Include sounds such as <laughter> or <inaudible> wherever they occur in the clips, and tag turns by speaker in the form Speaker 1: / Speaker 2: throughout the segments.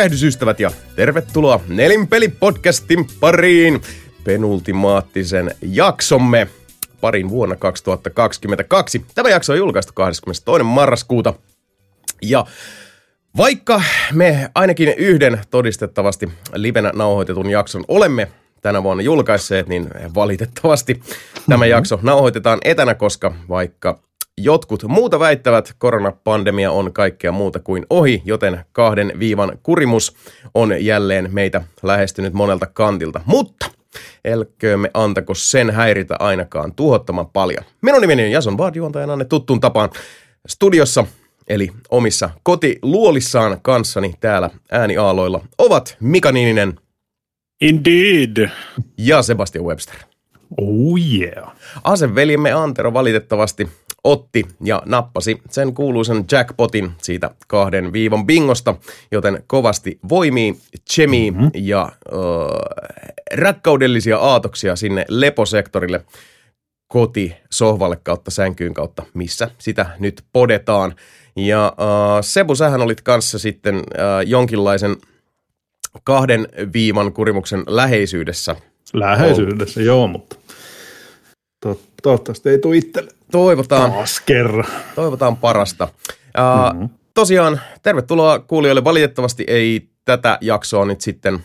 Speaker 1: Tervehdysystävät ja tervetuloa Nelinpeli-podcastin pariin. Penultimaattisen jaksomme parin vuonna 2022. Tämä jakso on julkaistu 22. marraskuuta. Ja vaikka me ainakin yhden todistettavasti livenä nauhoitetun jakson olemme tänä vuonna julkaisseet, niin valitettavasti tämä jakso nauhoitetaan etänä, koska vaikka Jotkut muuta väittävät, koronapandemia on kaikkea muuta kuin ohi, joten kahden viivan kurimus on jälleen meitä lähestynyt monelta kantilta. Mutta elköömme antako sen häiritä ainakaan tuhottoman paljon. Minun nimeni on Jason Bard, juontajana tuttuun tapaan studiossa, eli omissa kotiluolissaan kanssani täällä ääniaaloilla ovat Mika Niininen.
Speaker 2: Indeed.
Speaker 1: Ja Sebastian Webster.
Speaker 2: Oh yeah.
Speaker 1: Asevelimme Antero valitettavasti otti ja nappasi sen kuuluisen jackpotin siitä kahden viivon bingosta, joten kovasti voimii, chemi mm-hmm. ja äh, rakkaudellisia aatoksia sinne leposektorille koti sohvalle kautta sänkyyn kautta, missä sitä nyt podetaan. Ja äh, Sebu, sähän olit kanssa sitten äh, jonkinlaisen kahden viivan kurimuksen läheisyydessä.
Speaker 2: Läheisyydessä, joo, mutta toivottavasti ei tule itselle.
Speaker 1: Toivotaan.
Speaker 2: Taas kerran.
Speaker 1: Toivotaan parasta. Uh, mm-hmm. Tosiaan, tervetuloa kuulijoille. Valitettavasti ei tätä jaksoa nyt sitten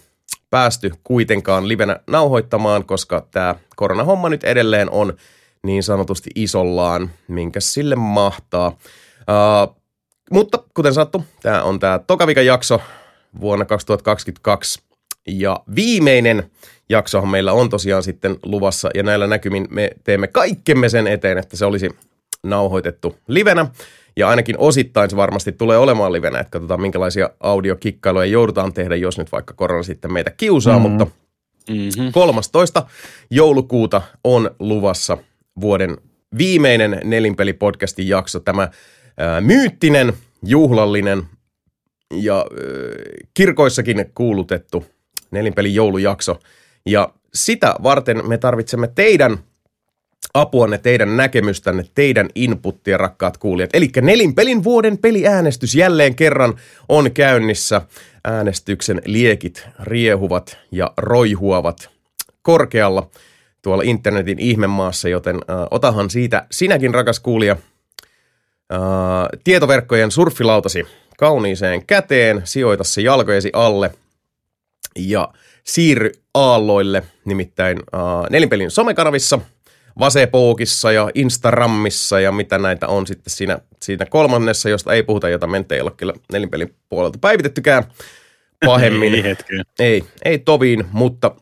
Speaker 1: päästy kuitenkaan livenä nauhoittamaan, koska tämä koronahomma nyt edelleen on niin sanotusti isollaan, minkä sille mahtaa. Uh, mutta kuten sattu, tämä on tämä Tokavika jakso vuonna 2022 ja viimeinen jaksohan meillä on tosiaan sitten luvassa ja näillä näkymin me teemme kaikkemme sen eteen, että se olisi nauhoitettu livenä. Ja ainakin osittain se varmasti tulee olemaan livenä, että katsotaan minkälaisia audiokikkailuja joudutaan tehdä, jos nyt vaikka korona sitten meitä kiusaa, mm-hmm. mutta mm-hmm. 13. joulukuuta on luvassa vuoden viimeinen nelinpeli-podcastin jakso, tämä ää, myyttinen, juhlallinen ja ää, kirkoissakin kuulutettu nelinpelin joulujakso. Ja sitä varten me tarvitsemme teidän apuanne, teidän näkemystänne, teidän inputtia, rakkaat kuulijat. Eli nelinpelin vuoden peliäänestys jälleen kerran on käynnissä. Äänestyksen liekit riehuvat ja roihuavat korkealla tuolla internetin ihmemaassa, joten äh, otahan siitä sinäkin, rakas kuulija, äh, tietoverkkojen surfilautasi kauniiseen käteen, sijoita se jalkojesi alle ja siirry aalloille, nimittäin äh, nelinpelin somekanavissa, Vasepookissa ja Instagramissa ja mitä näitä on sitten siinä, siinä kolmannessa, josta ei puhuta, jota mente ei ole kyllä nelinpelin puolelta päivitettykään pahemmin. <laughs>
Speaker 2: ei hetken.
Speaker 1: Ei, ei toviin, mutta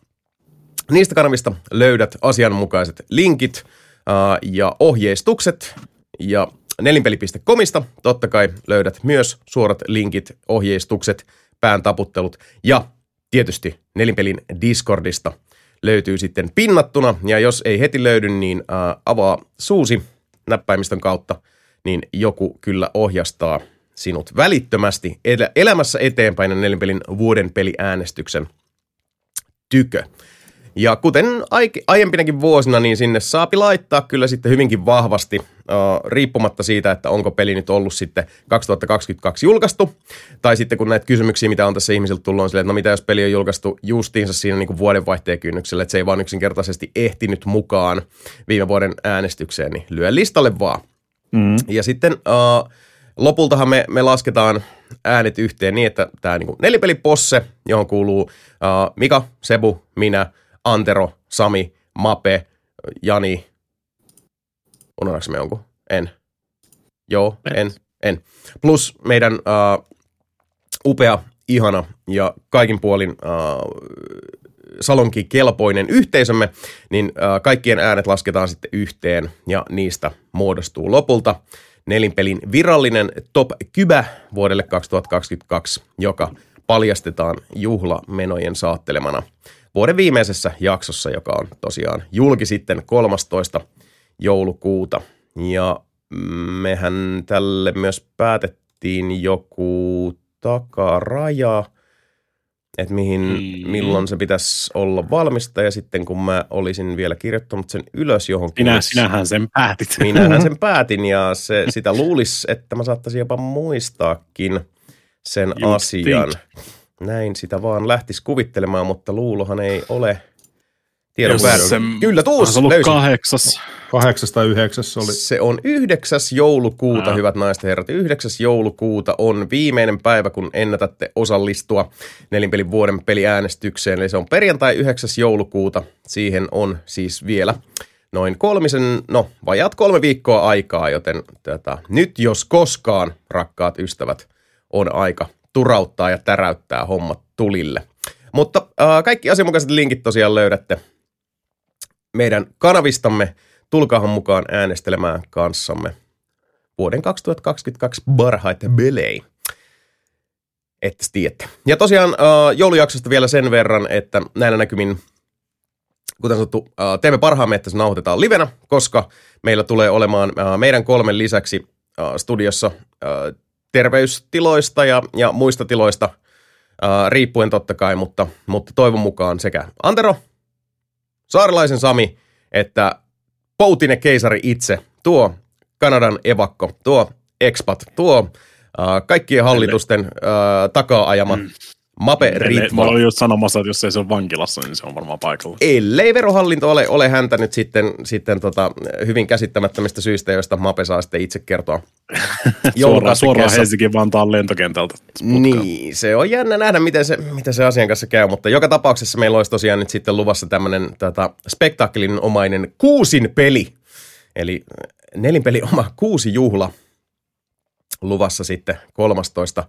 Speaker 1: niistä kanavista löydät asianmukaiset linkit äh, ja ohjeistukset ja nelinpeli.comista totta kai löydät myös suorat linkit, ohjeistukset, pään taputtelut ja tietysti nelinpelin Discordista löytyy sitten pinnattuna. Ja jos ei heti löydy, niin ää, avaa suusi näppäimistön kautta, niin joku kyllä ohjastaa sinut välittömästi elämässä eteenpäin nelinpelin vuoden peliäänestyksen tykö. Ja kuten aiempinakin vuosina, niin sinne saapi laittaa kyllä sitten hyvinkin vahvasti, riippumatta siitä, että onko peli nyt ollut sitten 2022 julkaistu, tai sitten kun näitä kysymyksiä, mitä on tässä ihmisiltä tullut, on silleen, että no mitä jos peli on julkaistu justiinsa siinä niin kuin vuodenvaihteen kynnyksellä, että se ei vaan yksinkertaisesti ehtinyt mukaan viime vuoden äänestykseen, niin lyö listalle vaan. Mm. Ja sitten uh, lopultahan me, me lasketaan äänet yhteen niin, että tämä niin nelipeliposse, johon kuuluu uh, Mika, Sebu, minä – Antero, Sami, Mape, Jani. Unohdaanko me jonkun? En. Joo, en. En. Plus meidän uh, upea, ihana ja kaikin puolin uh, salonkin kelpoinen yhteisömme, niin uh, kaikkien äänet lasketaan sitten yhteen ja niistä muodostuu lopulta nelinpelin virallinen top kybä vuodelle 2022, joka paljastetaan juhlamenojen saattelemana vuoden viimeisessä jaksossa, joka on tosiaan julki sitten 13. joulukuuta. Ja mehän tälle myös päätettiin joku takaraja, että mihin, mm. milloin se pitäisi olla valmista. Ja sitten kun mä olisin vielä kirjoittanut sen ylös johonkin.
Speaker 2: Minä, sinähän sen päätit. <laughs>
Speaker 1: Minähän sen päätin ja se, sitä luulisi, että mä saattaisin jopa muistaakin sen Just asian. Think. Näin sitä vaan lähtisi kuvittelemaan, mutta luulohan ei ole tiedon
Speaker 2: se-
Speaker 1: Kyllä tuus,
Speaker 2: ollut
Speaker 1: löysin.
Speaker 2: kahdeksas.
Speaker 3: Kahdeksas tai yhdeksäs oli.
Speaker 1: Se on 9. joulukuuta,
Speaker 2: Aa.
Speaker 1: hyvät naiset ja herrat. 9. joulukuuta on viimeinen päivä, kun ennätätte osallistua nelinpelin vuoden peliäänestykseen. Eli se on perjantai 9. joulukuuta. Siihen on siis vielä noin kolmisen, no vajaat kolme viikkoa aikaa, joten tätä, nyt jos koskaan, rakkaat ystävät, on aika turauttaa ja täräyttää hommat tulille. Mutta äh, kaikki asianmukaiset linkit tosiaan löydätte meidän kanavistamme. Tulkaahan mukaan äänestelemään kanssamme vuoden 2022 parhaita belei. Että tiedätte. Ja tosiaan äh, joulujaksosta vielä sen verran, että näillä näkymin, kuten sanottu, äh, teemme parhaamme, että se nauhoitetaan livenä, koska meillä tulee olemaan äh, meidän kolmen lisäksi studiossa terveystiloista ja, ja muista tiloista, riippuen totta kai, mutta, mutta toivon mukaan sekä Antero, Saarilaisen Sami, että Poutinen keisari itse, tuo Kanadan evakko, tuo expat, tuo äh, kaikkien hallitusten äh, takaa ajama mm. Mape
Speaker 2: Ellei- Mä olin just sanomassa, että jos ei se ole vankilassa, niin se on varmaan paikalla.
Speaker 1: Ellei verohallinto ole, ole häntä nyt sitten, sitten tota, hyvin käsittämättömistä syistä, joista Mape saa sitten itse kertoa. <laughs>
Speaker 2: Suoraan, suoraan Helsinki-Vantaan lentokentältä.
Speaker 1: Niin, se on jännä nähdä, miten se, miten se asian kanssa käy, mutta joka tapauksessa meillä olisi tosiaan nyt sitten luvassa tämmöinen tota, spektaakkelin omainen kuusin peli. Eli nelinpeli oma kuusi juhla luvassa sitten 13.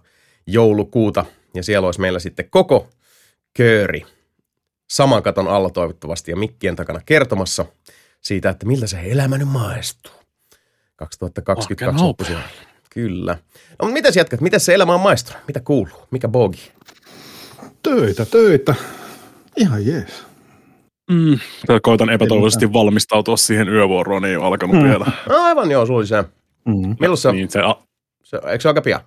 Speaker 1: joulukuuta. Ja siellä olisi meillä sitten koko kööri saman katon alla toivottavasti ja mikkien takana kertomassa siitä, että miltä se elämä nyt maistuu. 2022
Speaker 2: Oikein
Speaker 1: loppusuoralla. Kyllä. No, mutta mitäs jatkat? Miten se elämä on maistunut? Mitä kuuluu? Mikä bogi?
Speaker 3: Töitä, töitä. Ihan jees.
Speaker 2: Mm. Koitan epätoivoisesti valmistautua siihen yövuoroon, ei ole alkanut
Speaker 3: Mm.
Speaker 2: vielä.
Speaker 1: No, aivan joo, sulla oli se.
Speaker 3: Mm.
Speaker 1: Milloin se,
Speaker 2: Niin se,
Speaker 1: se, eikö se aika pian?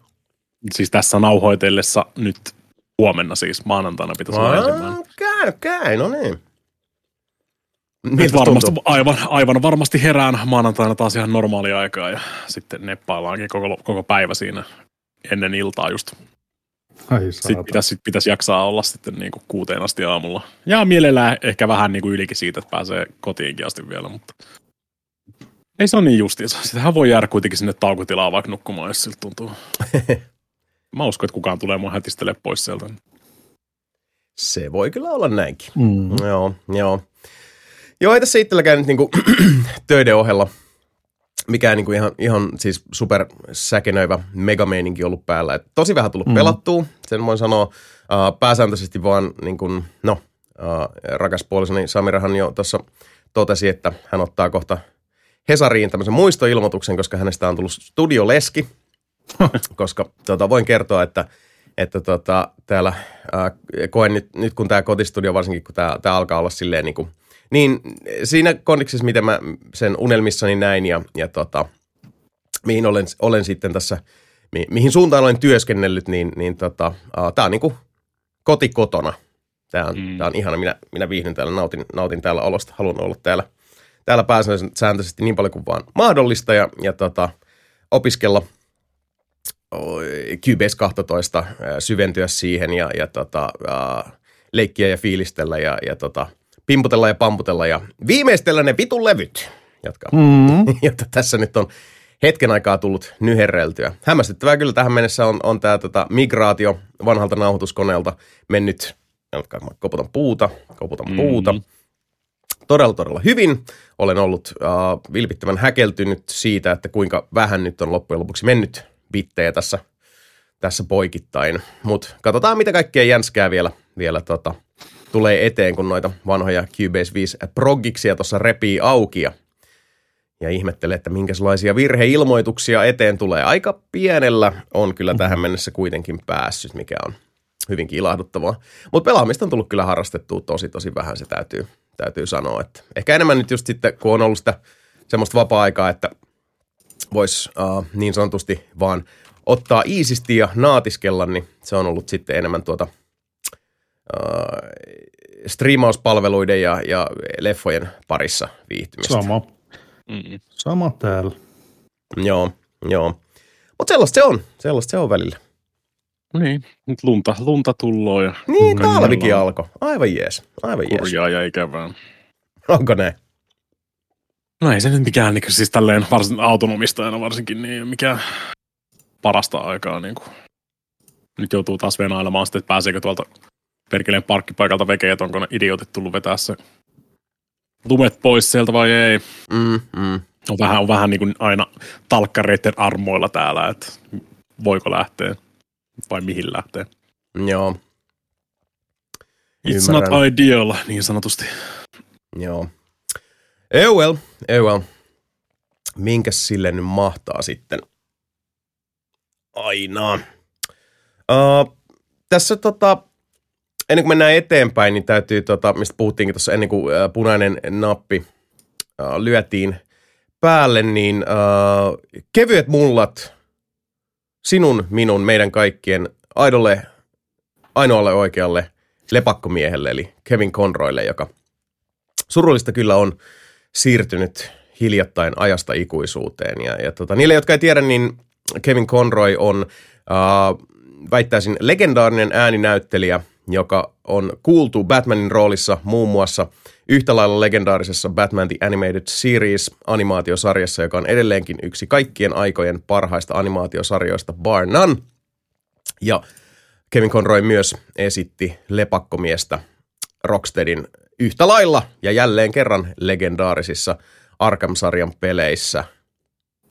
Speaker 2: Siis tässä nauhoitellessa nyt huomenna siis maanantaina pitäisi olla ensimmäinen.
Speaker 1: Käy, käy, no niin.
Speaker 2: Nyt varmasti, aivan, aivan varmasti herään maanantaina taas ihan normaalia aikaa ja sitten neppaillaankin koko, koko päivä siinä ennen iltaa just.
Speaker 3: Ai
Speaker 2: Sitten pitäisi, sit pitäisi jaksaa olla sitten niin kuin kuuteen asti aamulla. Ja mielellään ehkä vähän niin kuin ylikin siitä, että pääsee kotiinkin asti vielä, mutta ei se ole niin justiinsa. Sitähän voi jäädä kuitenkin sinne taukotilaan vaikka nukkumaan, jos siltä tuntuu. <laughs> Mä uskon, että kukaan tulee mun hätistele pois sieltä.
Speaker 1: Se voi kyllä olla näinkin.
Speaker 3: Mm.
Speaker 1: Joo, joo. Joo, ei tässä itselläkään nyt niinku <clears throat> töiden ohella mikään niinku ihan, ihan siis super säkenöivä megameininki ollut päällä. Et tosi vähän tullut mm. pelattua, sen voin sanoa. Uh, pääsääntöisesti vaan, niin kuin, no, uh, rakas puolisoni Samirahan jo tuossa totesi, että hän ottaa kohta Hesariin tämmöisen muistoilmoituksen, koska hänestä on tullut studioleski. <laughs> koska tota, voin kertoa, että, että tota, täällä ää, koen nyt, nyt kun tämä kotistudio, varsinkin kun tämä alkaa olla silleen niin kuin, niin siinä kondiksessa, miten mä sen unelmissani näin ja, ja tota, mihin olen, olen sitten tässä, mi, mihin suuntaan olen työskennellyt, niin, niin tota, tämä on niin kuin koti kotona. Tämä on, mm. Tää on ihana, minä, minä viihdyn täällä, nautin, nautin täällä olosta, haluan olla täällä, täällä pääsääntöisesti niin paljon kuin vaan mahdollista ja, ja tota, opiskella Cubase 12, ää, syventyä siihen ja, ja tota, ää, leikkiä ja fiilistellä ja, ja tota, pimputella ja pamputella ja viimeistellä ne vitun levyt, jotka,
Speaker 3: Mm. <laughs>
Speaker 1: jotta tässä nyt on hetken aikaa tullut nyherreltyä. Hämmästyttävää kyllä tähän mennessä on, on tämä tota, migraatio vanhalta nauhoituskoneelta mennyt, koputan puuta, koputan
Speaker 2: Mm.
Speaker 1: puuta, todella todella hyvin. Olen ollut äh, vilpittömän häkeltynyt siitä, että kuinka vähän nyt on loppujen lopuksi mennyt bittejä tässä, tässä poikittain. Mutta katsotaan, mitä kaikkea jänskää vielä, vielä tota, tulee eteen, kun noita vanhoja Cubase 5 progiksia tuossa repii auki ja, ja ihmettelee, että minkälaisia virheilmoituksia eteen tulee. Aika pienellä on kyllä tähän mennessä kuitenkin päässyt, mikä on hyvinkin ilahduttavaa. Mutta pelaamista on tullut kyllä harrastettua tosi tosi vähän, se täytyy, täytyy sanoa. Että ehkä enemmän nyt just sitten, kun on ollut sitä semmoista vapaa-aikaa, että voisi uh, niin sanotusti vaan ottaa iisisti ja naatiskella, niin se on ollut sitten enemmän tuota uh, striimauspalveluiden ja, ja leffojen parissa viihtymistä.
Speaker 3: Sama.
Speaker 2: Mm.
Speaker 3: Sama täällä.
Speaker 1: Joo, joo. Mutta sellaista se on, sellaista se on välillä.
Speaker 2: Niin, nyt lunta, lunta tulloo ja
Speaker 1: Niin, talvikin alkoi. Aivan jees. Aivan jees.
Speaker 2: kurjaa ja ikävää.
Speaker 1: Onko näin?
Speaker 2: No ei se nyt mikään, niin siis tälleen varsin autonomistajana varsinkin, niin mikään parasta aikaa. Niin kuin. Nyt joutuu taas venailemaan sitten, että pääseekö tuolta perkeleen parkkipaikalta veke, että onko ne idiotit tullut vetää se lumet pois sieltä vai ei.
Speaker 1: Mm, mm.
Speaker 2: On vähän, on vähän niin kuin aina talkkareiden armoilla täällä, että voiko lähteä vai mihin lähtee.
Speaker 1: Joo,
Speaker 2: It's
Speaker 1: Ymmärrän.
Speaker 2: not ideal, niin sanotusti.
Speaker 1: joo. Eh well, eh well. Minkäs sille nyt mahtaa sitten? Aina. Uh, tässä tota, ennen kuin mennään eteenpäin, niin täytyy, tota, mistä puhuttiinkin tuossa ennen kuin uh, punainen nappi uh, lyötiin päälle, niin uh, kevyet mullat sinun, minun, meidän kaikkien aidolle, ainoalle oikealle lepakkomiehelle, eli Kevin Conroylle, joka surullista kyllä on siirtynyt hiljattain ajasta ikuisuuteen. Ja, ja tota, niille, jotka ei tiedä, niin Kevin Conroy on, äh, väittäisin, legendaarinen ääninäyttelijä, joka on kuultu Batmanin roolissa muun muassa yhtä lailla legendaarisessa Batman The Animated Series animaatiosarjassa, joka on edelleenkin yksi kaikkien aikojen parhaista animaatiosarjoista bar none. Ja Kevin Conroy myös esitti lepakkomiestä Rocksteadin yhtä lailla ja jälleen kerran legendaarisissa Arkham-sarjan peleissä.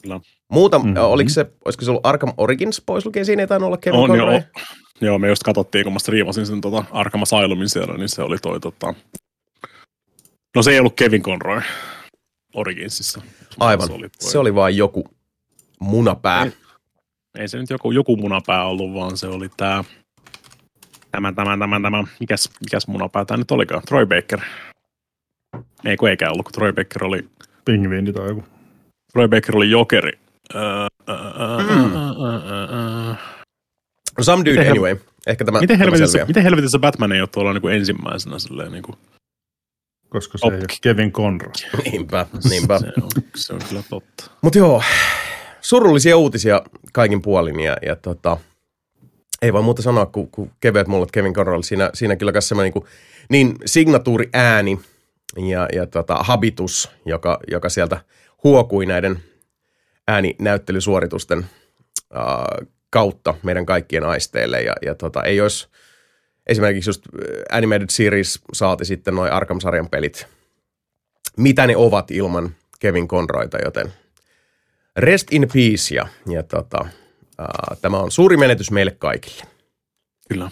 Speaker 2: Kyllä.
Speaker 1: Muuta, mm-hmm. oliko se, olisiko se ollut Arkham Origins pois lukien, siinä ei tainnut olla Kevin
Speaker 2: On,
Speaker 1: Conroy?
Speaker 2: joo, joo, me just katsottiin, kun mä striimasin sen tota Arkham Asylumin siellä, niin se oli toi tota... No se ei ollut Kevin Conroy Originsissa.
Speaker 1: Aivan,
Speaker 2: Se oli, toi.
Speaker 1: se oli vaan joku munapää.
Speaker 2: Ei. Ei se nyt joku, joku munapää ollut, vaan se oli tää... Tämä, tämä, tämä, tämä. Mikäs, mikäs munapää tämä nyt olikaan? Troy Baker. Ei kun eikä ollut, kun Troy Baker oli,
Speaker 3: Pingviini tai joku.
Speaker 2: Troy Baker oli jokeri. Öö, öö, öö.
Speaker 1: No, some dude
Speaker 2: Miten
Speaker 1: anyway. Ehkä tämä,
Speaker 2: Miten
Speaker 1: tämä
Speaker 2: helvetissä, miten helvetissä Batman ei ole tuolla niin kuin ensimmäisenä silleen niin kuin,
Speaker 3: Koska se ei
Speaker 2: Op.
Speaker 3: ole Kevin Conroy. <laughs>
Speaker 1: Niinpä, niinpä.
Speaker 2: Se on, se on kyllä totta.
Speaker 1: Mutta joo, surullisia uutisia kaikin puolin ja, ja tota, ei voi muuta sanoa kuin, kuin kevyet mullat Kevin Conroy. Siinä, siinä kyllä myös semmoinen niin, niin signatuuri ääni ja, ja tota, habitus, joka, joka sieltä huokui näiden ääninäyttelysuoritusten äh, kautta meidän kaikkien aisteille. Ja, ja tota, ei olisi esimerkiksi just Animated Series saati sitten noin Arkham-sarjan pelit, mitä ne ovat ilman Kevin Conroyta, joten rest in peace ja, ja tota, äh, tämä on suuri menetys meille kaikille.
Speaker 2: Kyllä.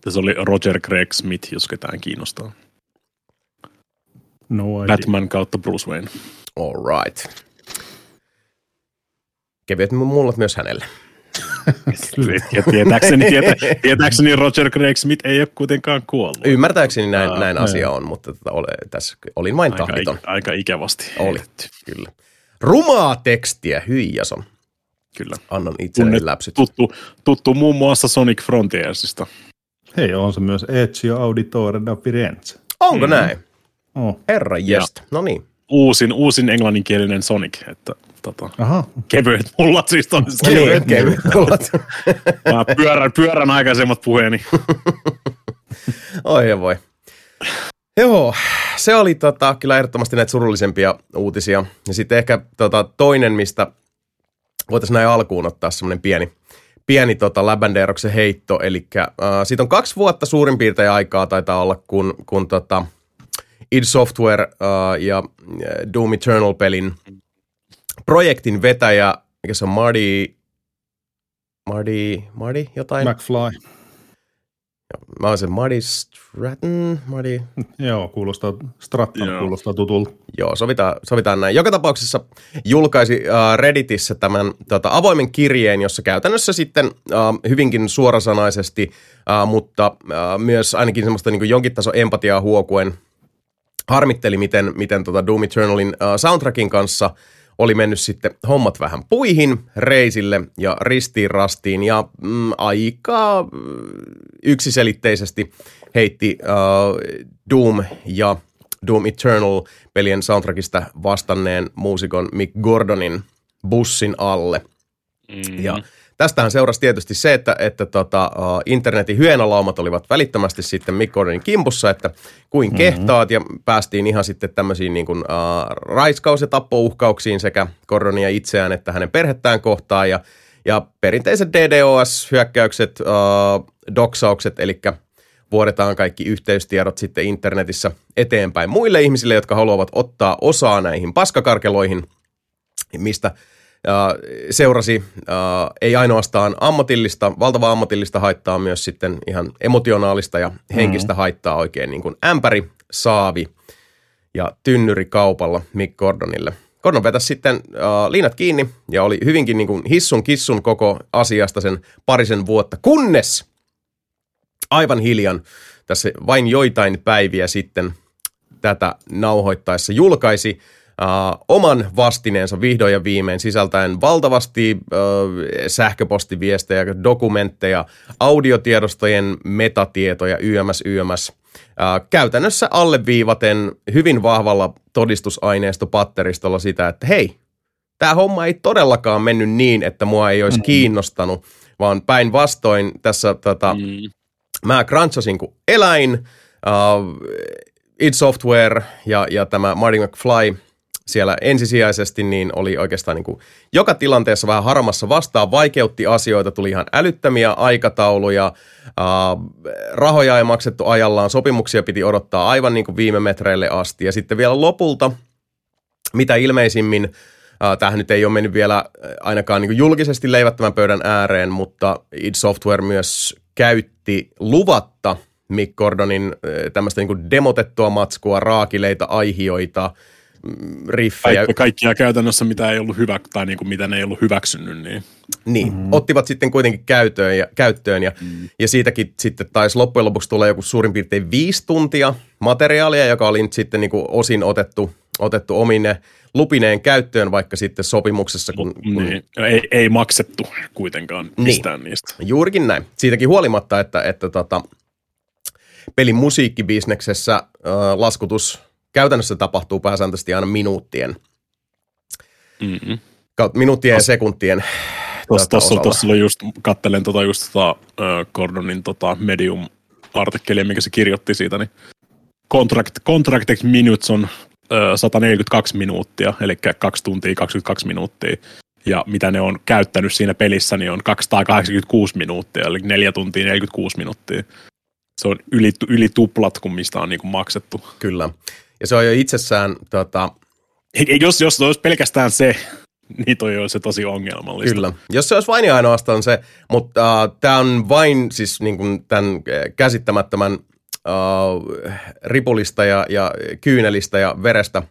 Speaker 2: Tässä oli Roger Craig Smith, jos ketään kiinnostaa.
Speaker 3: No idea.
Speaker 2: Batman kautta Bruce Wayne.
Speaker 1: All right. Kevyet mullat myös hänelle.
Speaker 2: Ja tietääkseni, tietä, tietääkseni Roger Craig Smith ei ole kuitenkaan kuollut.
Speaker 1: Ymmärtääkseni näin,
Speaker 2: Aa,
Speaker 1: näin
Speaker 3: joo.
Speaker 1: asia on, mutta tota, ole, tässä olin vain
Speaker 2: aika,
Speaker 1: tahditon.
Speaker 2: aika, aika ikävästi.
Speaker 1: Oli, kyllä. Rumaa tekstiä, hyi Jason.
Speaker 2: Kyllä.
Speaker 1: Annan itselleni läpsyt.
Speaker 2: Tuttu, tuttu muun muassa Sonic Frontiersista.
Speaker 3: Hei, on se myös Ezio Auditore da Firenze.
Speaker 1: Onko näin?
Speaker 3: Oh.
Speaker 1: Herra jest. No niin.
Speaker 2: Uusin, uusin englanninkielinen Sonic. Että, tota,
Speaker 3: Aha,
Speaker 2: kevyet mullat siis toisesta.
Speaker 1: Niin, kevyet mullat. <laughs>
Speaker 2: Mä pyörän, pyörän aikaisemmat puheeni. <laughs>
Speaker 1: Oi ja voi. Joo, se oli tota, kyllä ehdottomasti näitä surullisempia uutisia. Ja sitten ehkä tota, toinen, mistä voitaisiin näin alkuun ottaa semmoinen pieni, pieni tota, Läbänderoksen heitto. Eli äh, siitä on kaksi vuotta suurin piirtein aikaa taitaa olla, kun, kun tota, id Software äh, ja äh, Doom Eternal-pelin projektin vetäjä, mikä se on Marty, Marty, Marty jotain?
Speaker 3: McFly.
Speaker 1: Mä oon se Marty Stratton, Marty,
Speaker 3: Joo, kuulostaa, Stratton
Speaker 2: Joo.
Speaker 3: kuulostaa tutulta.
Speaker 1: Joo, sovitaan, sovitaan näin. Joka tapauksessa julkaisi äh, Redditissä tämän tota, avoimen kirjeen, jossa käytännössä sitten äh, hyvinkin suorasanaisesti, äh, mutta äh, myös ainakin semmoista niin jonkin taso empatiaa huokuen harmitteli, miten, miten tota Doom Eternalin äh, soundtrackin kanssa oli mennyt sitten hommat vähän puihin reisille ja ristiin rastiin ja mm, aika mm, yksiselitteisesti heitti äh, Doom ja Doom Eternal-pelien soundtrackista vastanneen muusikon Mick Gordonin bussin alle.
Speaker 2: Mm.
Speaker 1: Ja tästähän seurasi tietysti se, että, että tota, internetin hyönalaumat olivat välittömästi sitten Mick Gordonin kimpussa, että kuin mm-hmm. kehtaat ja päästiin ihan sitten tämmöisiin niin kuin, uh, raiskaus- ja tappouhkauksiin sekä Gordonia itseään että hänen perhettään kohtaan ja, ja perinteiset DDoS-hyökkäykset, uh, doksaukset, eli vuodetaan kaikki yhteystiedot sitten internetissä eteenpäin muille ihmisille, jotka haluavat ottaa osaa näihin paskakarkeloihin, mistä seurasi ei ainoastaan ammatillista, valtavaa ammatillista haittaa, myös sitten ihan emotionaalista ja henkistä mm. haittaa oikein niin kuin ämpäri, saavi ja tynnyri kaupalla Mick Gordonille. Gordon vetäisi sitten uh, liinat kiinni ja oli hyvinkin niin kuin hissun kissun koko asiasta sen parisen vuotta, kunnes aivan hiljan tässä vain joitain päiviä sitten tätä nauhoittaessa julkaisi uh, oman vastineensa vihdoin ja viimein sisältäen valtavasti uh, sähköpostiviestejä, dokumentteja, audiotiedostojen metatietoja, YMS, YMS. Uh, käytännössä alleviivaten hyvin vahvalla todistusaineisto-patteristolla sitä, että hei, tämä homma ei todellakaan mennyt niin, että mua ei olisi mm-hmm. kiinnostanut, vaan päinvastoin tässä tota, mm. mä crunchasin kuin eläin, uh, id Software ja, ja tämä Marty McFly siellä ensisijaisesti niin oli oikeastaan niin kuin joka tilanteessa vähän harmassa vastaan, vaikeutti asioita, tuli ihan älyttömiä aikatauluja, äh, rahoja ei maksettu ajallaan, sopimuksia piti odottaa aivan niin kuin viime metreille asti. Ja sitten vielä lopulta, mitä ilmeisimmin, äh, tämähän nyt ei ole mennyt vielä ainakaan niin julkisesti leivättävän pöydän ääreen, mutta id Software myös käytti luvatta Mick Gordonin tämmöistä niin demotettua matskua, raakileita, aihioita – riffejä.
Speaker 2: Kaikki, kaikkia käytännössä, mitä ei ollut hyvä, tai niin kuin mitä ne ei ollut hyväksynyt. Niin,
Speaker 1: niin mm. ottivat sitten kuitenkin käyttöön ja, käyttöön ja, mm. ja siitäkin sitten taisi loppujen lopuksi tulla joku suurin piirtein viisi tuntia materiaalia, joka oli nyt sitten niin kuin osin otettu, otettu omine lupineen käyttöön, vaikka sitten sopimuksessa. Kun, kun...
Speaker 2: Niin. Ei, ei maksettu kuitenkaan niin. mistään niin. niistä.
Speaker 1: Juurikin näin. Siitäkin huolimatta, että, että tota, pelin musiikkibisneksessä äh, laskutus – käytännössä tapahtuu pääsääntöisesti aina minuuttien, mm-hmm. minuuttien ja sekuntien
Speaker 2: Tuossa, tuossa, tuossa oli just, kattelen tota just tota, uh, Gordonin tota Medium-artikkelia, mikä se kirjoitti siitä, niin contract, contracted minutes on uh, 142 minuuttia, eli 2 tuntia 22 minuuttia. Ja mitä ne on käyttänyt siinä pelissä, niin on 286 minuuttia, eli 4 tuntia 46 minuuttia. Se on yli, yli tuplat kuin mistä on niin kuin maksettu.
Speaker 1: Kyllä. Ja se on jo itsessään, tota...
Speaker 2: jos, jos olisi pelkästään se, niin toi se tosi ongelmallista.
Speaker 1: Kyllä. Jos se olisi vain ja ainoastaan se, mutta uh, tämä on vain siis niin kuin tämän käsittämättömän uh, ripulista ja, ja kyynelistä ja verestä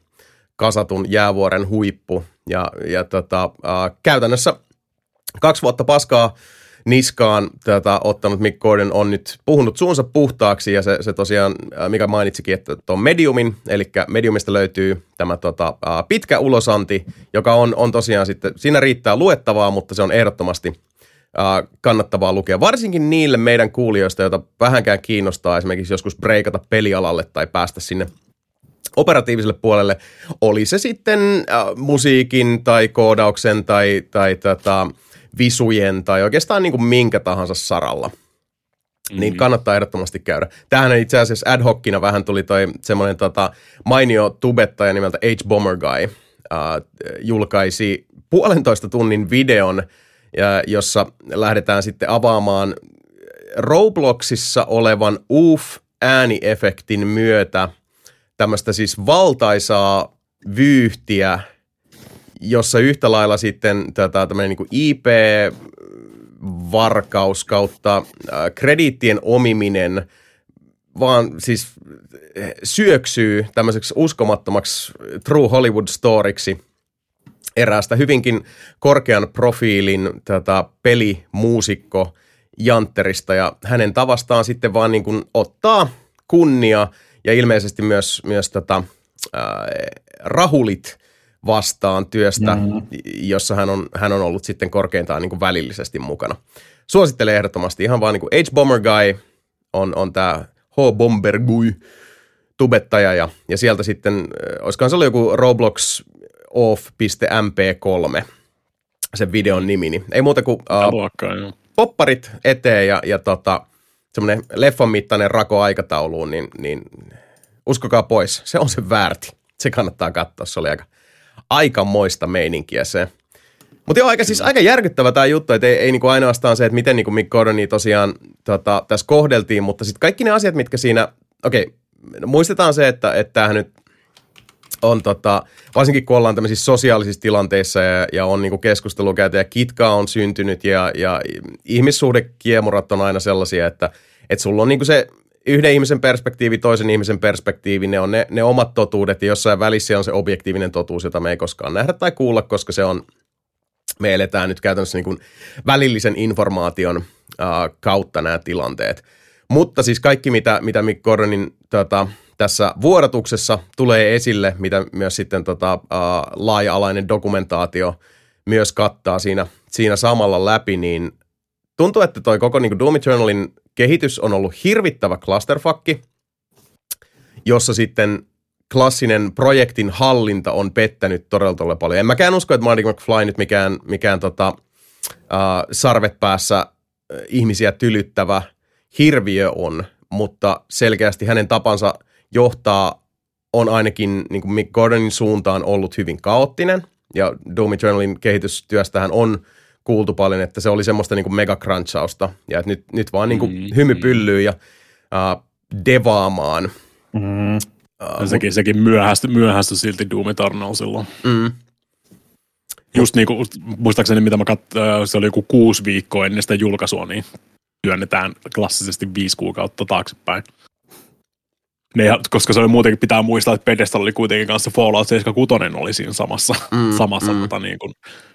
Speaker 1: kasatun jäävuoren huippu. Ja, ja tota, uh, käytännössä kaksi vuotta paskaa niskaan tätä ottanut Mick Gordon on nyt puhunut suunsa puhtaaksi ja se, se tosiaan, mikä mainitsikin, että tuon Mediumin, eli Mediumista löytyy tämä tota, pitkä ulosanti, joka on, on tosiaan sitten, siinä riittää luettavaa, mutta se on ehdottomasti kannattavaa lukea, varsinkin niille meidän kuulijoista, joita vähänkään kiinnostaa esimerkiksi joskus breikata pelialalle tai päästä sinne operatiiviselle puolelle, oli se sitten äh, musiikin tai koodauksen tai, tai tota, visujen tai oikeastaan niin kuin minkä tahansa saralla. Mm-hmm. Niin kannattaa ehdottomasti käydä. Tähän itse asiassa ad hocina vähän tuli toi semmoinen tota, mainio tubettaja nimeltä H. Bomber Guy. Uh, julkaisi puolentoista tunnin videon, ja, jossa lähdetään sitten avaamaan Robloxissa olevan UF-ääniefektin myötä tämmöistä siis valtaisaa vyyhtiä – jossa yhtä lailla sitten tätä tämmöinen niin IP-varkaus kautta äh, krediittien omiminen vaan siis syöksyy tämmöiseksi uskomattomaksi True Hollywood storiksi eräästä hyvinkin korkean profiilin tätä pelimuusikko Jantterista ja hänen tavastaan sitten vaan niin kuin ottaa kunnia ja ilmeisesti myös, myös tätä, ää, rahulit vastaan työstä, mm. jossa hän on, hän on ollut sitten korkeintaan niin kuin välillisesti mukana. Suosittelen ehdottomasti ihan vaan niin kuin H-Bomber Guy on, on tämä H-Bomber Guy tubettaja ja, ja sieltä sitten, olisikohan se ollut joku Roblox off.mp3 sen videon nimi. Niin ei muuta kuin
Speaker 2: Äh,
Speaker 1: uh, popparit eteen ja, ja tota, semmoinen leffan mittainen rako aikatauluun, niin, niin uskokaa pois, se on se väärti. Se kannattaa katsoa, se oli aika aikamoista meininkiä se. Mutta joo, aika, siis aika järkyttävä tämä juttu, että ei, ei niinku ainoastaan se, että miten niinku Mick Gordonia tosiaan tota, tässä kohdeltiin, mutta sitten kaikki ne asiat, mitkä siinä, okei, okay, muistetaan se, että, että tämähän nyt on tota, varsinkin kun ollaan tämmöisissä sosiaalisissa tilanteissa ja, ja on niinku keskustelua käyty ja kitkaa on syntynyt ja, ja ihmissuhdekiemurat on aina sellaisia, että, että sulla on niinku se yhden ihmisen perspektiivi, toisen ihmisen perspektiivi, ne on ne, ne omat totuudet ja jossain välissä on se objektiivinen totuus, jota me ei koskaan nähdä tai kuulla, koska se on, me eletään nyt käytännössä niin kuin välillisen informaation äh, kautta nämä tilanteet. Mutta siis kaikki, mitä, mitä Mick Gordonin tota, tässä vuodatuksessa tulee esille, mitä myös sitten tota, äh, laaja-alainen dokumentaatio myös kattaa siinä, siinä samalla läpi, niin tuntuu, että toi koko niin Doom Eternalin kehitys on ollut hirvittävä clusterfucki, jossa sitten klassinen projektin hallinta on pettänyt todella, todella paljon. En mäkään usko, että Marty McFly nyt mikään, mikään tota, äh, sarvet päässä ihmisiä tylyttävä hirviö on, mutta selkeästi hänen tapansa johtaa on ainakin niin kuin Mick Gordonin suuntaan ollut hyvin kaoottinen. Ja Doom Eternalin kehitystyöstähän on kuultu paljon, että se oli semmoista niin kuin megacrunchausta. Ja että nyt, nyt vaan niin kuin
Speaker 2: Mm,
Speaker 1: hymy pyllyy ja äh, devaamaan.
Speaker 3: Mm.
Speaker 2: Ja sekin, sekin myöhästyi, myöhästyi silti Doom Eternal silloin.
Speaker 1: Mm.
Speaker 2: Just niin kuin, muistaakseni mitä mä kat, äh, se oli joku kuusi viikkoa ennen sitä julkaisua, niin työnnetään klassisesti viisi kuukautta taaksepäin. Ne, koska se oli muutenkin, pitää muistaa, että Pedestal oli kuitenkin kanssa Fallout 76 oli siinä samassa,
Speaker 1: Mm,
Speaker 2: samassa
Speaker 1: mm.
Speaker 2: Tota, niin kuin,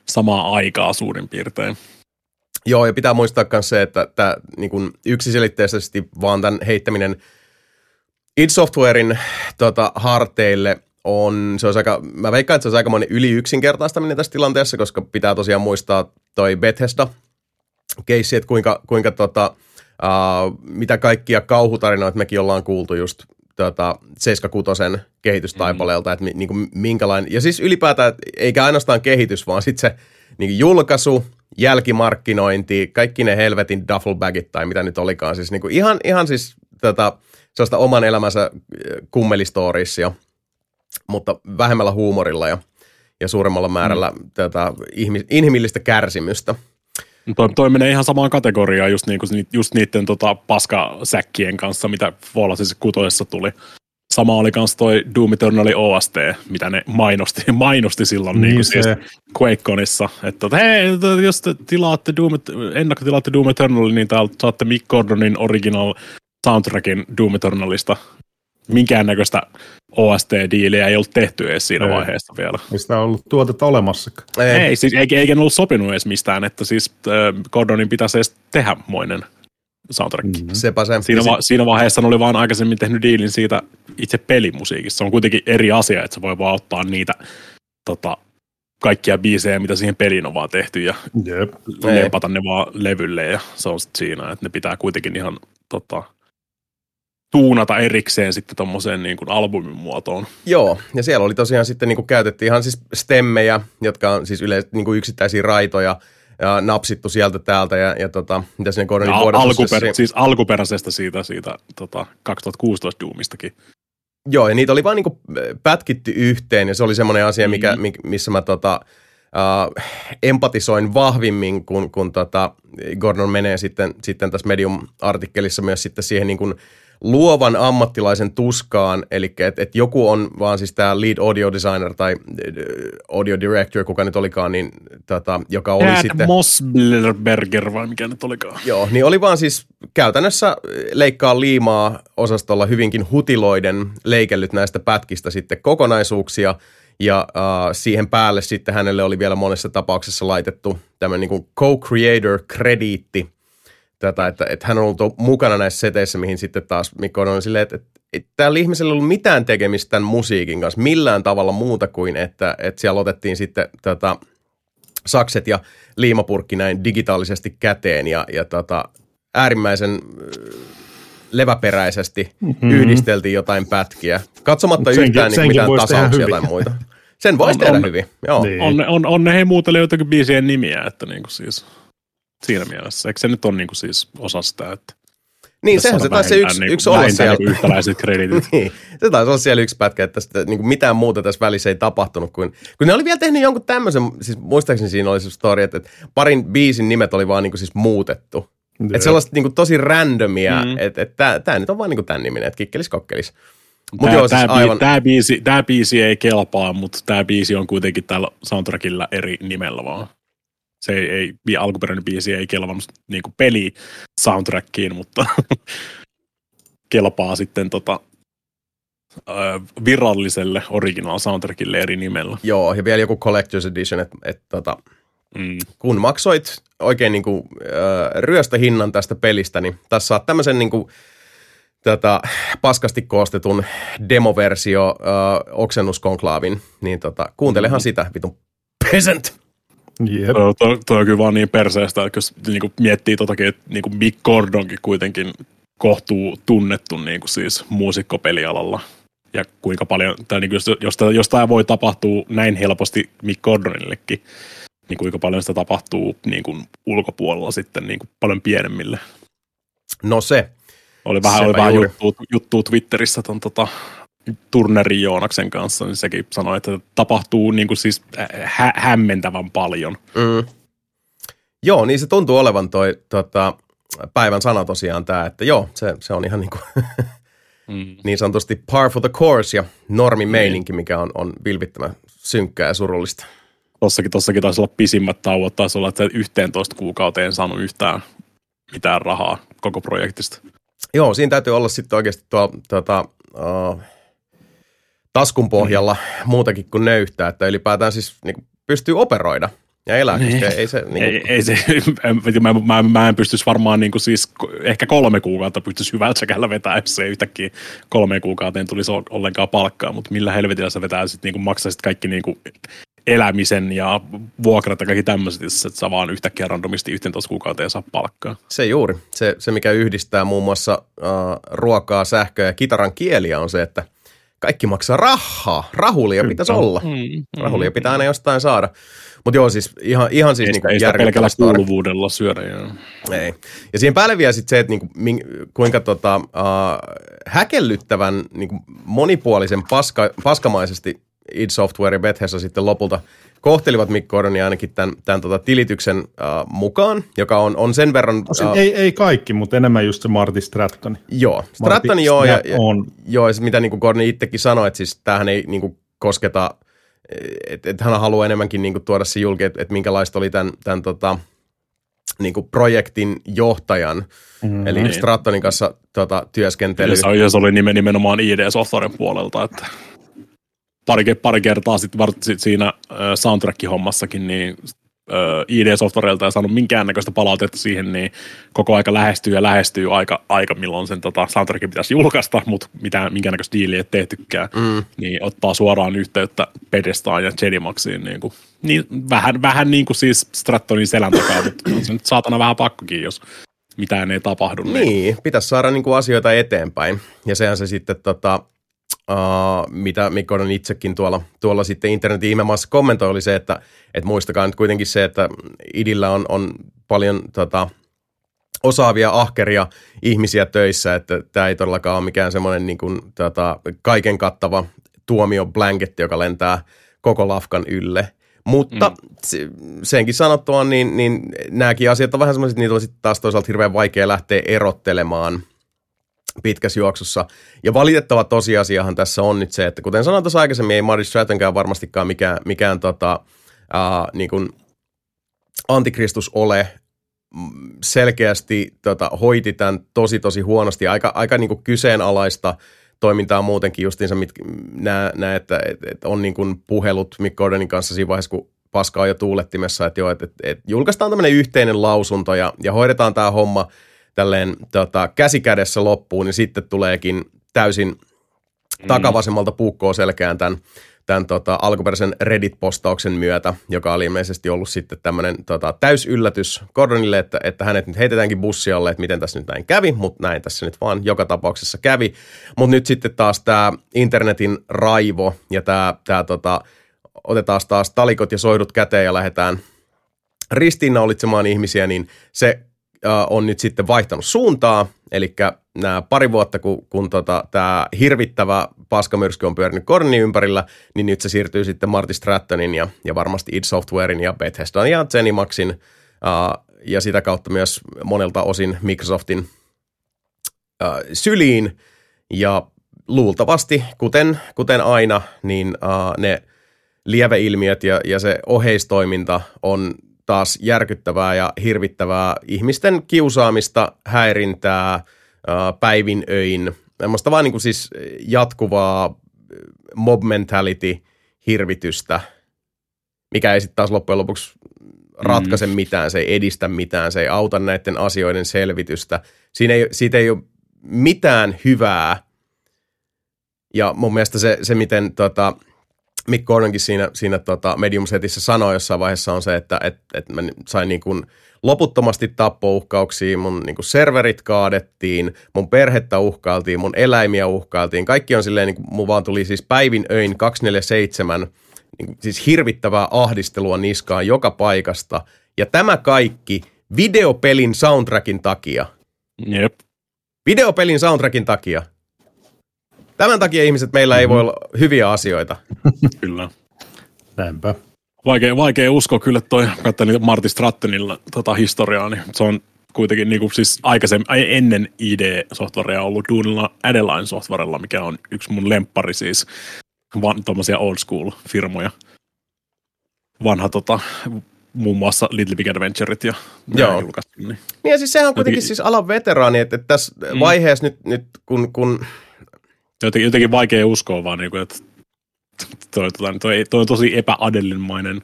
Speaker 2: samaa aikaa suurin piirtein.
Speaker 1: Joo, ja pitää muistaa myös se, että tämä niin kuin yksiselitteisesti vaan tämän heittäminen id Softwarein tota, harteille on, se olisi aika, mä veikkaan, että se olisi aikamoinen yli yksinkertaistaminen tässä tilanteessa, koska pitää tosiaan muistaa toi Bethesda keissi, että kuinka, kuinka tota, uh, mitä kaikkia kauhutarinoita mekin ollaan kuultu just tota, 76 kehitystaipaleelta, että mi, niin kuin, minkälainen, ja siis ylipäätään, että eikä ainoastaan kehitys, vaan sitten se niin kuin julkaisu, jälkimarkkinointi, kaikki ne helvetin duffelbagit tai mitä nyt olikaan, siis niin kuin ihan, ihan siis tota, sellaista oman elämänsä äh, kummelistorisia, mutta vähemmällä huumorilla ja, ja suuremmalla määrällä mm. tota, ihmi, inhimillistä kärsimystä.
Speaker 2: Toi, toi menee ihan samaan kategoriaan just, niinku, just niiden tota, paskasäkkien kanssa, mitä Fallout 6 tuli. Sama oli kans toi Doom Eternal OST, mitä ne mainosti, <laughs> mainosti silloin
Speaker 3: Niin
Speaker 2: niin
Speaker 3: se-
Speaker 2: siis QuakeConissa. Että tota, hei, t- jos te tilaatte Doom, ennakkotilaatte Doom Eternalin, niin täältä saatte Mick Gordonin original soundtrackin Doom Eternalista. Minkäännäköistä OST-diiliä ei ollut tehty edes siinä
Speaker 3: Ei.
Speaker 2: vaiheessa vielä.
Speaker 3: Ei sitä ollut tuotetta olemassakaan.
Speaker 1: Ei,
Speaker 2: Ei, siis eikä, eikä ne ollut sopinut edes mistään, että siis äh, Gordonin pitäisi edes tehdä moinen soundtrack. Mm.
Speaker 3: Mm.
Speaker 1: Sepä se.
Speaker 2: Siinä, va- siinä vaiheessa ne oli vaan aikaisemmin tehnyt diilin siitä itse pelimusiikissa. Se on kuitenkin eri asia, että se voi vaan ottaa niitä tota, kaikkia biisejä, mitä siihen peliin on vaan tehty ja
Speaker 3: Jep.
Speaker 2: Lempata ne vaan levylle ja se on sit siinä, että ne pitää kuitenkin ihan tota, tuunata erikseen sitten tommoseen niin kuin albumin muotoon.
Speaker 1: Joo, ja siellä oli tosiaan sitten niin kuin käytettiin ihan siis stemmejä, jotka on siis yleensä niin kuin yksittäisiä raitoja, ja napsittu sieltä täältä, ja, ja tota, mitä sinne Gordonin
Speaker 2: Al- alkuper- siis alkuperäisestä siitä, siitä tota, 2016 Doomistakin.
Speaker 1: Joo, ja niitä oli vaan niinku pätkitty yhteen, ja se oli semmoinen asia, mikä,
Speaker 2: Mm.
Speaker 1: mi- missä mä tota, uh, empatisoin vahvimmin, kun, kun tota Gordon menee sitten, sitten tässä Medium-artikkelissa myös sitten siihen niin kuin luovan ammattilaisen tuskaan, eli että et joku on vaan siis tämä lead audio designer tai äh, audio director, kuka nyt olikaan, niin tota, joka oli
Speaker 2: Chad
Speaker 1: sitten...
Speaker 2: Mosberger vai mikä nyt olikaan.
Speaker 1: Joo, niin oli vaan siis käytännössä leikkaa liimaa osastolla hyvinkin hutiloiden leikellyt näistä pätkistä sitten kokonaisuuksia. Ja äh, siihen päälle sitten hänelle oli vielä monessa tapauksessa laitettu tämmöinen niin co-creator-krediitti. Tätä, että, että hän on ollut mukana näissä seteissä, mihin sitten taas Mikko on silleen, että, että, että täällä ihmisellä ei ollut mitään tekemistä tämän musiikin kanssa millään tavalla muuta kuin, että, että siellä otettiin sitten tota, sakset ja liimapurkki näin digitaalisesti käteen ja, ja tota, äärimmäisen äh, leväperäisesti mm-hmm. yhdisteltiin jotain pätkiä, katsomatta
Speaker 3: senkin-
Speaker 1: yhtään niin
Speaker 3: senkin
Speaker 1: mitään
Speaker 3: voisi tehdä
Speaker 1: tasauksia tai muita. Sen voisi
Speaker 2: On-
Speaker 1: tehdä
Speaker 2: on-
Speaker 1: hyvin, joo.
Speaker 3: Niin.
Speaker 2: On, on, on ne he muutelee jotakin biisien nimiä, että niinku siis siinä mielessä. Eikö se nyt ole niinku siis osa sitä, että
Speaker 1: Niin, sehän se taisi se yksi,
Speaker 2: niinku,
Speaker 1: yksi olla siellä.
Speaker 2: Niinku yhtäläiset kreditit. <laughs>
Speaker 1: Niin, se taisi olla siellä yksi pätkä, että sitä, niin kuin mitään muuta tässä välissä ei tapahtunut. Kuin, kun ne oli vielä tehnyt jonkun tämmöisen, siis muistaakseni siinä oli se story, että, että parin biisin nimet oli vaan niin kuin siis muutettu. Että sellaista niin kuin tosi randomia,
Speaker 2: Mm.
Speaker 1: että, että tämä nyt on vaan niin kuin tämän niminen, että kikkelis kokkelis. Mutta
Speaker 2: Tää,
Speaker 1: joo, siis
Speaker 2: tää,
Speaker 1: aivan,
Speaker 2: tää, biisi, tää biisi ei kelpaa, mutta tämä biisi on kuitenkin tällä soundtrackilla eri nimellä vaan. Se ei, ei alkuperäinen biisi ei kelvannut niinku peli soundtrackiin, mutta <laughs> kelpaa sitten tota, ö, viralliselle original soundtrackille eri nimellä.
Speaker 1: joo, ja vielä joku Collector's Edition, että, että tota,
Speaker 2: Mm.
Speaker 1: kun maksoit oikein niin kuin, äh, ryöstöhinnan tästä pelistä, niin tässä saat tämmöisen niin kuin, tätä paskasti koostetun demoversio äh, oksennuskonklaavin, niin tota, kuuntelehan sitä, vitun peasant.
Speaker 3: Jep.
Speaker 2: Tuo, tuo, tuo on kyllä vaan niin perseestä, että jos niinku miettii totakin, että niinku Mick Gordonkin kuitenkin kohtuu tunnettu niinku siis muusikkopelialalla. Ja kuinka paljon, tai niinku jos, jos, jos tämä voi tapahtua näin helposti Mick Gordonillekin, niin kuinka paljon sitä tapahtuu niinku ulkopuolella sitten niinku paljon pienemmille.
Speaker 1: No se,
Speaker 2: Oli vähän, oli vähän
Speaker 1: juuri.
Speaker 2: juttua, juttua Twitterissä ton tota, Turnerin Joonaksen kanssa, niin sekin sanoi, että tapahtuu niinku siis hä- hämmentävän paljon.
Speaker 1: mm. joo, niin se tuntuu olevan toi tota, päivän sana tosiaan tämä, että joo, se, se on ihan niin, kuin, <laughs>
Speaker 2: Mm.
Speaker 1: niin sanotusti par for the course ja normi meininki, mikä on, on vilpittömän synkkää ja surullista.
Speaker 2: Tossakin, tossakin taisi olla pisimmät tauot, taisi olla, että 11 kuukauteen en saanut yhtään mitään rahaa koko projektista.
Speaker 1: Joo, siinä täytyy olla sitten oikeasti tuolla tota, uh, taskun pohjalla muutakin kuin nöyhtää, että ylipäätään siis niin pystyy operoida ja elää,
Speaker 2: Niin.
Speaker 1: ei se... Niin
Speaker 2: Ei, ei se, mä, mä, mä en pystyisi varmaan niin kuin siis ehkä kolme kuukautta pystyisi hyvältä säkällä vetää, jos se yhtäkkiä kolme kuukauteen tulisi ol- ollenkaan palkkaa, mutta millä helvetillä sä vetää sitten niin maksaisit kaikki niin kuin elämisen ja vuokrat ja kaikki tämmöiset, jos et sä vaan yhtäkkiä randomisti 11 kuukauteen saa palkkaa.
Speaker 1: Se juuri. Se, se mikä yhdistää muun muassa uh, ruokaa, sähköä ja kitaran kieliä on se, että kaikki maksaa rahaa. Rahulia
Speaker 3: Kyllä.
Speaker 1: pitäisi olla.
Speaker 2: Mm,
Speaker 1: Rahulia pitää aina jostain saada. Mutta joo, siis ihan, ihan siis
Speaker 2: Ei
Speaker 1: niinku
Speaker 2: sitä, ei sitä
Speaker 1: järkyttävä
Speaker 2: pelkällä
Speaker 1: story.
Speaker 2: kuuluvuudella syödä. Joo.
Speaker 1: Ei. Ja siihen päälle vielä sitten se, että niinku, min, kuinka tota, uh, häkellyttävän niinku, monipuolisen paska, paskamaisesti id Software ja Bethesda sitten lopulta kohtelivat Mick Gordonia ainakin tämän, tämän tota, tilityksen uh, mukaan, joka on, on sen verran...
Speaker 3: Tosin ei, ei kaikki, mutta enemmän just se Marty Stratton.
Speaker 1: Joo, Strattoni joo, ja, ja,
Speaker 3: on.
Speaker 1: joo, ja se, mitä niin Gordon itsekin sanoi, että siis tämähän ei niin kuin, kosketa, että et hän haluaa enemmänkin niin kuin, tuoda se julki, että et minkälaista oli tämän, tämän tota, niin kuin projektin johtajan, mm, eli
Speaker 2: niin.
Speaker 1: Strattonin kanssa tota, työskentely.
Speaker 2: Ja se, ja se oli nimen- nimenomaan ID-softwaren puolelta, että pari, pari kertaa sitten var- sit siinä soundtrack-hommassakin, niin ID-softwarelta ei saanut minkäännäköistä palautetta siihen, niin koko aika lähestyy ja lähestyy aika, aika milloin sen tota, soundtrackin pitäisi julkaista, mutta mitään, minkäännäköistä diiliä ei tehtykään,
Speaker 1: Mm,
Speaker 2: niin ottaa suoraan yhteyttä Pedestaan ja Jedimaxiin, niin, kuin, niin vähän, vähän niin kuin siis Strattonin selän takaa, mutta on se nyt saatana vähän pakkokin, jos mitään ei tapahdu.
Speaker 1: niin, pitäisi saada niin kuin, asioita eteenpäin. Ja sehän se sitten, tota, uh, mitä Mick Gordon itsekin tuolla, tuolla sitten internetin ihmemaassa kommentoi, oli se, että et muistakaa nyt kuitenkin se, että idillä on, on paljon tota, osaavia, ahkeria ihmisiä töissä, että tämä ei todellakaan ole mikään semmoinen niin kuin, tota, kaiken kattava tuomio blanketti, joka lentää koko lafkan ylle. Mutta mm. se, senkin sanottua, niin, niin nämäkin asiat on vähän semmoiset, niitä on sitten taas toisaalta hirveän vaikea lähteä erottelemaan pitkässä juoksussa. Ja valitettava tosiasiahan tässä on nyt se, että kuten sanoin tuossa aikaisemmin, ei Marty Strattonkään varmastikaan mikään, mikään tota, ää, niin kuin antikristus ole selkeästi tota, hoiti tämän tosi tosi huonosti. Aika, aika niin kuin kyseenalaista toimintaa muutenkin justiinsa, mit, nää, nää, että et, et on niin kuin puhelut Mick Gordonin kanssa siinä vaiheessa, kun paska on jo tuulettimessa, että joo, että et, et julkaistaan tämmöinen yhteinen lausunto ja, ja hoidetaan tämä homma tälleen tota, käsikädessä loppuun, niin sitten tuleekin täysin takavasemmalta puukkoa selkään tämän, tämän tota, alkuperäisen Reddit-postauksen myötä, joka oli ilmeisesti ollut sitten tämmöinen tota, täysyllätys Gordonille, että, että hänet nyt heitetäänkin bussialle, että miten tässä nyt näin kävi, mutta näin tässä nyt vaan joka tapauksessa kävi. Mutta nyt sitten taas tämä internetin raivo ja tämä, tämä tota, otetaan taas talikot ja soidut käteen ja lähdetään ristiinnaulitsemaan ihmisiä, niin se on nyt sitten vaihtanut suuntaa, eli nämä pari vuotta, kun, kun tota, tämä hirvittävä paskamyrsky on pyörinyt Korni ympärillä, niin nyt se siirtyy sitten Marty Strattonin ja, ja varmasti id Softwarein ja Bethesdan ja Zenimaxin uh, ja sitä kautta myös monelta osin Microsoftin uh, syliin. Ja luultavasti, kuten, kuten aina, niin uh, ne lieveilmiöt ja, ja se oheistoiminta on taas järkyttävää ja hirvittävää ihmisten kiusaamista, häirintää, päivin öin, semmoista vaan niin kuin siis jatkuvaa mob mentality hirvitystä, mikä ei sitten taas loppujen lopuksi ratkaise mm. mitään, se ei edistä mitään, se ei auta näiden asioiden selvitystä. Siinä ei, siitä ei ole mitään hyvää. Ja mun mielestä se, se miten tota, Mick Gordonkin siinä, siinä tota Medium-setissä sanoi jossain vaiheessa on se, että et, et mä sain niin kuin loputtomasti tappouhkauksia, mun niin kuin serverit kaadettiin, mun perhettä uhkailtiin, mun eläimiä uhkailtiin. Kaikki on silleen, niin kuin, mun vaan tuli siis päivin öin 247, niin kuin, siis hirvittävää ahdistelua niskaan joka paikasta. Ja tämä kaikki videopelin soundtrackin takia.
Speaker 2: Jep.
Speaker 1: Videopelin soundtrackin takia. Tämän takia ihmiset meillä mm-hmm. ei voi olla hyviä asioita. <laughs>
Speaker 2: Kyllä.
Speaker 3: Näinpä.
Speaker 2: Vaikea, vaikea uskoa kyllä toi, katselin Marty Strattonilla tota historiaa, niin se on kuitenkin niin kuin siis aikaisemmin, ennen ID-softwarea ollut duunilla Adeline Softwarella, mikä on yksi mun lemppari siis, van, tuommoisia old school firmoja. Vanha tota, muun muassa Little Big Adventureit ja
Speaker 1: Joo. julkaistu. Niin. niin ja siis sehän on kuitenkin Jotenkin, siis alan veteraani, että, että tässä mm. vaiheessa nyt, nyt kun, kun
Speaker 2: jotenkin, jotenkin vaikea uskoa vaan, niin kuin, että toi, toi, toi, toi on tosi epäadellinmainen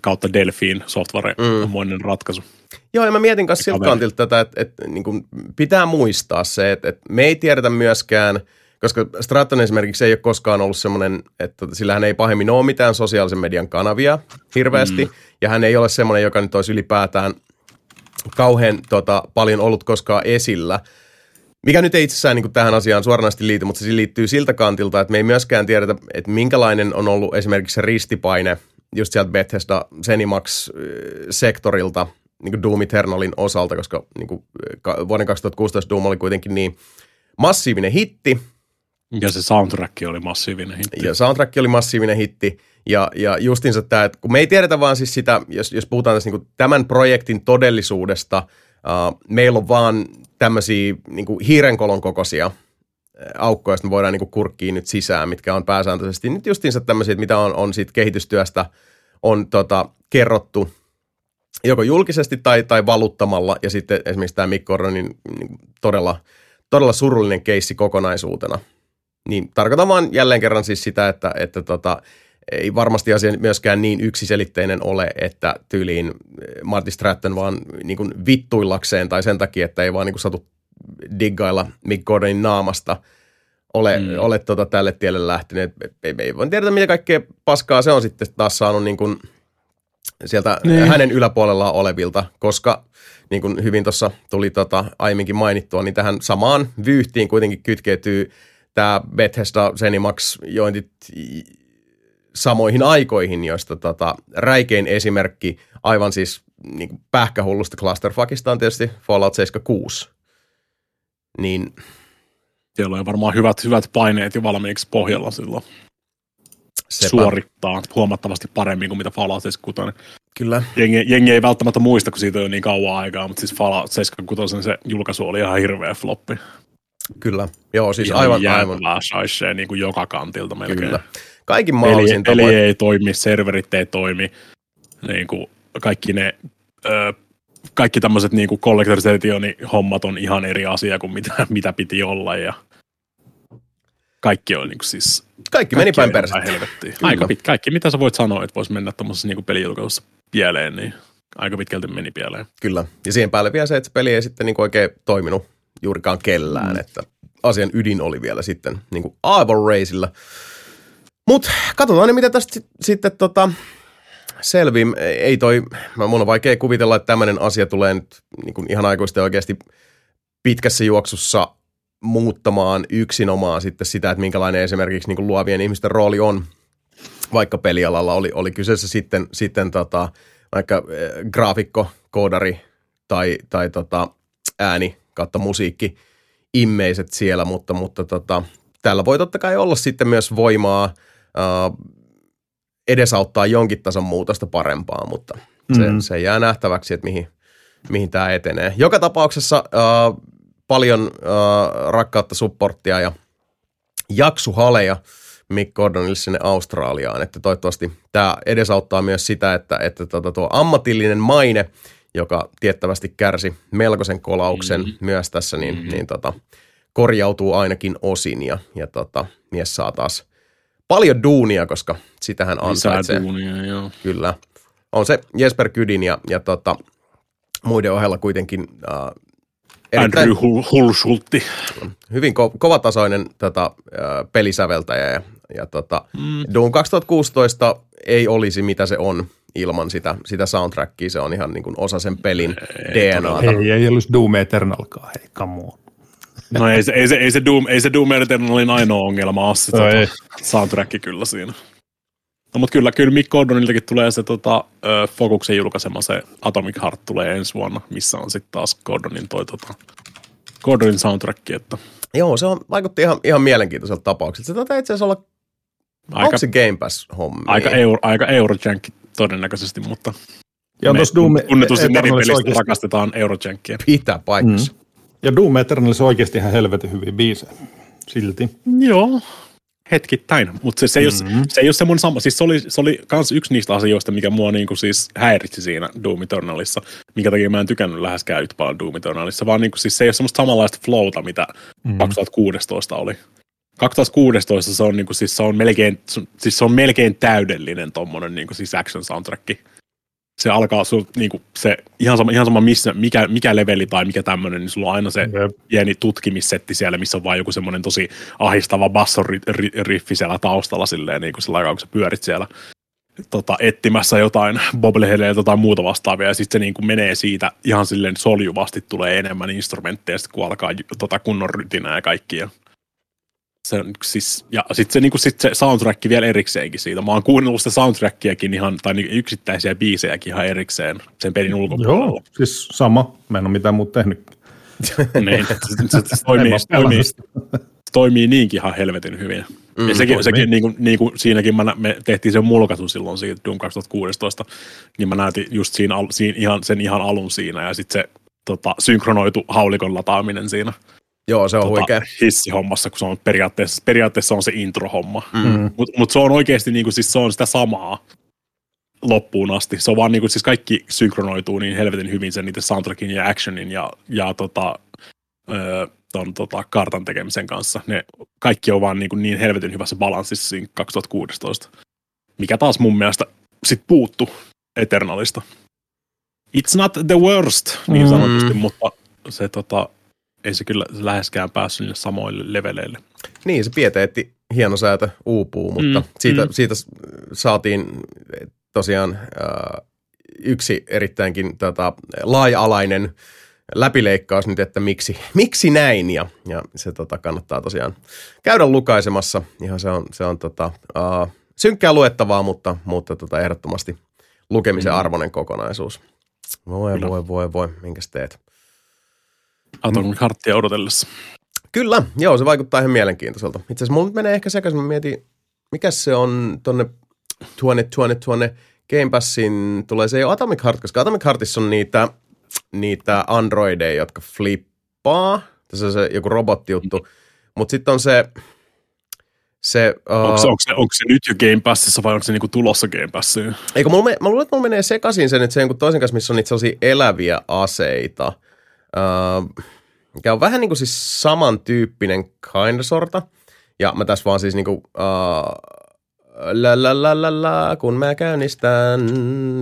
Speaker 2: kautta Delfiin software-moinen mm. ratkaisu.
Speaker 1: Joo, ja mä mietin kanssa siltä kantilta tätä, että, että niin kuin pitää muistaa se, että, että me ei tiedetä myöskään, koska Stratton esimerkiksi ei ole koskaan ollut semmoinen, että sillä hän ei pahemmin ole mitään sosiaalisen median kanavia hirveästi, mm. ja hän ei ole semmoinen, joka nyt olisi ylipäätään kauhean tota, paljon ollut koskaan esillä – mikä nyt ei itsessään niin tähän asiaan suoranaisesti liity, mutta se liittyy siltä kantilta, että me ei myöskään tiedetä, että minkälainen on ollut esimerkiksi se ristipaine just sieltä Bethesda Zenimax-sektorilta niin kuin Doom Eternalin osalta, koska niin kuin vuoden 2016 Doom oli kuitenkin niin massiivinen hitti.
Speaker 2: Ja se soundtrack oli massiivinen hitti.
Speaker 1: Ja soundtrack oli massiivinen hitti. Ja, ja justinsa tämä, että kun me ei tiedetä vaan siis sitä, jos, jos puhutaan tässä niin tämän projektin todellisuudesta – Uh, meillä on vaan tämmöisiä niin hiirenkolon kokoisia aukkoja, joista me voidaan niin kurkkiin nyt sisään, mitkä on pääsääntöisesti nyt justiinsa tämmöisiä, mitä on, on siitä kehitystyöstä on tota, kerrottu joko julkisesti tai, tai valuttamalla, ja sitten esimerkiksi tämä Mikko Oronin niin todella, todella surullinen keissi kokonaisuutena. Niin tarkoitan vaan jälleen kerran siis sitä, että, että tota, ei varmasti asia myöskään niin yksiselitteinen ole, että tyyliin eh, Marty Stratton vaan niin kuin vittuillakseen tai sen takia, että ei vaan niin kuin satu diggailla Mick Gordonin naamasta ole, mm. ole tota tälle tielle lähtenyt. Ei, ei voi tiedä, mitä kaikkea paskaa se on sitten taas saanut niin kuin sieltä niin. hänen yläpuolellaan olevilta, koska niin kuin hyvin tuossa tuli tota aiemminkin mainittua, niin tähän samaan vyyhtiin kuitenkin kytkeytyy tämä Bethesda Zenimax jointit samoihin aikoihin, joista tota, räikein esimerkki aivan siis niin pähkähullusta clusterfuckista on tietysti Fallout 76. Niin...
Speaker 2: Siellä on varmaan hyvät, hyvät paineet jo valmiiksi pohjalla silloin. Sepä. suorittaa huomattavasti paremmin kuin mitä Fallout 76.
Speaker 1: Kyllä.
Speaker 2: Jengi, jengi, ei välttämättä muista, kun siitä on niin kauan aikaa, mutta siis Fallout 76 se julkaisu oli ihan hirveä floppi.
Speaker 1: Kyllä, joo siis ihan aivan, aivan.
Speaker 2: Saisee niin kuin joka kantilta melkein. Kyllä.
Speaker 1: Kaikin mahdollisin
Speaker 2: peli, peli ei toimi, serverit ei toimi, niin kuin kaikki ne, ö, kaikki tämmöiset niin kuin Collector's Editionin hommat on ihan eri asia kuin mitä, <laughs> mitä piti olla ja kaikki on niin kuin siis...
Speaker 1: Kaikki, meni päin persettä.
Speaker 2: Aika pit, kaikki, mitä sä voit sanoa, että voisi mennä tuommoisessa niin pelijulkaisussa pieleen, niin aika pitkälti meni pieleen.
Speaker 1: Kyllä, ja siihen päälle vielä se, että se peli ei sitten niin kuin oikein toiminut juurikaan kellään, mm. että asian ydin oli vielä sitten niin kuin aivan reisillä. Mutta katsotaan niin, mitä tästä sitten tota, selviin. Ei toi, mun on vaikea kuvitella, että tämmöinen asia tulee nyt niin kuin ihan aikuisten oikeasti pitkässä juoksussa muuttamaan yksinomaan sitten sitä, että minkälainen esimerkiksi niin kuin luovien ihmisten rooli on vaikka pelialalla oli, oli kyseessä sitten, sitten tota, vaikka äh, graafikko, koodari tai, tai tota, ääni kautta musiikki immeiset siellä, mutta, mutta tota, tällä voi totta kai olla sitten myös voimaa edesauttaa jonkin tason muutosta parempaa, mutta se, mm-hmm. se jää nähtäväksi, että mihin, mihin tämä etenee. Joka tapauksessa äh, paljon äh, rakkautta, supporttia ja jaksuhaleja Mick Gordonille sinne Australiaan, että toivottavasti tämä edesauttaa myös sitä, että, että tota, tuo ammatillinen maine, joka tiettävästi kärsi melkoisen kolauksen mm-hmm. myös tässä, niin, mm-hmm. niin tota, korjautuu ainakin osin ja, ja tota, mies saa taas paljon duunia, koska sitähän ansaitsee.
Speaker 2: Lisää duunia, joo.
Speaker 1: Kyllä. On se Jesper Kydin ja, ja tota, muiden ohella kuitenkin äh,
Speaker 2: Andrew Hulschultti.
Speaker 1: Hyvin ko- kovatasoinen tota, äh, pelisäveltäjä ja, ja tota, mm. Doom 2016 ei olisi mitä se on ilman sitä, sitä soundtrackia. Se on ihan niin kuin osa sen pelin DNAta.
Speaker 3: Ei, ei olisi Doom Eternalkaan, hei, come on.
Speaker 2: No ei se, ei se, ei se Doom, ei se Doom Eternalin ainoa ongelma ole se no tota, soundtrack kyllä siinä. No mutta kyllä, kyllä Mick Gordoniltakin tulee se tota, Focuksen julkaisema se Atomic Heart tulee ensi vuonna, missä on sitten taas Gordonin toi tota, Gordonin soundtrack, että
Speaker 1: Joo, se on, vaikutti ihan, ihan mielenkiintoiselta tapaukselta. Se taitaa itse asiassa olla, aika, onko se Game Pass hommi?
Speaker 2: Aika, euro, aika Eurojankki todennäköisesti, mutta
Speaker 3: ja
Speaker 2: me,
Speaker 3: Doom
Speaker 2: tunnetusti oikeasti... rakastetaan Eurojankkia.
Speaker 1: Pitää paikkansa. Mm.
Speaker 3: Ja Doom Eternal on oikeasti ihan helvetin hyvin biisejä. Silti.
Speaker 2: Joo, hetkittäin, mutta se, se, mm-hmm. ei ole, se ei ole semmoinen sama. Siis se oli, se oli kans yksi niistä asioista, mikä mua niinku siis häiritsi siinä Doom Eternalissa, minkä takia mä en tykännyt läheskään yhtä paljon Doom Eternalissa, vaan niinku siis se ei ole semmoista samanlaista flowta, mitä mm-hmm. 2016 oli. 2016 se on, niinku, siis se on melkein, siis se on melkein täydellinen tommonen niinku, siis action soundtrack se alkaa sul, niinku, se ihan sama, ihan sama missä, mikä, mikä leveli tai mikä tämmöinen, niin sulla on aina se yep. pieni tutkimissetti siellä, missä on vain joku semmoinen tosi ahistava bassoriffi siellä taustalla silleen, niin kuin sillä aikaa, kun sä pyörit siellä tota, etsimässä jotain bobbleheadia ja jotain muuta vastaavia, ja sitten se niin kuin menee siitä ihan silleen soljuvasti, tulee enemmän instrumentteja, kun alkaa tota, kunnon rytinää ja kaikkia se, siis, ja sitten se, niinku, sit se soundtrack vielä erikseenkin siitä. Mä oon kuunnellut sitä soundtrackiakin ihan, tai niinku yksittäisiä biisejäkin ihan erikseen sen pelin ulkopuolella.
Speaker 3: Joo, siis sama. Mä en ole mitään muuta tehnyt. <laughs>
Speaker 2: niin, se, se, se, toimii, toimii, toimii niinkin ihan helvetin hyvin. Mm, ja sekin, sekin niin kuin, niin kuin siinäkin mä, me tehtiin sen mulkaisu silloin siitä Doom 2016, niin mä näytin just siinä, siinä ihan, sen ihan alun siinä, ja sitten se tota, synkronoitu haulikon lataaminen siinä.
Speaker 1: Joo, se on tota, huikea.
Speaker 2: Hissihommassa, kun se on periaatteessa, periaatteessa on se intro-homma. Mm. Mutta mut se on oikeasti niinku, siis se on sitä samaa loppuun asti. Se on vaan niinku, siis kaikki synkronoituu niin helvetin hyvin sen niiden soundtrackin ja actionin ja, ja tota, öö, ton, tota, kartan tekemisen kanssa. Ne kaikki on vaan niinku niin helvetin hyvässä balanssissa siinä 2016. Mikä taas mun mielestä sit puuttu Eternalista. It's not the worst, niin mm. sanotusti, mutta se tota, ei se kyllä läheskään päässyt niille samoille leveleille.
Speaker 1: Niin, se pieteetti hienosäätö uupuu, mutta mm, siitä, mm. siitä saatiin tosiaan äh, yksi erittäinkin tota, laaja-alainen läpileikkaus nyt, että miksi, miksi näin, ja, ja se tota, kannattaa tosiaan käydä lukaisemassa. Ihan se on, se on tota, äh, synkkää luettavaa, mutta, mutta tota, ehdottomasti lukemisen mm. arvoinen kokonaisuus. Voi, voi, voi, voi, minkäs teet?
Speaker 2: Atomic Heartia odotellessa.
Speaker 1: Kyllä, joo, se vaikuttaa ihan mielenkiintoiselta. Itse asiassa mulla nyt menee ehkä sekaisin, mä mietin, mikä se on tonne tuonne, tuonne, tuonne Game Passin tulee, se ole Atomic Heart, koska Atomic Heartissa on niitä, niitä androideja, jotka flippaa. Tässä on se joku robottijuttu. Mutta sitten on se, se, uh,
Speaker 2: onko, se, onko, se, onko se nyt jo Game Passissa vai onko se niinku tulossa Game Passiin?
Speaker 1: Eikö, mulla, mä luulen, että mulla menee sekaisin sen, että se on toisen kanssa, missä on niitä sellaisia eläviä aseita – Uh, mikä on vähän niin kuin siis samantyyppinen kind sorta. Ja mä tässä vaan siis niin kuin, uh, la, la, la, la, la, kun mä käynnistän,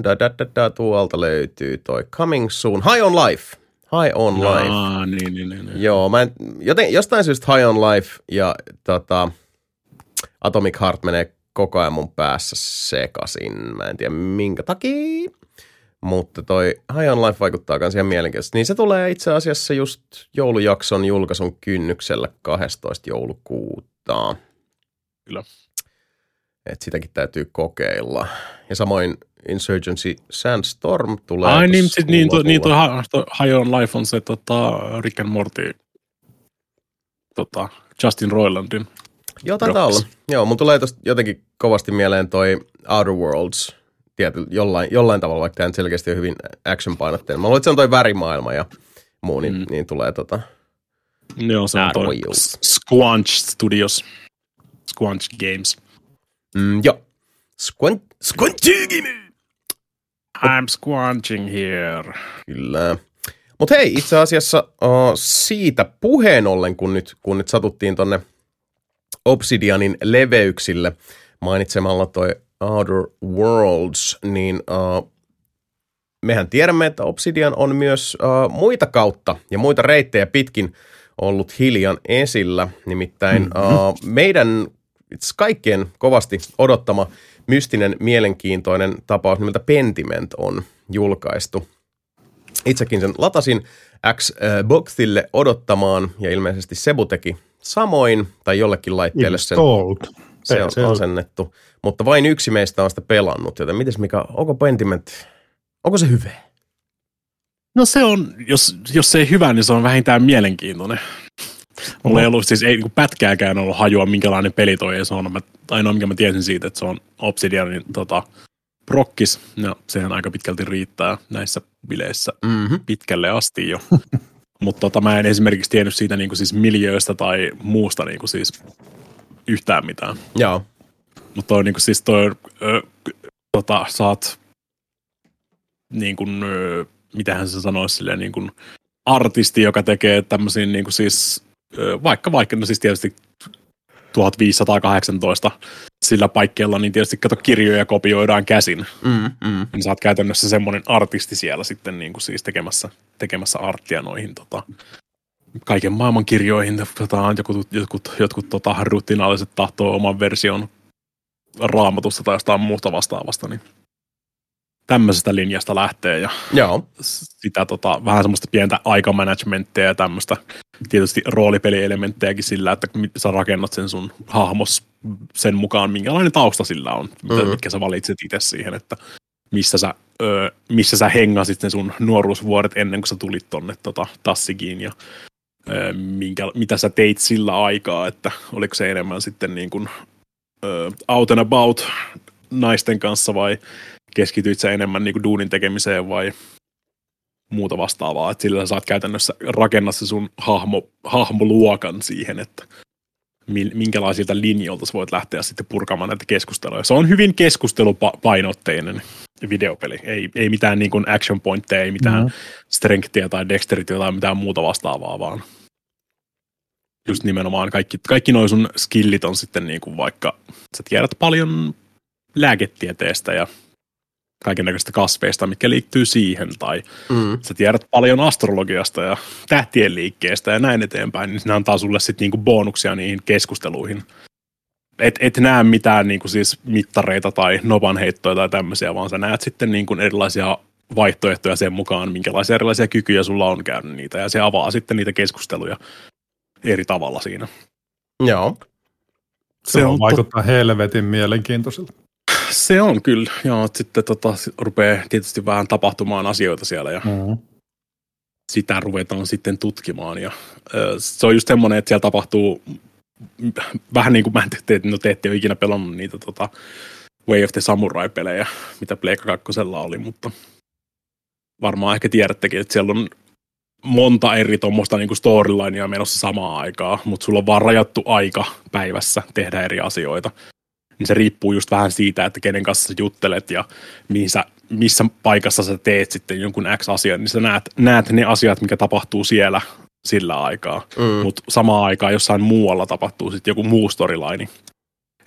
Speaker 1: da, da, da, da, tuolta löytyy toi Coming Soon, High on Life. High on Life.
Speaker 2: Aa, niin, niin, niin, niin.
Speaker 1: Joo, mä en, joten, jostain syystä High on Life ja tota, Atomic Heart menee koko ajan mun päässä sekaisin. Mä en tiedä minkä takia. Mutta toi High on Life vaikuttaa myös ihan mielenkiintoisesti. Niin se tulee itse asiassa just joulujakson julkaisun kynnyksellä 12. joulukuuta.
Speaker 2: Kyllä.
Speaker 1: että sitäkin täytyy kokeilla. Ja samoin Insurgency Sandstorm tulee.
Speaker 2: Ai niin, sit, niin, tuo, niin tuo, High on Life on se tota, Rick and Morty tota, Justin Roilandin.
Speaker 1: Joo, taitaa olla. Joo, mun tulee tosta jotenkin kovasti mieleen toi Outer Worlds tiety, jollain, jollain tavalla, vaikka tämä selkeästi on hyvin action-painotteinen. Mä luulen, että se on toi värimaailma ja muu, niin, mm. Niin tulee tota...
Speaker 2: Joo, se on toi. Squanch Studios. Squanch Games.
Speaker 1: Mm, joo. Squant, Squantigimi!
Speaker 2: I'm squanching here.
Speaker 1: Kyllä. Mutta hei, itse asiassa uh, siitä puheen ollen, kun nyt, kun nyt satuttiin tonne Obsidianin leveyksille mainitsemalla toi Outer Worlds, niin uh, mehän tiedämme, että Obsidian on myös uh, muita kautta ja muita reittejä pitkin ollut hiljan esillä. Nimittäin uh, meidän itse kaikkien kovasti odottama mystinen, mielenkiintoinen tapaus nimeltä Pentiment on julkaistu. Itsekin sen latasin Xboxille odottamaan ja ilmeisesti Sebu teki samoin tai jollekin laitteelle sen
Speaker 3: Installed.
Speaker 1: Se on
Speaker 3: PC:llä.
Speaker 1: asennettu. Mutta vain yksi meistä on sitä pelannut, joten mites Mika, onko Pentiment, onko se hyvä?
Speaker 2: No se on, jos, jos se ei hyvä, niin se on vähintään mielenkiintoinen. Mulla ei ollut siis ei niinku pätkääkään ollut hajua, minkälainen peli toi ei se on. Mä, ainoa, minkä mä tiesin siitä, että se on Obsidianin tota, prokkis. No, sehän aika pitkälti riittää näissä bileissä
Speaker 1: Mm-hmm.
Speaker 2: pitkälle asti jo. <laughs> Mutta tota, mä en esimerkiksi tiennyt siitä niinku siis miljöistä tai muusta niinku siis yhtään mitään.
Speaker 1: Joo.
Speaker 2: Mutta toi niinku siis toi, ö, tota, saat niin kuin, ö, mitähän se sanoisi silleen niin kuin artisti, joka tekee tämmöisiä niin kuin siis, ö, vaikka vaikka, no siis tietysti 1518 sillä paikkeella, niin tietysti kato kirjoja kopioidaan käsin.
Speaker 1: Mm, mm.
Speaker 2: Niin sä oot käytännössä semmoinen artisti siellä sitten niin kuin siis tekemässä, tekemässä arttia noihin tota, kaiken maailman kirjoihin. Tota, jotkut, jotkut, jotkut tota, rutinaaliset tahtoo oman version raamatusta tai jostain muusta vastaavasta, niin tämmöisestä linjasta lähtee ja
Speaker 1: Joo.
Speaker 2: sitä tota, vähän semmoista pientä aikamanagementtia ja tämmöistä tietysti roolipelielementtejäkin sillä, että sä rakennat sen sun hahmos sen mukaan, minkälainen tausta sillä on, mitä,
Speaker 1: Mhm.
Speaker 2: mm. mitkä sä valitset itse siihen, että missä sä, ö, missä sä hengasit ne sun nuoruusvuodet ennen kuin sä tulit tonne tota, Tassigiin ja minkä, mitä sä teit sillä aikaa, että oliko se enemmän sitten niin kuin out and about naisten kanssa vai keskityit sä enemmän niin kuin duunin tekemiseen vai muuta vastaavaa, että sillä sä saat käytännössä rakennaa se sun hahmo, hahmoluokan siihen, että minkälaisilta linjoilta sä voit lähteä sitten purkamaan näitä keskusteluja. Se on hyvin keskustelupainotteinen videopeli, ei, ei mitään niin kuin action pointteja, ei mitään
Speaker 3: Mhm.
Speaker 2: mm. strengthia tai dexterityä tai mitään muuta vastaavaa, vaan just nimenomaan kaikki, kaikki noin sun skillit on sitten niin kuin vaikka, sä tiedät paljon lääketieteestä ja kaikennäköistä kasveista, mitkä liittyy siihen, tai
Speaker 1: Mm.
Speaker 2: sä tiedät paljon astrologiasta ja tähtien liikkeestä ja näin eteenpäin, niin ne antaa sulle sitten niinku bonuksia niihin keskusteluihin. Et, et näe mitään niinku siis mittareita tai nopanheittoja tai tämmöisiä, vaan sä näet sitten niinku erilaisia vaihtoehtoja sen mukaan, minkälaisia erilaisia kykyjä sulla on käynyt niitä, ja se avaa sitten niitä keskusteluja eri tavalla siinä.
Speaker 1: Joo.
Speaker 3: Se, on
Speaker 2: tot-
Speaker 3: vaikuttaa helvetin mielenkiintoiselta.
Speaker 2: se on kyllä, että sitten tota, rupeaa tietysti vähän tapahtumaan asioita siellä, ja
Speaker 3: Mm.
Speaker 2: sitä ruvetaan sitten tutkimaan. Ja, ö, se on just semmoinen, että siellä tapahtuu vähän niin kuin mä en te, no te ette ole ikinä pelannut niitä tota, Way of the Samurai-pelejä, mitä Pleikka 2 oli, mutta varmaan ehkä tiedättekin, että siellä on monta eri tuommoista niin storylinea menossa samaan aikaan, mutta sulla on vaan rajattu aika päivässä tehdä eri asioita. Niin se riippuu just vähän siitä, että kenen kanssa sä juttelet ja mihin sä, missä paikassa sä teet sitten jonkun X-asian, niin sä näet, näet ne asiat, mikä tapahtuu siellä sillä aikaa.
Speaker 1: Mm.
Speaker 2: Mutta samaan aikaan jossain muualla tapahtuu sitten joku muu storyline.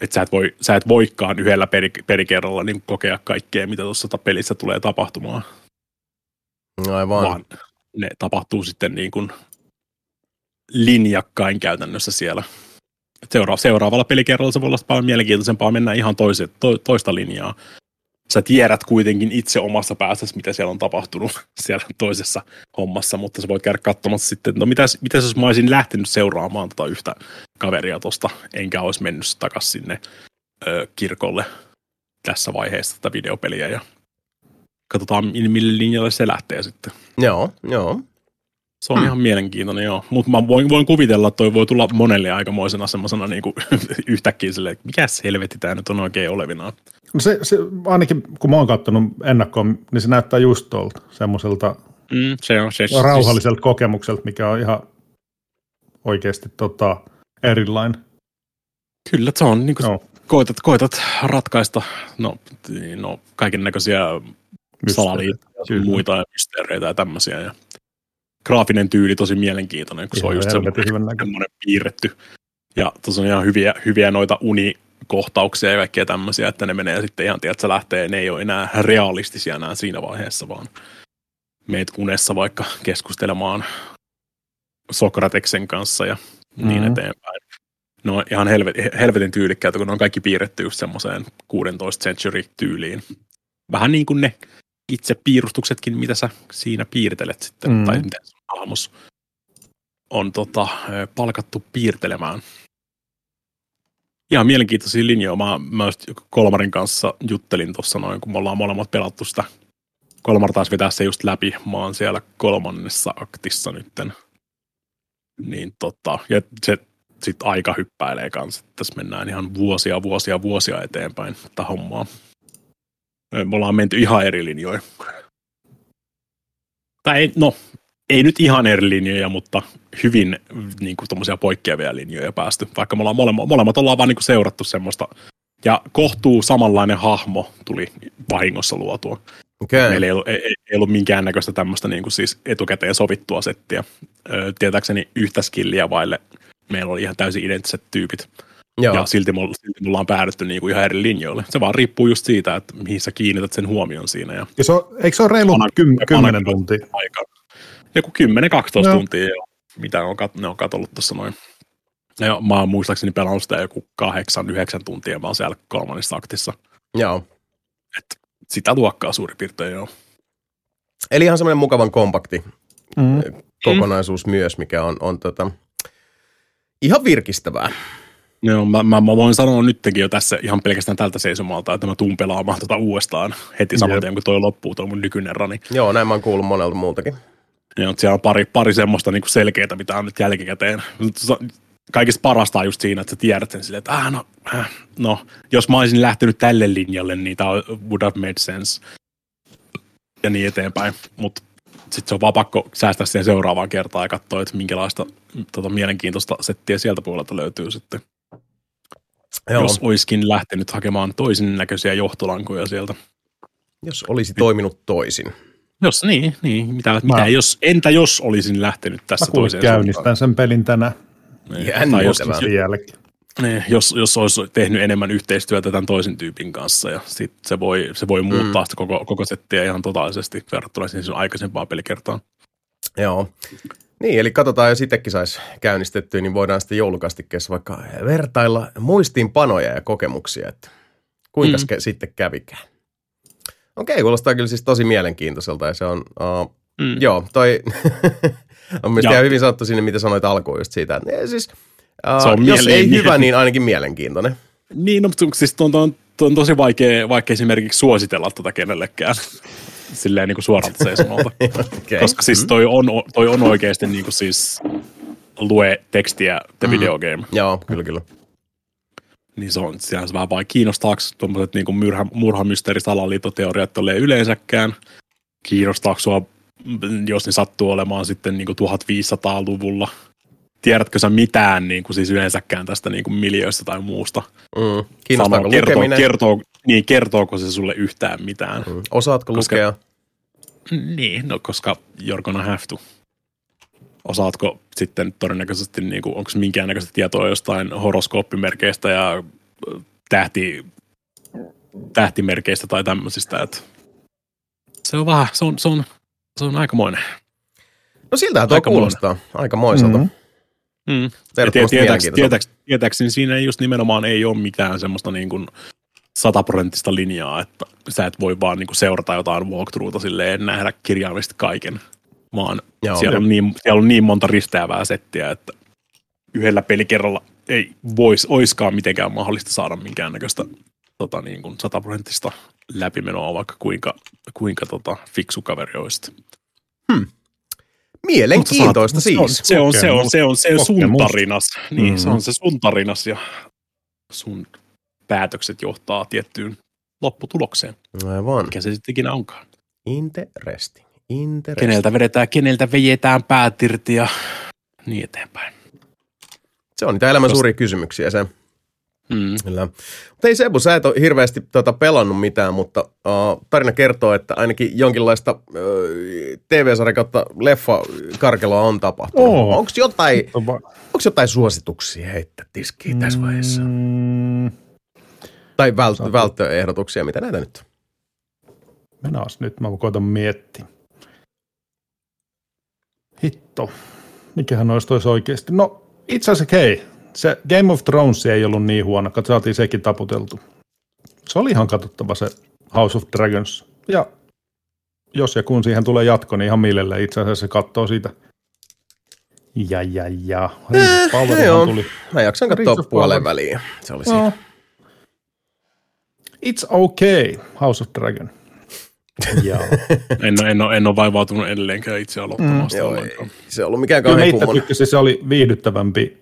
Speaker 2: Että sä, et voi, sä et voikaan yhdellä peri, perikerralla niin kokea kaikkea, mitä tuossa pelissä tulee tapahtumaan
Speaker 1: Aivan.
Speaker 2: vaan ne tapahtuu sitten niin kuin linjakkain käytännössä siellä. Seura- seuraavalla pelikerralla se voi olla paljon mielenkiintoisempaa mennä ihan toise, to, toista linjaa. Sä tiedät kuitenkin itse omassa päässäsi, mitä siellä on tapahtunut <laughs> siellä toisessa hommassa, mutta sä voit käydä katsomassa sitten, no mitäs, mitäs jos mä olisin lähtenyt seuraamaan tota yhtä kaveria tosta, enkä olisi mennyt takaisin sinne ö, kirkolle tässä vaiheessa tätä videopeliä ja katsotaan mille linjalle se lähtee sitten.
Speaker 1: Joo, joo.
Speaker 2: Se on mm. ihan mielenkiintoinen, joo. Mutta mä voin, voin kuvitella, että toi voi tulla monelle aikamoisena semmoisena niinku <laughs> yhtäkkiä silleen, että mikä helvetti tämä nyt on oikein olevinaan.
Speaker 3: No se, se, ainakin kun mä oon katsonut ennakkoon, niin se näyttää just tuolta semmoiselta
Speaker 2: mm, se on, se,
Speaker 3: rauhalliselta siis... kokemukselta, mikä on ihan oikeasti tota, erilainen.
Speaker 2: Kyllä, se on niin kuin, no. koetat, koetat ratkaista no, no, kaiken näköisiä salaliittoja, muita ja mysteereitä ja tämmöisiä. Ja graafinen tyyli tosi mielenkiintoinen, kun se on just semmoinen piirretty. Ja tuossa on ihan hyviä, hyviä noita unikohtauksia ja kaikkea tämmöisiä, että ne menee sitten ihan, tiedät, että lähtee, ne ei ole enää realistisia enää siinä vaiheessa, vaan meet unessa vaikka keskustelemaan Sokrateksen kanssa ja niin mm-hmm. eteenpäin. No ihan helvetin, helvetin tyylikkäitä, kun ne on kaikki piirretty just semmoiseen 16 century tyyliin. Vähän niin kuin ne itse piirustuksetkin, mitä sä siinä piirtelet sitten, mm. tai miten hahmos on tota, palkattu piirtelemään. Ihan mielenkiintoisia linjoja. Mä, mä just Kolmarin kanssa juttelin tuossa noin, kun me ollaan molemmat pelattu sitä. Kolmar taas vetää se just läpi. Mä oon siellä kolmannessa aktissa nytten. Niin tota, ja se sitten aika hyppäilee kanssa. Tässä mennään ihan vuosia, vuosia, vuosia eteenpäin tätä hommaa. Me ollaan menty ihan eri linjoja. Tai ei, no, ei nyt ihan eri linjoja, mutta hyvin niin kuin, poikkeavia linjoja päästy. Vaikka me ollaan molemmat, molemmat ollaan vaan niin kuin, seurattu semmoista. Ja kohtuu samanlainen hahmo tuli vahingossa luotua. Okay. Meillä ei ollut, ei, ei ollut minkäännäköistä tämmöistä niin kuin siis etukäteen sovittua settiä. Öö, tietääkseni yhtä skilliä vaille meillä oli ihan täysin identtiset tyypit. Joo. Ja silti mulla, silti mulla on päädytty niinku ihan eri linjoille. Se vaan riippuu just siitä, että mihin sä kiinnität sen huomion siinä. Ja,
Speaker 3: ja se on, eikö se ole reilu kym- 10 tuntia? Aika.
Speaker 2: Joku 10-12 no. tuntia, jo, mitä on, ne on katollut tuossa noin. Ja mä oon muistaakseni pelannut sitä joku 8-9 tuntia, mä oon siellä kolmannessa aktissa.
Speaker 1: Joo.
Speaker 2: Et sitä luokkaa suurin piirtein joo.
Speaker 1: Eli ihan semmoinen mukavan kompakti mm. kokonaisuus mm. myös, mikä on, on tota, ihan virkistävää.
Speaker 2: Joo, mä, mä, mä voin sanoa nytkin jo tässä ihan pelkästään tältä seisomalta, että mä tuun pelaamaan tota uudestaan heti saman tien, kun toi loppuu, tuo mun nykyinen rani.
Speaker 1: Joo, näin mä oon kuullut monelta muutakin.
Speaker 2: Joo, siellä on pari, pari semmoista niin selkeää, mitä on nyt jälkikäteen. Kaikista parasta on just siinä, että sä tiedät sen silleen, että ah, no, äh, no, jos mä olisin lähtenyt tälle linjalle, niin tämä would have made sense. Ja niin eteenpäin. Mutta sitten se on vaan pakko säästää siihen seuraavaan kertaan ja katsoa, että minkälaista tota, mielenkiintoista settiä sieltä puolelta löytyy sitten. Joo. Jos olisikin lähtenyt hakemaan toisen näköisiä johtolankoja sieltä.
Speaker 1: Jos olisi toiminut toisin.
Speaker 2: Jos niin, niin. Mitä, Mä, mitä jos, entä jos olisin lähtenyt tässä Mä toiseen
Speaker 3: käynnistän suuntaan? sen pelin tänään.
Speaker 1: Niin, tai jos,
Speaker 3: jälkeen.
Speaker 2: Niin, jos, jos olisi tehnyt enemmän yhteistyötä tämän toisen tyypin kanssa ja sit se voi, se voi muuttaa mm. sitä koko, koko settiä ihan totaalisesti verrattuna siihen aikaisempaan pelikertaan.
Speaker 1: Joo. Niin, eli katsotaan, jos itsekin saisi käynnistettyä, niin voidaan sitten joulukastikkeessa vaikka vertailla muistiinpanoja ja kokemuksia, että kuinka mm. sitten kävikään. Okei, kuulostaa kyllä siis tosi mielenkiintoiselta ja se on, uh, mm. joo, toi <laughs> on mielestäni ihan hyvin sanottu sinne, mitä sanoit alkuun just siitä, että siis – Uh, se on jos ei hyvä, niin ainakin mielenkiintoinen.
Speaker 2: Niin, no, siis on, on, on tosi vaikea, vaikea esimerkiksi suositella tätä kenellekään silleen niin kuin suoralta <laughs> seisomalta. okay. Koska siis toi on, toi on oikeasti niin kuin siis lue tekstiä the mm. video game.
Speaker 1: Joo, kyllä, kyllä.
Speaker 2: Niin se on, sehän se vähän vain kiinnostaako tuommoiset niin murha, murhamysteerisalaliittoteoriat yleensäkään. Kiinnostaako sua, jos ne sattuu olemaan sitten niin kuin 1500-luvulla – tiedätkö sä mitään niin kuin siis yleensäkään tästä niin kuin miljöistä tai muusta?
Speaker 1: Mm. Kiinnostaako
Speaker 2: Sano, kertoo, kertoo, niin, kertooko se sulle yhtään mitään? Mm.
Speaker 1: Osaatko koska, lukea?
Speaker 2: Niin, no koska you're gonna have to. Osaatko sitten todennäköisesti, niin kuin, onko minkäännäköistä tietoa jostain horoskooppimerkeistä ja tähti, tähtimerkeistä tai tämmöisistä, että se on vähän, se on, se on, se on aikamoinen.
Speaker 1: No siltähän tuo kuulostaa aikamoiselta. Mm-hmm.
Speaker 2: Mm. Tietääks, tietääks, tietääkseni siinä ei just nimenomaan ei ole mitään semmoista niin kuin sataprosenttista linjaa, että sä et voi vaan niin kuin seurata jotain walkthroughta silleen nähdä kirjaimista kaiken, vaan Joo, siellä, on niin, siellä on niin monta risteävää settiä, että yhdellä pelikerralla ei vois, oiskaan mitenkään mahdollista saada minkäännäköistä tota, niin kuin sataprosenttista läpimenoa, vaikka kuinka, kuinka tota, fiksu kaveri olisi.
Speaker 1: Mielenkiintoista
Speaker 2: Se on
Speaker 1: siis.
Speaker 2: se, on, se, on, se, on, se on sun tarinas. Niin, se
Speaker 3: Mhm.
Speaker 2: on se sun tarinas ja sun päätökset johtaa tiettyyn lopputulokseen,
Speaker 1: Aivan.
Speaker 2: mikä se sitten ikinä onkaan.
Speaker 1: Interesting. Interesting.
Speaker 2: Keneltä vedetään, keneltä vejetään päät irti ja niin eteenpäin.
Speaker 1: Se on niitä elämän
Speaker 2: Tosta-
Speaker 1: suuria kysymyksiä se.
Speaker 2: Mm.
Speaker 1: Kyllä. Mutta ei Sebu, sä et ole hirveästi tota, pelannut mitään, mutta uh, tarina kertoo, että ainakin jonkinlaista uh, TV-sarja kautta leffa karkeloa on tapahtunut.
Speaker 3: Oo.
Speaker 1: Onko jotain, onks jotain suosituksia heittää tiskiin tässä vaiheessa?
Speaker 3: Mm,
Speaker 1: Tai vält-
Speaker 3: Saatu.
Speaker 1: välttöehdotuksia, mitä näitä nyt?
Speaker 3: Menas nyt, mä koitan miettiä. Hitto. Mikähän olisi tois oikeasti? No, itse asiassa hei, se Game of Thrones ei ollut niin huono, kun saatiin sekin taputeltu. Se oli ihan katsottava se House of Dragons. Ja jos ja kun siihen tulee jatko, niin ihan mielellään itse asiassa se katsoo siitä. Ja, ja, ja. Of
Speaker 1: Eh,
Speaker 3: tuli.
Speaker 1: Mä jaksan katsoa
Speaker 3: Power.
Speaker 1: väliin. Se oli siinä.
Speaker 3: It's okay, House of Dragon. Joo. <laughs>
Speaker 2: En, en, ole, en ole vaivautunut edelleenkään itse aloittamaan sitä
Speaker 1: Joo, ei,
Speaker 2: ollenkaan.
Speaker 1: se on ollut mikään kauhean kummonen.
Speaker 3: tykkäsin, se oli viihdyttävämpi.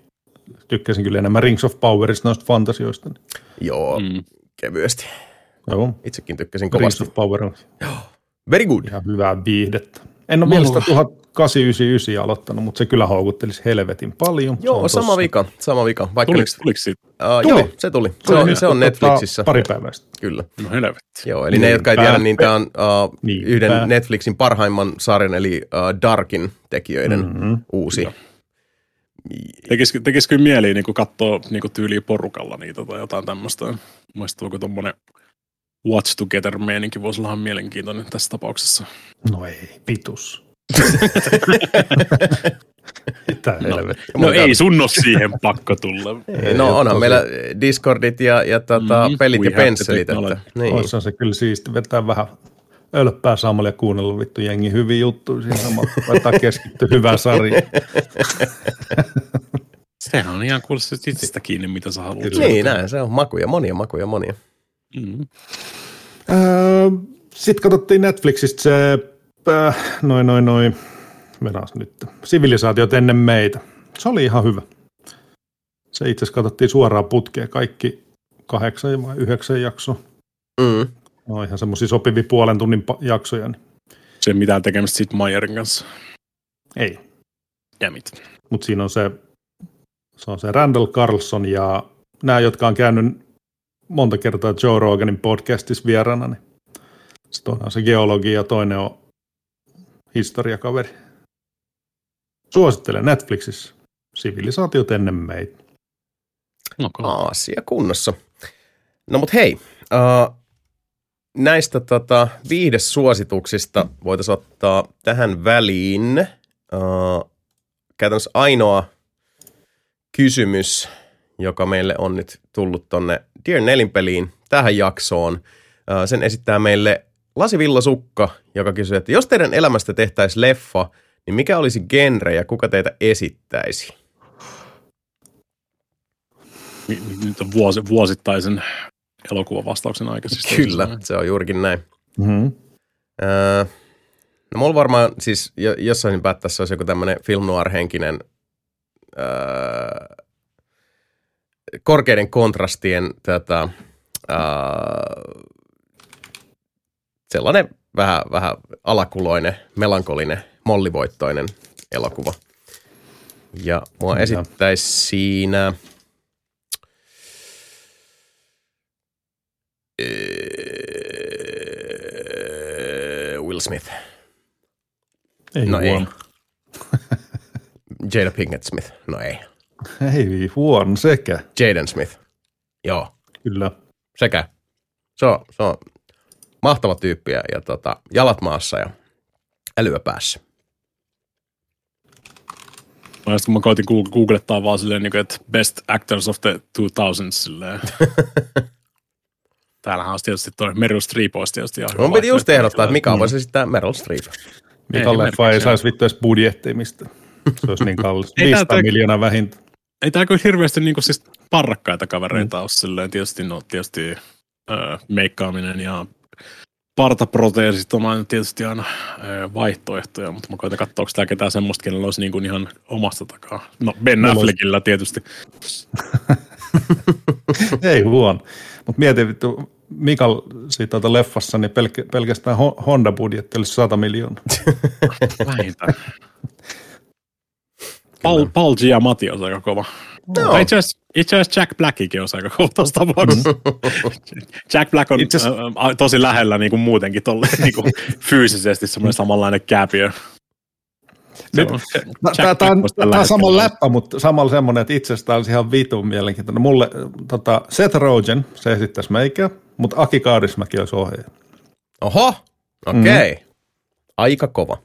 Speaker 3: Tykkäsin kyllä enemmän Rings of Powerista noista fantasioista.
Speaker 1: Joo,
Speaker 2: Mm.
Speaker 1: kevyesti.
Speaker 3: Joo,
Speaker 1: Itsekin tykkäsin
Speaker 3: Rings
Speaker 1: kovasti.
Speaker 3: of Power on
Speaker 1: Very good.
Speaker 3: ihan hyvää viihdettä. En ole
Speaker 2: Mulla-
Speaker 3: vielä sitä 1899 aloittanut, mutta se kyllä houkuttelisi helvetin paljon. Se
Speaker 1: Joo,
Speaker 3: on
Speaker 1: sama
Speaker 3: tossa.
Speaker 1: vika, sama vika. Vaikka
Speaker 2: Tuliko,
Speaker 1: nyt,
Speaker 2: tuliko siitä?
Speaker 1: uh,
Speaker 3: Tuli.
Speaker 1: joo, se tuli. Se
Speaker 3: Tuli
Speaker 1: on,
Speaker 3: nyt,
Speaker 1: se on Netflixissä.
Speaker 3: Pari päivää sitten.
Speaker 1: Kyllä.
Speaker 2: No helvetti.
Speaker 1: Joo, eli ne, jotka ei tiedä, niin tämä on uh,
Speaker 3: Niinpä.
Speaker 1: yhden Netflixin parhaimman sarjan, eli uh, Darkin tekijöiden
Speaker 3: Mm-hmm.
Speaker 1: uusi.
Speaker 2: Joo. Tekisikö, tekisikö mieli niin katsoa niin tyyliä porukalla niitä tai jotain tämmöistä? Voiko tuommoinen Watch Together-meininki voisi olla ihan mielenkiintoinen tässä tapauksessa.
Speaker 3: No ei, vitus. Mitä
Speaker 2: No. No ei sun ole siihen pakko tulla. <laughs>
Speaker 1: Ei, No onhan
Speaker 3: tosi-
Speaker 1: meillä Discordit ja, ja tota,
Speaker 2: Mhm.
Speaker 1: pelit ja pensselit. Että, niin.
Speaker 3: Oishan se kyllä siisti vetää vähän ölppää samalla ja kuunnella vittu jengi hyviä juttuja siinä samalla. Laittaa <laughs> keskittyä hyvään sarjaan. <laughs>
Speaker 2: Sehän on ihan kuulosti itsestä kiinni, mitä sä haluat.
Speaker 3: Kyllä.
Speaker 1: Niin, näin se on. Makuja, monia makuja, monia.
Speaker 2: Mm.
Speaker 3: Öö, Sitten katsottiin Netflixistä se, äh, noin noin noin, venas nyt, sivilisaatiot ennen meitä. Se oli ihan hyvä. Se itse asiassa katsottiin suoraan putkeen kaikki kahdeksan vai yhdeksän jaksoa.
Speaker 1: Mm.
Speaker 3: No ihan semmoisia sopivia puolen tunnin pa- jaksoja. Niin.
Speaker 2: Se mitään tekemistä sit Mayerin kanssa.
Speaker 3: Ei,
Speaker 2: Jämit.
Speaker 3: mutta siinä on se, se on se Randall Carlson ja nämä, jotka on käynyt monta kertaa Joe Roganin podcastissa vieraana, niin se toinen on se geologi ja toinen on historiakaveri. Suosittelen Netflixissä. Sivilisaatiot ennen meitä.
Speaker 2: No, oh.
Speaker 1: Asia kunnossa. No mut hei, uh, näistä tota, viihdesuosituksista voitaisiin ottaa tähän väliin uh, käytännössä ainoa kysymys, joka meille on nyt tullut tonne Dear Nelinpeliin tähän jaksoon. Uh, sen esittää meille Lasivilla Sukka, joka kysyy, että jos teidän elämästä tehtäisiin leffa, niin mikä olisi genre ja kuka teitä esittäisi?
Speaker 2: Nyt on vuosi, vuosittaisen elokuvan vastauksen aika. Siis
Speaker 1: Kyllä, se on juurikin näin.
Speaker 3: Mm-hmm.
Speaker 1: Öö, no mulla varmaan siis jo, jossain päättäessä olisi joku tämmöinen film noir-henkinen öö, korkeiden kontrastien tätä, öö, sellainen vähän, vähän alakuloinen, melankolinen, mollivoittoinen elokuva. Ja mua
Speaker 3: Kyllä.
Speaker 1: esittäisi siinä... öö, Will Smith.
Speaker 3: Ei
Speaker 1: No ei.
Speaker 3: huono. <laughs>
Speaker 1: Jada Pinkett Smith. No ei.
Speaker 3: Ei huono sekä.
Speaker 1: Jaden Smith. Joo,
Speaker 3: Kyllä.
Speaker 1: sekä. Se on, se on mahtava tyyppi ja, ja tota, jalat maassa ja älyä päässä.
Speaker 2: Mä, just, kun mä koitin goog- googlettaa vaan silleen, niin kuin, että best actors of the 2000s silleen. <laughs> Täällähän on tietysti toi Meryl Streep olisi tietysti ihan
Speaker 1: Mun piti just ehdottaa, että Mika voisi esittää Meryl Streep.
Speaker 3: Mika
Speaker 2: Ei
Speaker 3: leffa ei saisi vittu edes budjettia mistä. Se olisi niin kallis. <laughs>
Speaker 2: Ei
Speaker 3: 500
Speaker 2: tää-
Speaker 3: miljoonaa vähintään.
Speaker 2: ei tää kyllä hirveästi niinku siis parrakkaita kavereita mm. ole silleen. Tietysti, no, tietysti öö, meikkaaminen ja partaproteesit on aina tietysti aina vaihtoehtoja, mutta mä koitan katsoa, onko tää ketään semmoista, kenellä olisi niinku ihan omasta takaa. No Ben Affleckillä tietysti. <laughs>
Speaker 3: ei huono. Mutta mietin vittu, Mikal siitä tuota leffassa, niin pelk- pelkästään Honda-budjetti olisi 100 miljoonaa.
Speaker 2: Vähintään. <laughs> Paul, Paul Giamatti on aika kova. No. Itse asiassa Jack Blackikin on aika tapauksessa. <laughs> Jack Black on asiassa... äh, tosi lähellä niin kuin muutenkin tolle, <laughs> niin kuin fyysisesti semmoinen samanlainen kääpiö.
Speaker 3: Tämä on, on sama läppä, mutta samalla semmoinen, että itsestä olisi ihan vitun mielenkiintoinen. Mulle tota, Seth Rogen, se esittäisi meikä, mutta Aki Kaarismäki olisi ohjaaja.
Speaker 1: Oho, okei. Okay. Mm. Aika kova.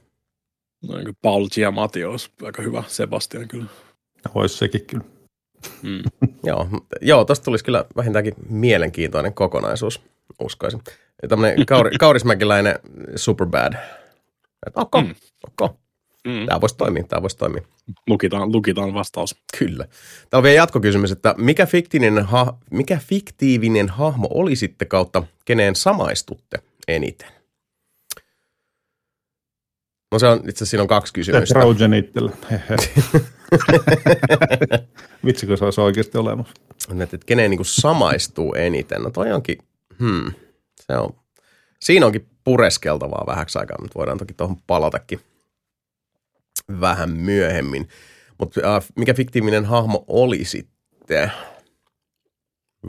Speaker 2: No, niin Paul Giamatti olisi aika hyvä, Sebastian kyllä.
Speaker 3: Olisi sekin kyllä.
Speaker 1: Mm. <laughs> joo, joo tosta tulisi kyllä vähintäänkin mielenkiintoinen kokonaisuus, uskoisin. Tämmöinen <laughs> kauri, kaurismäkiläinen superbad. Okay, mm. okay. Mm. Tämä voisi toimia, tämä voisi toimia.
Speaker 2: Lukitaan, lukitaan vastaus.
Speaker 1: Kyllä. Täällä on vielä jatkokysymys, että mikä fiktiivinen, ha, mikä fiktiivinen hahmo olisitte kautta keneen samaistutte eniten? No se on, itse asiassa siinä on kaksi kysymystä.
Speaker 3: Trojan itsellä. <laughs> Vitsi, kun se olisi oikeasti olemassa.
Speaker 1: Että, että keneen niin samaistuu eniten. No toi onkin, hmm, se on, siinä onkin pureskeltavaa vähäksi aikaa, mutta voidaan toki tuohon palatakin vähän myöhemmin. Mutta äh, mikä fiktiivinen hahmo oli sitten?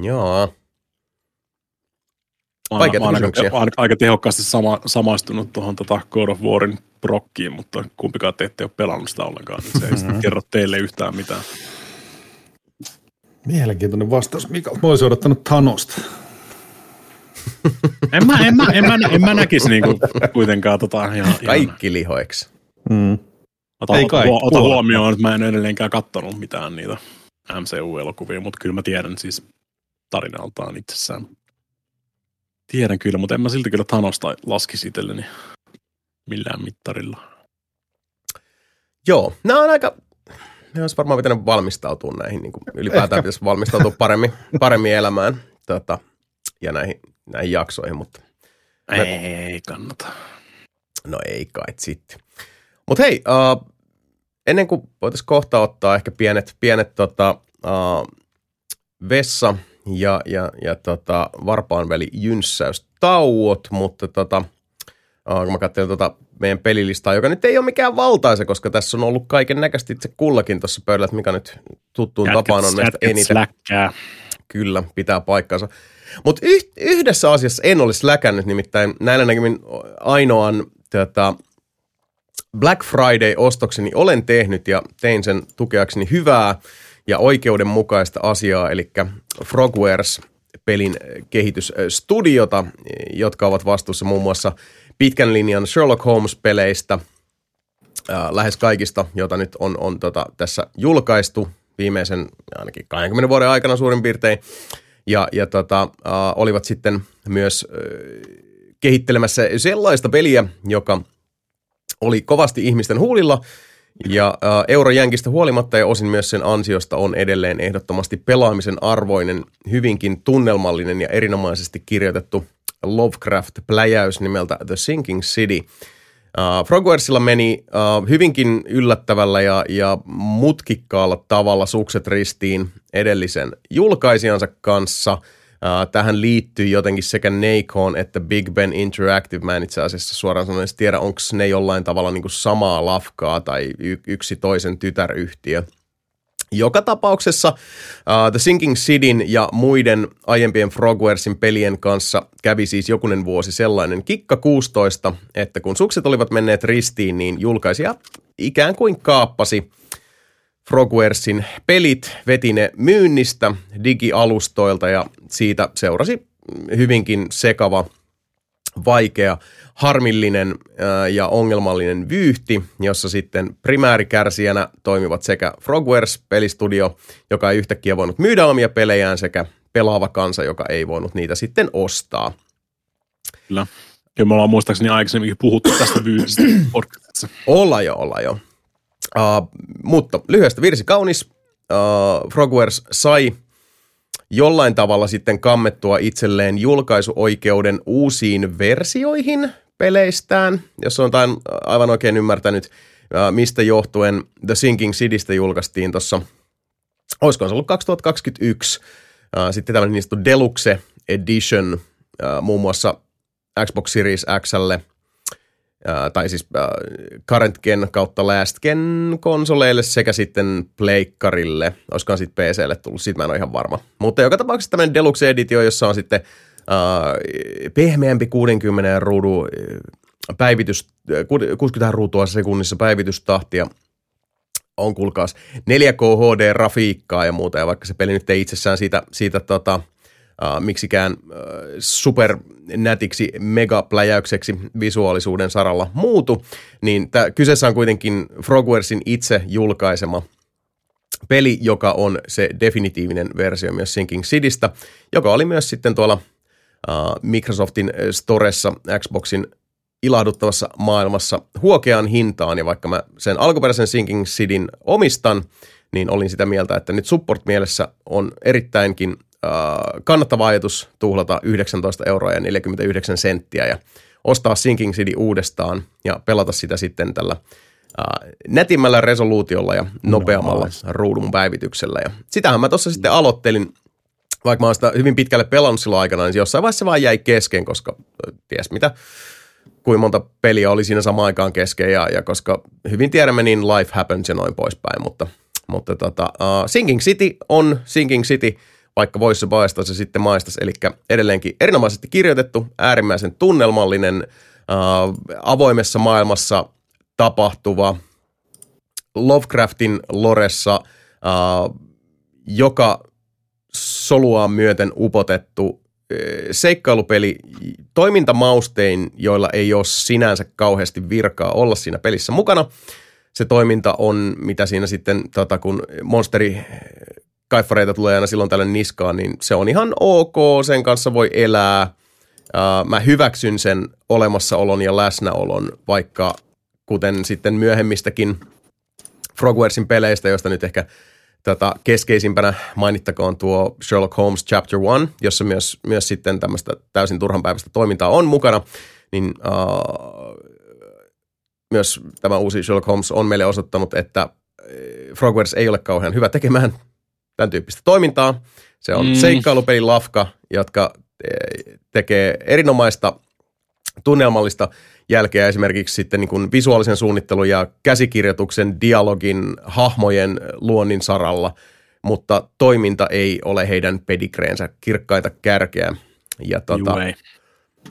Speaker 1: Joo.
Speaker 2: Vaikeita aika, aika, aika tehokkaasti sama, samaistunut tuohon tota God of Warin prokkiin, mutta kumpikaan te ette ole pelannut sitä ollenkaan, niin se ei mm-hmm. kerro teille yhtään mitään.
Speaker 3: Mielenkiintoinen vastaus. Mika, mä olisin odottanut Thanosta. <laughs>
Speaker 2: en, mä, en, mä, en, mä, en mä näkisi niinku kuitenkaan tota ihan,
Speaker 1: Kaikki lihoiksi.
Speaker 3: Mm.
Speaker 2: Ota, Ei kai, ota huomioon, että mä en edelleenkään katsonut mitään niitä MCU-elokuvia, mutta kyllä mä tiedän siis tarinaltaan itsessään. Tiedän kyllä, mutta en mä silti kyllä Thanosta laskisi itselleni millään mittarilla.
Speaker 1: Joo, nämä on aika, ne olisi varmaan pitänyt valmistautua näihin, niin kuin ylipäätään pitäisi valmistautua paremmin, paremmin elämään tota, ja näihin, näihin jaksoihin, mutta...
Speaker 2: Ei, me... ei kannata.
Speaker 1: No ei kai sitten. Mutta hei, uh, ennen kuin voitaisiin kohta ottaa ehkä pienet, pienet tota, uh, vessa ja, ja, ja tota, varpaan väli jynssäystauot, mutta tota, kun mä katselin tota meidän pelilistaa, joka nyt ei ole mikään valtaisa, koska tässä on ollut kaiken näköisesti itse kullakin tuossa pöydällä, että mikä nyt tuttuun jätkät, tapaan on meistä eniten.
Speaker 2: Släkkää.
Speaker 1: Kyllä, pitää paikkansa. Mutta yhdessä asiassa en olisi läkännyt, nimittäin näillä näkymin ainoan tota, Black Friday-ostokseni olen tehnyt ja tein sen tukeakseni hyvää ja oikeudenmukaista asiaa, eli Frogwares pelin kehitysstudiota, jotka ovat vastuussa muun muassa pitkän linjan Sherlock Holmes-peleistä, lähes kaikista, joita nyt on, on tota, tässä julkaistu viimeisen ainakin 20 vuoden aikana suurin piirtein. Ja, ja tota, äh, olivat sitten myös äh, kehittelemässä sellaista peliä, joka – oli kovasti ihmisten huulilla ja äh, eurojänkistä huolimatta ja osin myös sen ansiosta on edelleen ehdottomasti pelaamisen arvoinen, hyvinkin tunnelmallinen ja erinomaisesti kirjoitettu Lovecraft-pläjäys nimeltä The Sinking City. Uh, Frogwaresilla meni uh, hyvinkin yllättävällä ja, ja mutkikkaalla tavalla sukset ristiin edellisen julkaisijansa kanssa – Tähän liittyy jotenkin sekä Nacon että Big Ben Interactive. Mä en itse asiassa suoraan sanoen tiedä, onko ne jollain tavalla niin kuin samaa lafkaa tai y- yksi toisen tytäryhtiö. Joka tapauksessa uh, The Sinking Cityn ja muiden aiempien Frogwaresin pelien kanssa kävi siis jokunen vuosi sellainen kikka 16, että kun sukset olivat menneet ristiin, niin julkaisija ikään kuin kaappasi Frogwaresin pelit, veti ne myynnistä digialustoilta ja siitä seurasi hyvinkin sekava, vaikea, harmillinen ja ongelmallinen vyyhti, jossa sitten primäärikärsijänä toimivat sekä Frogwares pelistudio, joka ei yhtäkkiä voinut myydä omia pelejään, sekä pelaava kansa, joka ei voinut niitä sitten ostaa.
Speaker 2: Kyllä. Ja me ollaan muistaakseni aikaisemminkin puhuttu tästä vyyhdistä <clears throat>
Speaker 1: Olla jo, olla jo. Uh, mutta lyhyestä virsi kaunis. uh, Frogwares sai jollain tavalla sitten kammettua itselleen julkaisuoikeuden uusiin versioihin peleistään, jos on tain aivan oikein ymmärtänyt, mistä johtuen The Sinking Citystä julkaistiin tuossa, olisiko se ollut 2021, sitten tämmöinen niin Deluxe Edition, muun muassa Xbox Series Xlle – tai siis current gen kautta last gen konsoleille sekä sitten pleikkarille. Olisikohan sitten PClle tullut, siitä mä en ole ihan varma. Mutta joka tapauksessa tämmöinen Deluxe Editio, jossa on sitten uh, pehmeämpi 60 ruudu päivitys, 60 ruutua sekunnissa päivitystahtia, on kuulkaas 4K HD-rafiikkaa ja muuta, ja vaikka se peli nyt ei itsessään siitä, siitä tota, äh, miksikään äh, supernätiksi megapläjäykseksi visuaalisuuden saralla muutu, niin tää, kyseessä on kuitenkin Frogwaresin itse julkaisema peli, joka on se definitiivinen versio myös Sinking Citystä, joka oli myös sitten tuolla äh, Microsoftin Storessa Xboxin ilahduttavassa maailmassa huokeaan hintaan, ja vaikka mä sen alkuperäisen Sinking Cityn omistan, niin olin sitä mieltä, että nyt support-mielessä on erittäinkin Äh, kannattava ajatus tuhlata 19 euroa ja 49 senttiä ja ostaa Sinking City uudestaan ja pelata sitä sitten tällä uh, nätimmällä resoluutiolla ja nopeammalla no, ruudun päivityksellä. Ja sitähän mä tuossa sitten aloittelin, vaikka mä oon sitä hyvin pitkälle pelannut silloin aikana, niin jossain vaiheessa vaan jäi kesken, koska ties mitä, kuin monta peliä oli siinä samaan aikaan kesken ja, ja koska hyvin tiedämme, niin life happens ja noin poispäin, mutta, mutta tota, uh, Sinking City on Sinking City – vaikka voisi se paistaa se sitten maistas. Eli edelleenkin erinomaisesti kirjoitettu, äärimmäisen tunnelmallinen, äh, avoimessa maailmassa tapahtuva, Lovecraftin loressa äh, joka soluaan myöten upotettu äh, seikkailupeli toimintamaustein, joilla ei ole sinänsä kauheasti virkaa olla siinä pelissä mukana. Se toiminta on, mitä siinä sitten, tota, kun monsteri kaiffareita tulee aina silloin tällä niskaan, niin se on ihan ok, sen kanssa voi elää. mä hyväksyn sen olemassaolon ja läsnäolon, vaikka kuten sitten myöhemmistäkin Frogwaresin peleistä, joista nyt ehkä tätä keskeisimpänä mainittakoon tuo Sherlock Holmes Chapter 1, jossa myös, myös sitten tämmöistä täysin turhanpäiväistä toimintaa on mukana, niin uh, myös tämä uusi Sherlock Holmes on meille osoittanut, että Frogwares ei ole kauhean hyvä tekemään tämän tyyppistä toimintaa. Se on mm. seikkailupeli Lafka, jotka eh, tekee erinomaista tunnelmallista jälkeä esimerkiksi sitten niin kuin visuaalisen suunnittelun ja käsikirjoituksen, dialogin, hahmojen luonnin saralla, mutta toiminta ei ole heidän pedigreensä kirkkaita kärkeä. Ja tota,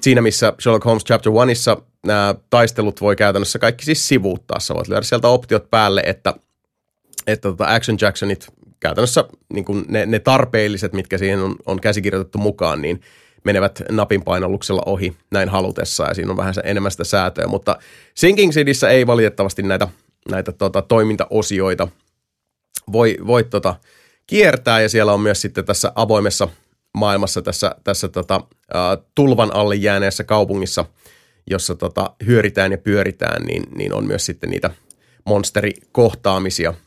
Speaker 1: siinä missä Sherlock Holmes Chapter 1 nämä taistelut voi käytännössä kaikki siis sivuuttaa. Sä voit lyödä sieltä optiot päälle, että, että tota Action Jacksonit käytännössä niin kuin ne, ne tarpeelliset, mitkä siihen on, on käsikirjoitettu mukaan, niin menevät napin painalluksella ohi näin halutessa ja siinä on vähän enemmän sitä säätöä, mutta Sinking Cityssä ei valitettavasti näitä, näitä tota, toimintaosioita voi, voi tota, kiertää ja siellä on myös sitten tässä avoimessa maailmassa tässä, tässä tota, tulvan alle jääneessä kaupungissa, jossa tota, hyöritään ja pyöritään, niin, niin on myös sitten niitä monsterikohtaamisia –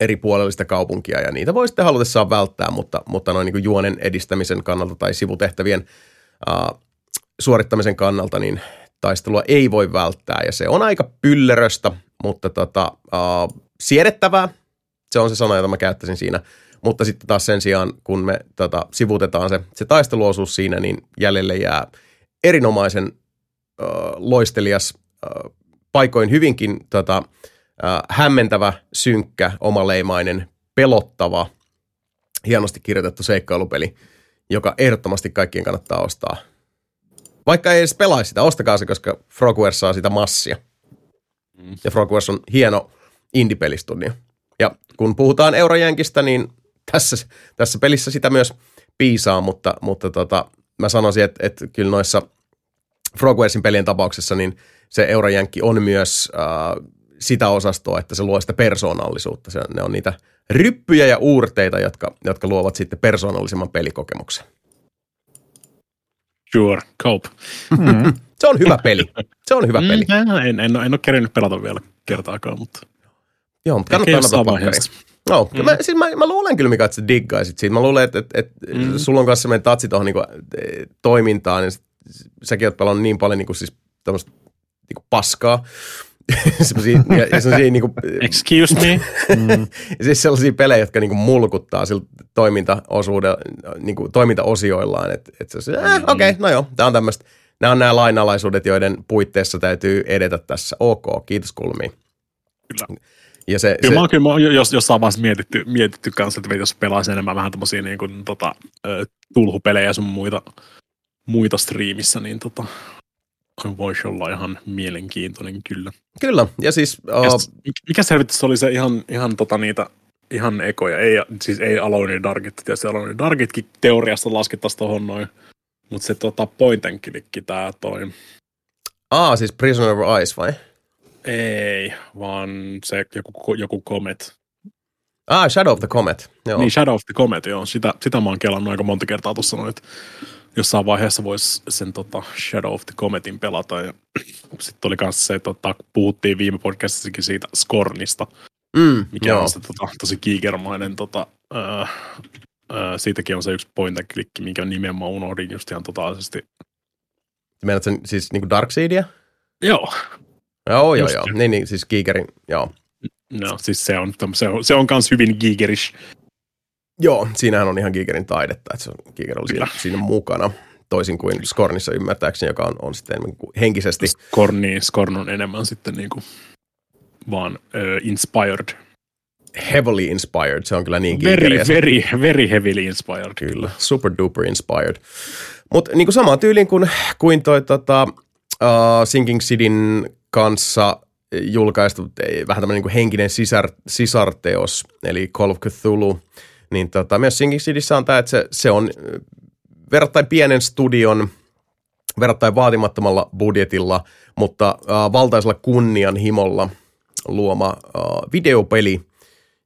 Speaker 1: eri puolellista kaupunkia ja niitä voi sitten halutessaan välttää, mutta, mutta noin niin juonen edistämisen kannalta tai sivutehtävien uh, suorittamisen kannalta niin taistelua ei voi välttää ja se on aika pylleröstä, mutta tota, uh, siedettävää. Se on se sana, jota mä käyttäisin siinä. Mutta sitten taas sen sijaan, kun me tota, sivutetaan se, se taisteluosuus siinä, niin jäljelle jää erinomaisen uh, loistelias, uh, paikoin hyvinkin tota, äh, hämmentävä, synkkä, omaleimainen, pelottava, hienosti kirjoitettu seikkailupeli, joka ehdottomasti kaikkien kannattaa ostaa. Vaikka ei edes pelaisi sitä, ostakaa se, koska Frogware saa sitä massia. Mm. Ja Frogware on hieno indie-pelistudio. Ja kun puhutaan Eurojänkistä, niin tässä, tässä pelissä sitä myös piisaa, mutta, mutta tota, mä sanoisin, että, että kyllä noissa Frogwaresin pelien tapauksessa, niin se Eurojänkki on myös äh, sitä osastoa, että se luo sitä persoonallisuutta. Se, ne on niitä ryppyjä ja uurteita, jotka, jotka luovat sitten persoonallisemman pelikokemuksen.
Speaker 2: Sure, cope.
Speaker 1: Mm. se on hyvä peli. Se on hyvä peli.
Speaker 2: Mm, en, en, en, ole kerennyt pelata vielä kertaakaan, mutta...
Speaker 1: Joo, mutta kannattaa No, mm. mä, siis mä, mä, luulen kyllä, Mika, että sä diggaisit siitä. Mä luulen, että, että, että mm. sulla on kanssa sellainen tatsi tuohon niin toimintaan, niin säkin oot pelannut niin paljon niin kuin, siis tämmöistä niin kuin paskaa. <laughs> semmosia, ja, ja semmosia, niin kuin,
Speaker 2: Excuse me?
Speaker 1: mm. siis sellaisia pelejä, jotka niin kuin mulkuttaa sillä toimintaosuudella, niin kuin toimintaosioillaan. Että et se on eh, okei, okay, no joo, tämä on tämmöistä. Nämä on nämä lainalaisuudet, joiden puitteissa täytyy edetä tässä. Ok, kiitos kulmiin.
Speaker 2: Kyllä. Ja se, kyllä, se... Mä kyllä mä jos, jossain vaiheessa mietitty, mietitty kanssa, että jos pelaisi enemmän vähän tämmöisiä niin kuin, tota, tulhupelejä ja sun muita, muita striimissä, niin tota, voisi olla ihan mielenkiintoinen kyllä.
Speaker 1: Kyllä, ja siis... Uh...
Speaker 2: mikä selvitys oli se ihan, ihan tota niitä ihan ekoja, ei, siis ei Alone Darkit, tietysti Alone Darkitkin teoriassa laskettaisiin tuohon noin, mutta se tota point and click, tää toi.
Speaker 1: Aa, siis Prisoner of Ice vai?
Speaker 2: Ei, vaan se joku, joku Comet.
Speaker 1: Ah, Shadow of the Comet.
Speaker 2: Joo. Niin, Shadow of the Comet, joo. Sitä, sitä mä oon kelannut aika monta kertaa tuossa noin, että jossain vaiheessa voisi sen tota Shadow of the Cometin pelata. Ja <clears throat> sitten oli myös se, että tota, puhuttiin viime podcastissakin siitä Skornista, mm, mikä joo. on se tota, tosi kiikermainen tota, äh, äh, siitäkin on se yksi point and click, minkä nimenomaan unohdin just ihan totaalisesti.
Speaker 1: Meinaat sen siis niin kuin Darkseedia?
Speaker 2: Joo.
Speaker 1: Joo, joo, joo. Niin, niin, siis Gigerin, joo.
Speaker 2: No, siis se on, se on, se on kans hyvin Gigerish.
Speaker 1: Joo, siinähän on ihan Gigerin taidetta, että se on, Giger oli siinä, siinä, mukana, toisin kuin Skornissa ymmärtääkseni, joka on, on sitten henkisesti.
Speaker 2: Skorni, Skorn on enemmän sitten niin kuin vaan uh, inspired.
Speaker 1: Heavily inspired, se on kyllä niin
Speaker 2: Very, very, very heavily inspired.
Speaker 1: Kyllä, super duper inspired. Mutta niin kuin samaan tyyliin kuin, kuin toi tota, uh, Sinking Cityn kanssa julkaistu vähän tämmöinen niin henkinen sisar, sisarteos, eli Call of Cthulhu, niin tota, myös Sinking Cityssä on tämä, että se, se on verrattain pienen studion, verrattain vaatimattomalla budjetilla, mutta äh, valtaisella kunnianhimolla luoma äh, videopeli,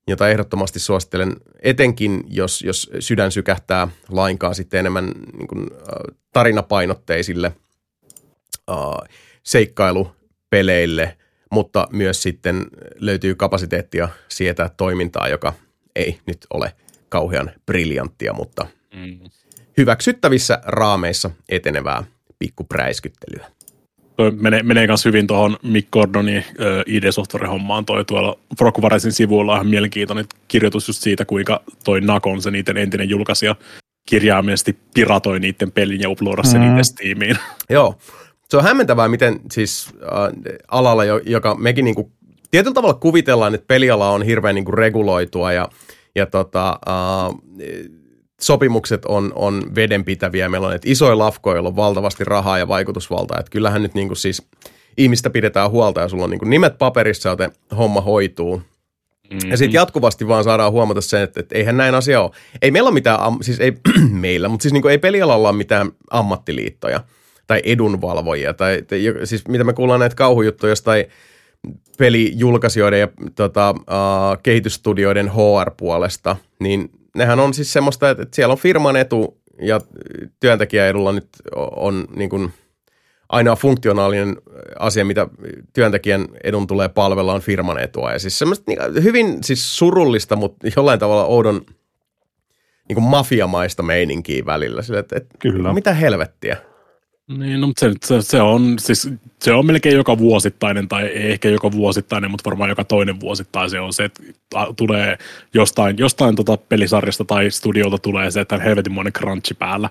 Speaker 1: jota ehdottomasti suosittelen, etenkin jos, jos sydän sykähtää lainkaan sitten enemmän niin kuin, äh, tarinapainotteisille äh, seikkailu peleille, mutta myös sitten löytyy kapasiteettia sietää toimintaa, joka ei nyt ole kauhean briljanttia, mutta mm. hyväksyttävissä raameissa etenevää pikkupräiskyttelyä.
Speaker 2: Toi menee, menee myös hyvin tuohon Mick Gordonin äh, ID Software-hommaan. Toi tuolla Frogvaresin sivuilla on ihan mielenkiintoinen kirjoitus just siitä, kuinka toi Nakon, se niiden entinen julkaisija, kirjaimellisesti piratoi niiden pelin ja uploadasi sen mm. itse Steamiin. <laughs>
Speaker 1: Joo, se on hämmentävää, miten siis äh, alalla, joka mekin niin kuin, tietyllä tavalla kuvitellaan, että peliala on hirveän niin kuin reguloitua ja, ja tota, äh, sopimukset on, on vedenpitäviä. Meillä on että isoja lafkoja, joilla on valtavasti rahaa ja vaikutusvaltaa. Että kyllähän nyt niin kuin siis ihmistä pidetään huolta ja sulla on niin kuin nimet paperissa, joten homma hoituu. Mm-hmm. Ja sitten jatkuvasti vaan saadaan huomata sen, että, että eihän näin asia ole. Ei meillä ole mitään, siis ei <clears throat> meillä, mutta siis niin kuin ei pelialalla ole mitään ammattiliittoja – tai edunvalvojia. Tai, tai siis mitä me kuullaan näitä kauhujuttuja jostain pelijulkaisijoiden ja tota, uh, kehitysstudioiden HR-puolesta, niin nehän on siis semmoista, että, että siellä on firman etu ja työntekijäedulla nyt on niin kuin ainoa funktionaalinen asia, mitä työntekijän edun tulee palvella, on firman etua. Ja siis semmoista niin, hyvin siis surullista, mutta jollain tavalla oudon niin kuin mafiamaista meininkiä välillä. Sille, että, että Kyllä. Mitä helvettiä?
Speaker 2: Niin, no, mutta se, se, se, on, siis, se on melkein joka vuosittainen, tai ei ehkä joka vuosittainen, mutta varmaan joka toinen vuosittain se on se, että tulee jostain, jostain tota pelisarjasta tai studiolta tulee se, että on helvetinmoinen crunchi päällä.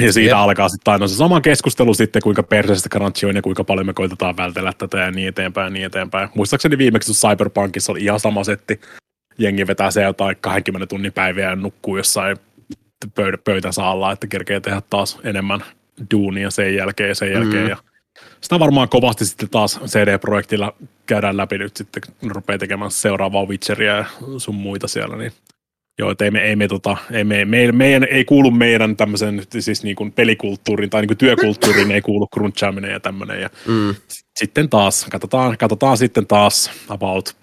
Speaker 2: Ja siitä Jep. alkaa sitten aina se sama keskustelu sitten, kuinka perseestä crunchi on ja kuinka paljon me koitetaan vältellä tätä ja niin eteenpäin ja niin eteenpäin. Muistaakseni viimeksi Cyberpunkissa oli ihan sama setti. Jengi vetää se jotain 20 tunnin päiviä ja nukkuu jossain pöydä, pöytänsä alla, että kerkee tehdä taas enemmän duunia sen jälkeen ja sen jälkeen. Mm. Ja sitä varmaan kovasti sitten taas CD-projektilla käydään läpi nyt sitten, kun rupeaa tekemään seuraavaa Witcheria ja sun muita siellä, niin Joo, että ei me, ei me, tota, ei me, me, meidän, ei kuulu meidän tämmöisen siis niin kuin pelikulttuuriin tai niin kuin työkulttuuriin ei kuulu crunchaaminen ja tämmöinen. Ja mm. Sitten taas, katsotaan, katsotaan sitten taas about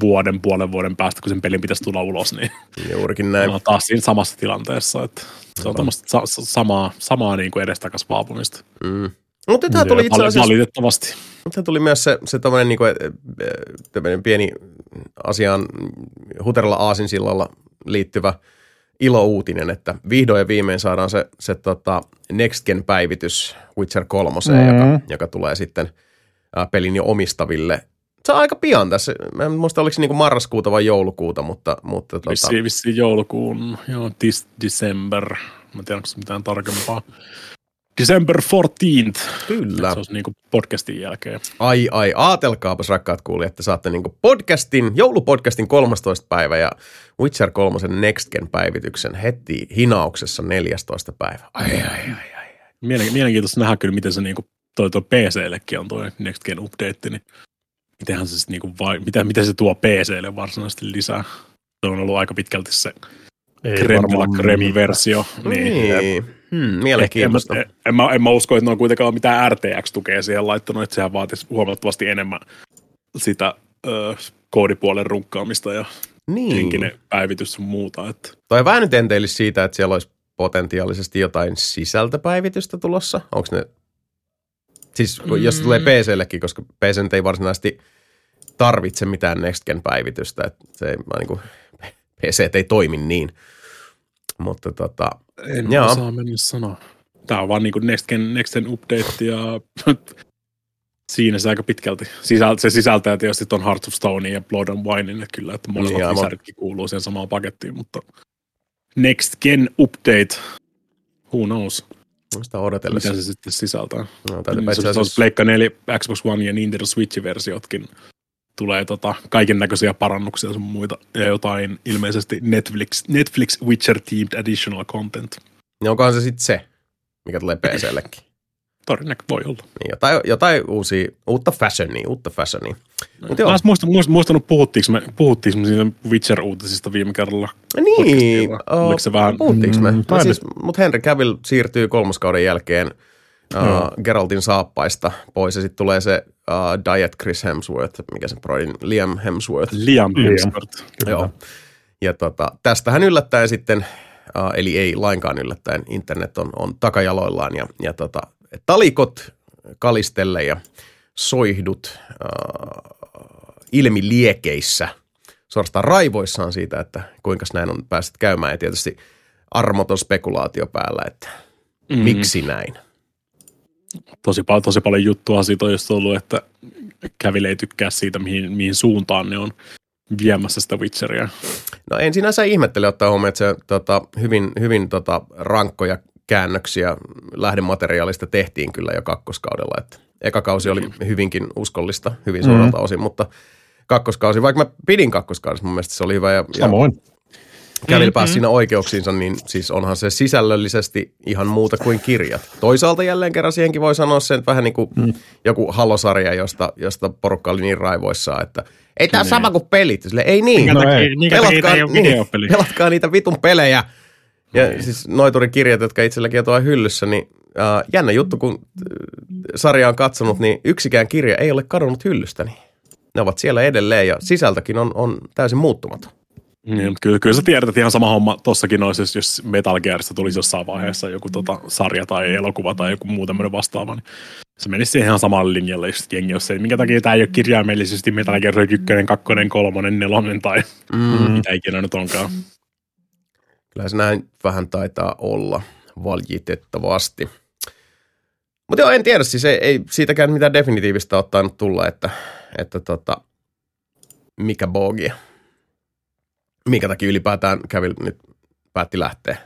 Speaker 2: vuoden, puolen vuoden päästä, kun sen pelin pitäisi tulla ulos, niin
Speaker 1: Juurikin näin.
Speaker 2: taas siinä samassa tilanteessa. Että se on tämmöistä sa- samaa, samaa niin kuin edestakas vaapumista.
Speaker 1: Mm. Mutta nythän tuli itse asiassa,
Speaker 2: Valitettavasti.
Speaker 1: nythän tuli myös se, se tämmöinen niin kuin, pieni asiaan Huteralla Aasinsillalla liittyvä ilouutinen, että vihdoin ja viimein saadaan se, se tota Next Gen-päivitys Witcher 3, mm. joka, joka tulee sitten pelin jo omistaville. Se on aika pian tässä. Mä en muista, oliko se niin marraskuuta vai joulukuuta, mutta... mutta tota,
Speaker 2: Vissiin, vissiin joulukuun, joo, this December. Mä en tiedä, onko se mitään tarkempaa. December 14th.
Speaker 1: Kyllä.
Speaker 2: Se olisi niin kuin podcastin jälkeen.
Speaker 1: Ai ai, aatelkaapas rakkaat kuulijat, että saatte niinku podcastin, joulupodcastin 13. päivä ja Witcher 3 Next Gen päivityksen heti hinauksessa 14. päivä. Ai ai ai ai.
Speaker 2: Mielen, mielenkiintoista nähdä kyllä, miten se niinku, toi, toi PCllekin on toi Next Gen update, niin mitenhän se sit niinku vai, mitä, mitä se tuo PClle varsinaisesti lisää. Se on ollut aika pitkälti se
Speaker 3: Ei
Speaker 2: creme de la
Speaker 3: varmaan
Speaker 2: creme
Speaker 3: mitään.
Speaker 2: versio.
Speaker 1: Niin. niin. Hmm,
Speaker 2: en,
Speaker 1: mielenkiintoista.
Speaker 2: mä, en, mä, en mä usko, että ne on kuitenkaan mitään RTX-tukea siihen laittanut, että sehän vaatisi huomattavasti enemmän sitä ö, koodipuolen runkkaamista ja
Speaker 1: Niin.
Speaker 2: henkinen päivitys sun muuta. Että
Speaker 1: Toi vähän nyt enteilisi siitä, että siellä olisi potentiaalisesti jotain sisältöpäivitystä tulossa. Onko ne... Siis kun, jos tulee PCllekin, koska PC nyt ei varsinaisesti tarvitse mitään Next Gen päivitystä, että se ei, mä niinku, PC ei toimi niin. Mutta tota,
Speaker 2: en
Speaker 1: Joo.
Speaker 2: osaa mennä sanoa. Tämä on vaan niin kuin Next Gen, Next Gen update ja <laughs> siinä se aika pitkälti. Sisäl, se sisältää tietysti tuon Hearts of Stone ja Blood and Winein, että kyllä, että
Speaker 1: Niin,
Speaker 2: molemmat
Speaker 1: aivan.
Speaker 2: lisäritkin kuuluu siihen samaan pakettiin, mutta Next Gen update, who knows,
Speaker 1: sitä odotellessa.
Speaker 2: mitä se sitten sisältää.
Speaker 1: No, täytyypä
Speaker 2: Niin, se,
Speaker 1: asiassa-
Speaker 2: Pleikka 4, Xbox One ja Nintendo Switch-versiotkin tulee tota, kaiken näköisiä parannuksia sun muita ja jotain ilmeisesti Netflix, Netflix Witcher Themed Additional Content.
Speaker 1: niin onkohan se sitten se, mikä tulee PCllekin?
Speaker 2: Todennäköisesti voi olla.
Speaker 1: Niin, jotain, jotain uusia, uutta fashionia, uutta fashionia. Mut joo.
Speaker 2: Mä olisin muista, muista, muistanut, puhuttiinko me, puhuttiinko me siitä Witcher-uutisista viime kerralla.
Speaker 1: Niin,
Speaker 2: Oliko se vähän-
Speaker 1: puhuttiinko me?
Speaker 3: Mm,
Speaker 1: No siis, mutta Henry Cavill siirtyy kolmoskauden jälkeen uh, Geraltin saappaista pois ja sitten tulee se uh, Diet Chris Hemsworth, mikä se Brodin, Liam Hemsworth.
Speaker 2: Liam
Speaker 3: Liam.
Speaker 2: Hemsworth.
Speaker 1: Joo. Ja tota, tästähän yllättäen sitten, uh, eli ei lainkaan yllättäen, internet on, on takajaloillaan ja, ja tota, talikot kalistelle ja soihdut uh, ilmiliekeissä suorastaan raivoissaan siitä, että kuinka näin on päässyt käymään ja tietysti armoton spekulaatio päällä, että
Speaker 2: Mm.
Speaker 1: miksi näin.
Speaker 2: Tosi, paljon, tosi paljon juttua siitä on just ollut, että Cavill ei tykkää siitä, mihin, mihin suuntaan ne on viemässä sitä Witcheria.
Speaker 1: No en sinänsä ihmettele ottaa huomioon, että se tota, hyvin, hyvin tota, rankkoja käännöksiä lähdemateriaalista tehtiin kyllä jo kakkoskaudella. Että eka kausi oli hyvinkin uskollista, hyvin suurelta osin, mutta kakkoskausi, vaikka mä pidin kakkoskaudesta, mun mielestä se oli hyvä ja, ja
Speaker 3: Samoin.
Speaker 1: Kävil pääsi siinä oikeuksiinsa, niin siis onhan se sisällöllisesti ihan muuta kuin kirjat. Toisaalta jälleen kerran siihenkin voi sanoa sen, että vähän niin kuin mm. joku halosarja, josta, josta porukka oli niin raivoissaan, että ei tämä
Speaker 2: Niin.
Speaker 1: sama kuin pelit. Sille, ei niin.
Speaker 3: No ei.
Speaker 1: Pelatkaa,
Speaker 2: ei
Speaker 1: niin, pelatkaa niitä vitun pelejä. Ja mm. siis noiturin kirjat, jotka itselläkin on tuolla hyllyssä, niin äh, jännä juttu, kun äh, sarja on katsonut, niin yksikään kirja ei ole kadonnut hyllystä. Niin ne ovat siellä edelleen ja sisältökin on, on täysin muuttumaton.
Speaker 2: Niin, kyllä, kyllä sä tiedät, että ihan sama homma tossakin olisi, jos- jos Metal Gearista tulisi jossain vaiheessa joku tota, sarja tai elokuva tai joku muu tämmöinen vastaava, niin se menisi ihan samalle linjalle, jos jengi olisi se, minkä takia tämä ei ole kirjaimellisesti Metal Gear 1, 2, 3, 4 tai
Speaker 1: Mm.
Speaker 2: mitä ikinä nyt onkaan.
Speaker 1: Kyllä se näin vähän taitaa olla valjitettavasti. Mutta joo, en tiedä, siis ei, ei siitäkään mitään definitiivistä ole tainnut tulla, että, että tota, mikä bogia. Minkä takia ylipäätään Cavill nyt päätti lähteä.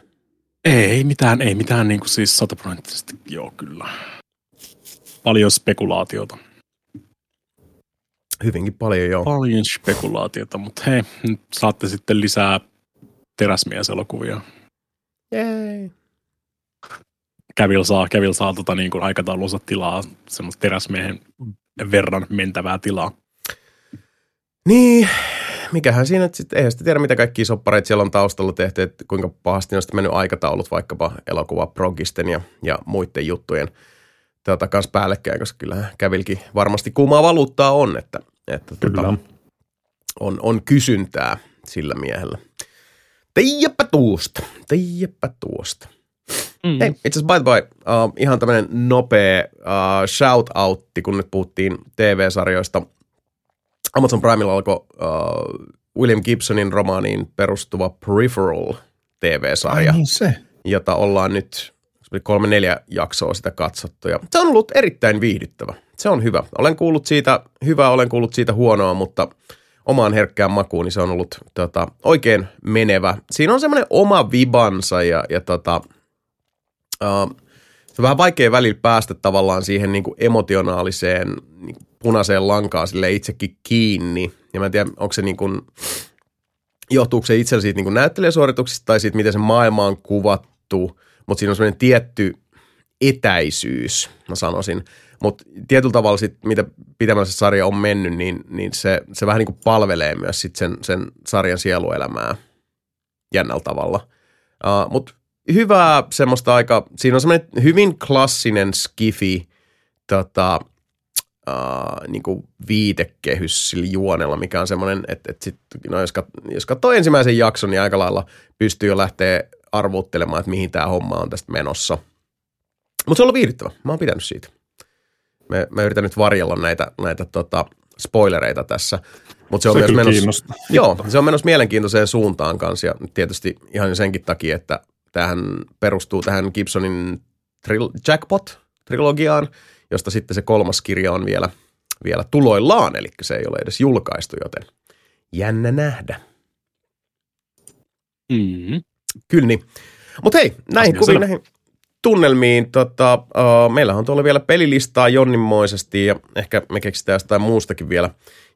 Speaker 2: Ei mitään, ei mitään niin kuin siis sataprosenttisesti, joo kyllä. Paljon spekulaatiota.
Speaker 1: Hyvinkin paljon joo.
Speaker 2: Paljon spekulaatiota, mutta hei, nyt saatte sitten lisää teräsmieselokuvia.
Speaker 1: Jei.
Speaker 2: Kävil saa, Kävil saa tota niin kuin aikataulunsa tilaa, semmoista teräsmiehen verran mentävää tilaa.
Speaker 1: Niin, mikähän siinä sitten, eihän sitä tiedä mitä kaikki soppareita siellä on taustalla tehty, että kuinka pahasti on sitten mennyt aikataulut vaikkapa elokuva progisten ja, ja muiden juttujen tota, kanssa päällekkäin, koska kyllähän kävilkin varmasti kuumaa valuuttaa on, että, että
Speaker 3: Kyllä.
Speaker 1: tota, on, on kysyntää sillä miehellä. Tiedäpä tuosta, tiedäpä tuosta. Mm-hmm. Hei, itse asiassa by the way, uh, ihan tämmöinen nopea uh, shout-outti, kun nyt puhuttiin TV-sarjoista. Amazon Primella alkoi uh, William Gibsonin romaaniin perustuva Peripheral TV-sarja,
Speaker 3: Ai niin se.
Speaker 1: jota ollaan nyt kolme neljä jaksoa sitä katsottu. Ja se on ollut erittäin viihdyttävä. Se on hyvä. Olen kuullut siitä hyvää, olen kuullut siitä huonoa, mutta omaan herkkään makuun, niin se on ollut tota, oikein menevä. Siinä on semmoinen oma vibansa ja, ja tota, uh, se on vähän vaikea välillä päästä tavallaan siihen niin kuin emotionaaliseen niin kuin punaiseen lankaan sille itsekin kiinni. Ja mä en tiedä, onko se niin kuin, johtuuko se itse siitä niin kuin näyttelijäsuorituksista tai siitä, miten se maailma on kuvattu, mutta siinä on semmoinen tietty etäisyys, mä sanoisin. Mutta tietyllä tavalla sit, mitä pitemmällä se sarja on mennyt, niin, niin se, se vähän niin kuin palvelee myös sit sen, sen sarjan sieluelämää jännällä tavalla. Uh, Mutta hyvää semmoista aika, siinä on semmoinen hyvin klassinen skifi tota, uh, niin kuin viitekehys sillä juonella, mikä on semmoinen, että, että sit, no jos, kat, jos katsoo ensimmäisen jakson, niin aika lailla pystyy jo lähteä arvuuttelemaan, että mihin tämä homma on tästä menossa. Mutta se on ollut viihdyttävä. Mä oon pitänyt siitä. Mä, mä yritän nyt varjella näitä, näitä tota, spoilereita tässä. Mutta se on
Speaker 3: Se
Speaker 1: myös menossa, <laughs> joo, se on menossa mielenkiintoiseen suuntaan kanssa. Ja tietysti ihan senkin takia, että tähän perustuu tähän Gibsonin tril- Jackpot-trilogiaan, josta sitten se kolmas kirja on vielä, vielä tuloillaan, eli se ei ole edes julkaistu, joten jännä nähdä.
Speaker 2: Mm-hmm.
Speaker 1: Kyllä niin. Mutta hei, näihin
Speaker 2: Asia
Speaker 1: kuviin,
Speaker 2: selvä.
Speaker 1: näihin tunnelmiin. Tota, uh, meillähän on tuolla vielä pelilistaa jonninmoisesti ja ehkä me keksitään jostain muustakin vielä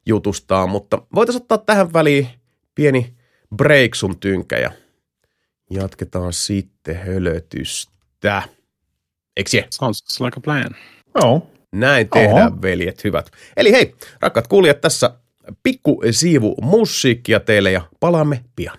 Speaker 1: jutustaa, mutta voitaisiin ottaa tähän väliin pieni break sun tynkä ja jatketaan sitten hölötystä. Eikö se?
Speaker 2: Sounds like a plan.
Speaker 3: Joo.
Speaker 1: Näin tehdään, veljet hyvät. Eli hei, rakkaat kuulijat, tässä pikku siivu musiikkia teille ja palaamme pian.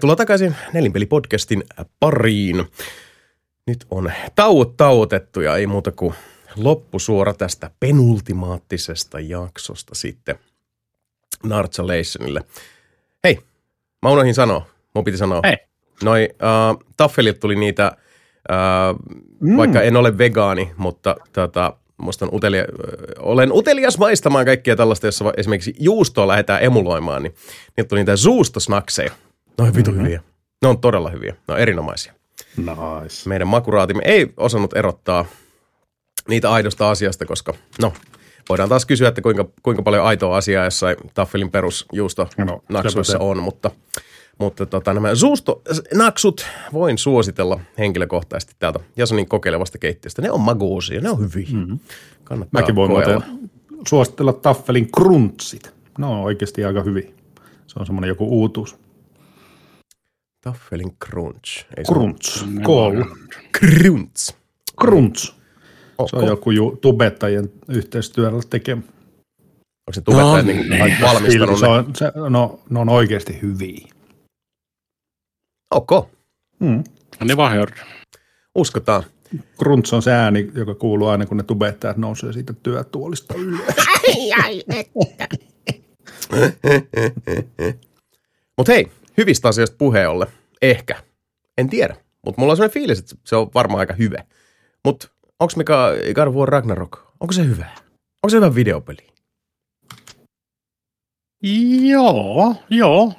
Speaker 1: Tervetuloa takaisin Nelinpeli-podcastin pariin. Nyt on tauot tauotettu ja ei muuta kuin loppusuora tästä penultimaattisesta jaksosta sitten Nartsalationille. Hei, mä unohdin sanoa, mun piti sanoa.
Speaker 2: Hei.
Speaker 1: Noi uh, taffelit tuli niitä, uh, mm. vaikka en ole vegaani, mutta tota, musta on utelia, olen utelias maistamaan kaikkia tällaista, jossa esimerkiksi juustoa lähdetään emuloimaan, niin niitä tuli niitä juustosnakseja. Ne on vitu mm-hmm. hyviä. Ne on todella hyviä. Ne on erinomaisia.
Speaker 3: Nice.
Speaker 1: Meidän makuraatimme ei osannut erottaa niitä aidosta asiasta, koska no, voidaan taas kysyä, että kuinka, kuinka paljon aitoa asiaa jossain taffelin perusjuusto
Speaker 3: No,
Speaker 1: naksuissa on, mutta, mutta tota, nämä juustonaksut voin suositella henkilökohtaisesti täältä Jasonin kokeilevasta keittiöstä. Ne on maguusia, ne on hyviä. Mm-hmm. Kannattaa
Speaker 3: Mäkin voin muuten suositella Taffelin kruntsit. Ne on oikeasti aika hyviä. Se on semmoinen joku uutuus.
Speaker 1: Taffelin crunch. Ei.
Speaker 3: Kool.
Speaker 1: ole- Crunch.
Speaker 3: Krunts. Se
Speaker 1: Okay.
Speaker 3: on joku ju- tubettajien yhteistyöllä tekemä.
Speaker 1: Onko se tubettajat no, niin valmistanut
Speaker 3: se
Speaker 1: ne?
Speaker 3: on, se, no, ne on oikeasti hyviä.
Speaker 1: Ok,
Speaker 3: Mm.
Speaker 2: Ne vaan hör.
Speaker 1: uskotaan.
Speaker 3: Krunts on se ääni, joka kuuluu aina, kun ne tubettajat nousee siitä työtuolista ylös.
Speaker 1: Mutta hei, hyvistä asioista puheen ollen. Ehkä. En tiedä. Mutta mulla on sellainen fiilis, että se on varmaan aika hyvä. Mutta onko Mika God of War Ragnarok, onko se hyvä? Onko se hyvä videopeli?
Speaker 2: Joo, joo.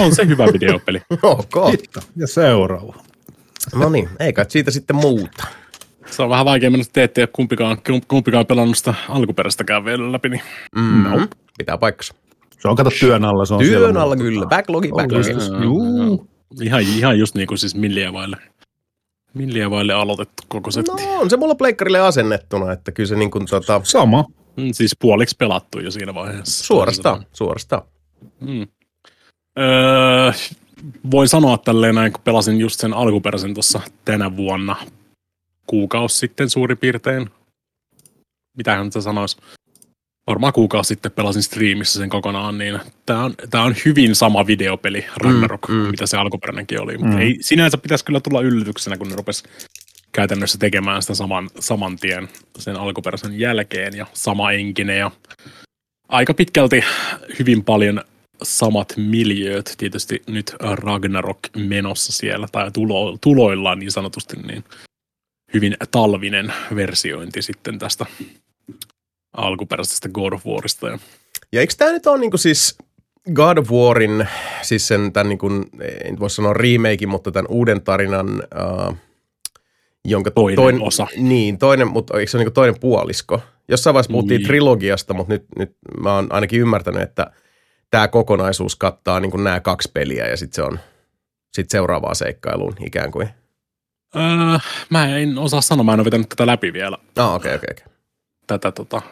Speaker 2: On se hyvä videopeli. <laughs>
Speaker 1: Ok.
Speaker 3: Ja seuraava.
Speaker 1: No niin, ei kai siitä sitten muuta.
Speaker 2: Se on vähän vaikea mennä, te ette ole kumpikaan, kumpikaan pelannut sitä alkuperäistäkään vielä läpi. Niin.
Speaker 1: Mm, no. Pitää paikkansa.
Speaker 3: Se on kato työn alla. Se on
Speaker 1: Työn
Speaker 3: siellä
Speaker 1: alla kyllä. Backlogi, backlogi.
Speaker 3: Juu.
Speaker 2: Ihan, ihan just niin kuin siis milliä vaille, milliä vaille aloitettu koko setti.
Speaker 1: No on se mulla pleikkarille asennettuna, että kyllä se niin kuin tota,
Speaker 3: Sama.
Speaker 2: Mm, Siis puoliksi pelattu jo siinä vaiheessa.
Speaker 1: suorastaan, suorastaan.
Speaker 2: Mm. Öö, voin sanoa tälleen näin, kun pelasin just sen alkuperäisen tuossa tänä vuonna kuukausi sitten suurin piirtein. Mitähän se sanoisi? Varmaan kuukausi sitten pelasin striimissä sen kokonaan, niin tämä on, tää on hyvin sama videopeli Ragnarok,
Speaker 1: Mm,
Speaker 2: mm, mitä se alkuperäinenkin oli. Mutta
Speaker 3: Mm.
Speaker 2: ei, sinänsä pitäisi kyllä tulla yllätyksenä, kun ne rupes käytännössä tekemään sitä saman, saman tien sen alkuperäisen jälkeen ja sama enkinen ja aika pitkälti hyvin paljon samat miljööt tietysti nyt Ragnarok menossa siellä tai tulo, tuloillaan niin sanotusti, niin hyvin talvinen versiointi sitten tästä alkuperäisestä God of Warista. Ja
Speaker 1: Ja eikö tämä nyt ole niinku siis God of Warin, siis sen tämän niinku, ei nyt voi sanoa remake, mutta tämän uuden tarinan, uh, jonka
Speaker 2: Toinen osa.
Speaker 1: Niin, toinen, mutta eikö se ole niinku toinen puolisko? Jossain vaiheessa puhuttiin
Speaker 2: Niin.
Speaker 1: trilogiasta, mutta nyt, nyt mä oon ainakin ymmärtänyt, että tämä kokonaisuus kattaa niinku nämä kaksi peliä ja sitten se on sit seuraavaan seikkailuun ikään kuin.
Speaker 2: öö, mä en osaa sanoa, mä en ole vetänyt tätä läpi vielä,
Speaker 1: Ah, okei, okei, okei.
Speaker 2: Tätä tota,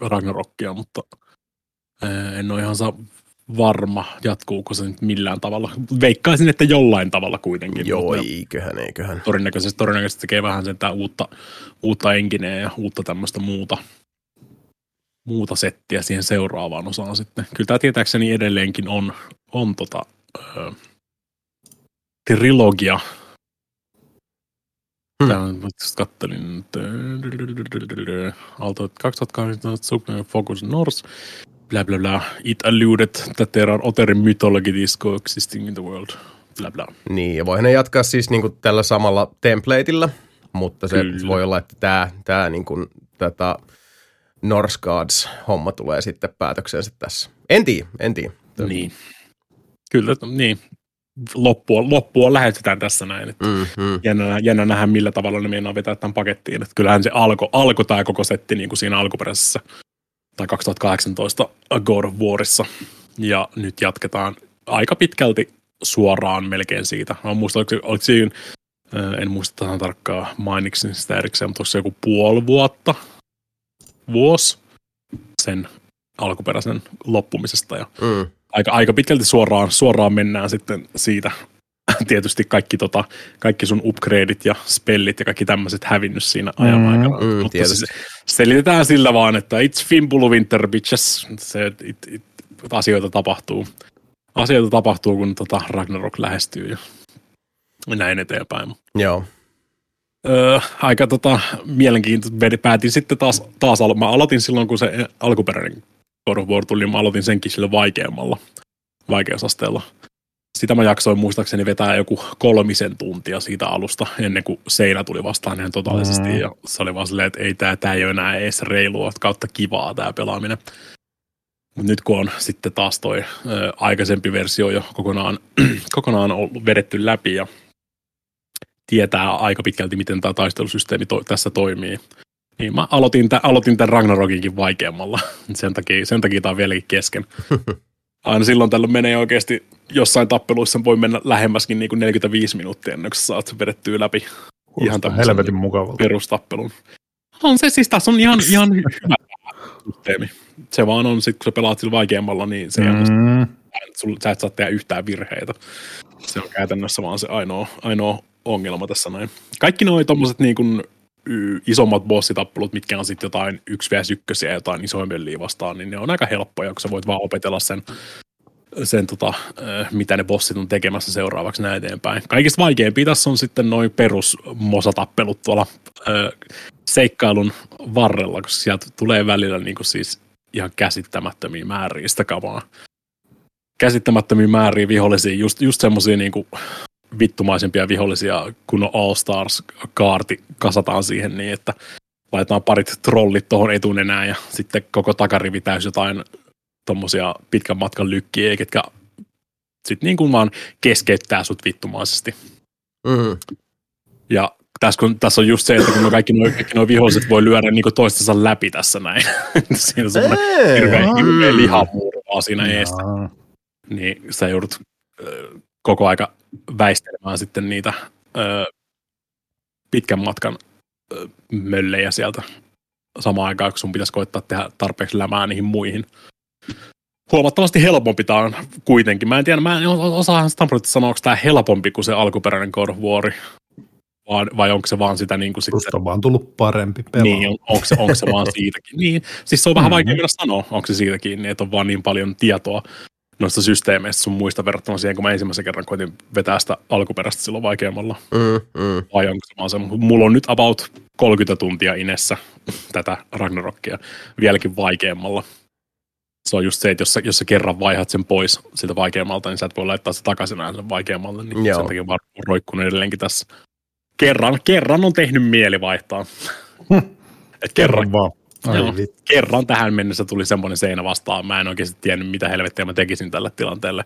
Speaker 2: Ragnarokia, mutta en ole ihan saa varma, jatkuuko se nyt millään tavalla. Veikkaisin, että jollain tavalla kuitenkin.
Speaker 1: Joo,
Speaker 2: mutta-
Speaker 1: eiköhän, eiköhän.
Speaker 2: todennäköisesti, todennäköisesti tekee vähän sen tää uutta, uutta enkineä ja uutta tämmöistä muuta, muuta settiä siihen seuraavaan osaan sitten. Kyllä tämä tietääkseni edelleenkin on, on tota, ö, trilogia.
Speaker 1: Hmm.
Speaker 2: Tää on, kattelin, Alto 2018, Super Focus North, bla bla bla. It alluded that there are other mythologies coexisting in the world, bla bla.
Speaker 1: Niin, ja voihan ne jatkaa siis niinku tällä samalla templateilla, mutta se
Speaker 2: Kyllä.
Speaker 1: voi olla, että tämä tää niinku, tätä Norse Gods-homma tulee sitten päätöksensä tässä. En tiedä, en tiedä.
Speaker 2: Niin. Kyllä, niin. Loppua, loppua lähetetään tässä näin. Että
Speaker 1: Mm, mm.
Speaker 2: jännä, jännä nähdä, millä tavalla ne meinaa vetää tämän pakettiin. Että kyllähän se alkoi alko tämä koko setti niin kuin siinä alkuperäisessä tai 2018 God of Warissa. Ja nyt jatketaan aika pitkälti suoraan melkein siitä. Mä muistan, oliko, oliko siinä, ää, en muista tähän tarkkaan mainitsin sitä erikseen, mutta onko se joku puoli vuotta, vuosi sen alkuperäisen loppumisesta. Ja
Speaker 1: Mm.
Speaker 2: Aika, aika pitkälti suoraan, suoraan mennään sitten siitä. Tietysti kaikki, tota, kaikki sun upgradeit ja spellit ja kaikki tämmöiset hävinnyt siinä ajan
Speaker 3: Mm,
Speaker 2: aikana.
Speaker 1: mm,
Speaker 2: Mutta
Speaker 1: tietysti.
Speaker 2: se, selitetään sillä vaan, että it's Fimbulu Winter Bitches. Se, it, it, asioita tapahtuu. Asioita tapahtuu, kun tota Ragnarok lähestyy ja näin eteenpäin.
Speaker 1: Joo.
Speaker 2: Öö, aika tota, mielenkiintoista. Päätin sitten taas, taas alo- mä aloitin silloin, kun se alkuperäinen God of War tuli, mä aloitin senkin sille vaikeammalla vaikeusasteella. Sitä mä jaksoin muistaakseni vetää joku kolmisen tuntia siitä alusta ennen kuin seinä tuli vastaan ihan totaalisesti.
Speaker 3: Mm.
Speaker 2: Ja se oli vaan silleen, että ei tää, tää ei ole enää edes reilua kautta kivaa tää pelaaminen. Mut nyt kun on sitten taas toi ö, aikaisempi versio jo kokonaan, <clears throat> kokonaan ollut vedetty läpi ja tietää aika pitkälti, miten tämä taistelusysteemi to- tässä toimii. Niin mä aloitin, tä- aloitin tämän Ragnarokinkin vaikeammalla. <laughs> Sen takia, sen takia tämä on vieläkin kesken. <laughs> Aina silloin tällöin menee oikeasti jossain tappeluissa voi mennä lähemmäskin niin kuin 45 minuuttia ennen kuin sä saat vedettyä läpi ihan tämmöisen
Speaker 3: helvetin mukavalta.
Speaker 2: perustappelun. On se siis, tässä on ihan, ihan hyvä systeemi. Se vaan on, sit kun sä pelaat sillä vaikeammalla, niin se mm. Sul, sä et saa tehdä yhtään virheitä. Se on käytännössä vaan se ainoa, ainoa ongelma tässä näin. Kaikki nuo tommoset niin kuin, y, isommat bossitappelut, mitkä on sitten jotain 1 vs 1 ja jotain isoimpia vastaan, niin ne on aika helppoja, kun sä voit vaan opetella sen, sen tota, mitä ne bossit on tekemässä seuraavaksi näin eteenpäin. Kaikista vaikeimpia tässä on sitten noin perus mosatappelut tuolla ö, seikkailun varrella, koska sieltä tulee välillä niin kuin siis ihan käsittämättömiä määriä sitä kamaa käsittämättömiä määriä vihollisia, just, just semmoisia niinku vittumaisempia vihollisia, kun on All Stars-kaarti kasataan siihen niin, että laitetaan parit trollit tuohon etunenään ja sitten koko takarivi täys jotain tommosia pitkän matkan lykkiä, ketkä sitten niin kuin vaan keskeyttää sut vittumaisesti.
Speaker 1: Mm.
Speaker 2: Ja tässä, kun, tässä on just se, että kun no kaikki nuo, kaikki nuo viholliset voi lyödä niin toistensa läpi tässä näin. <laughs> Siinä on semmoinen hirveä, hirveä lihamurvaa siinä eestä. Niin sä joudut koko aika väistelemään sitten niitä ö, pitkän matkan ö, möllejä sieltä samaan aikaan, kun sun pitäisi koittaa tehdä tarpeeksi lämää niihin muihin. Huomattavasti helpompi tää on kuitenkin. Mä en tiedä, mä en o- osaahan Stamfordista sanoa, onko tää helpompi kuin se alkuperäinen God of War. Vai, vai onko se vaan sitä niin kuin sitten
Speaker 3: on vaan tullut parempi pelaa.
Speaker 2: niin, on, onko, se, onko se vaan <laughs> siitäkin? Niin, siis se on vähän vaikea mennä sanoa, onko se siitä kiinni, että on vaan niin paljon tietoa noista systeemeistä sun muista verrattuna siihen, kun mä ensimmäisen kerran koitin vetää sitä alkuperäistä silloin vaikeammalla.
Speaker 1: Mm, mm.
Speaker 2: Vai onko se mulla on nyt about 30 tuntia inessä tätä Ragnarokia vieläkin vaikeammalla. Se on just se, että jos sä, jos sä kerran vaihdat sen pois siltä vaikeammalta, niin sä et voi laittaa se takaisin aina vaikeammalle. Niin
Speaker 1: Joo.
Speaker 2: sen takia vaan roikkun edelleenkin tässä. Kerran, kerran on tehnyt mieli vaihtaa. Et kerran,
Speaker 3: Kerran vaan.
Speaker 2: Joo. kerran tähän mennessä tuli semmoinen seinä vastaan. Mä en oikeasti tiennyt, mitä helvettiä mä tekisin tälle tilanteelle.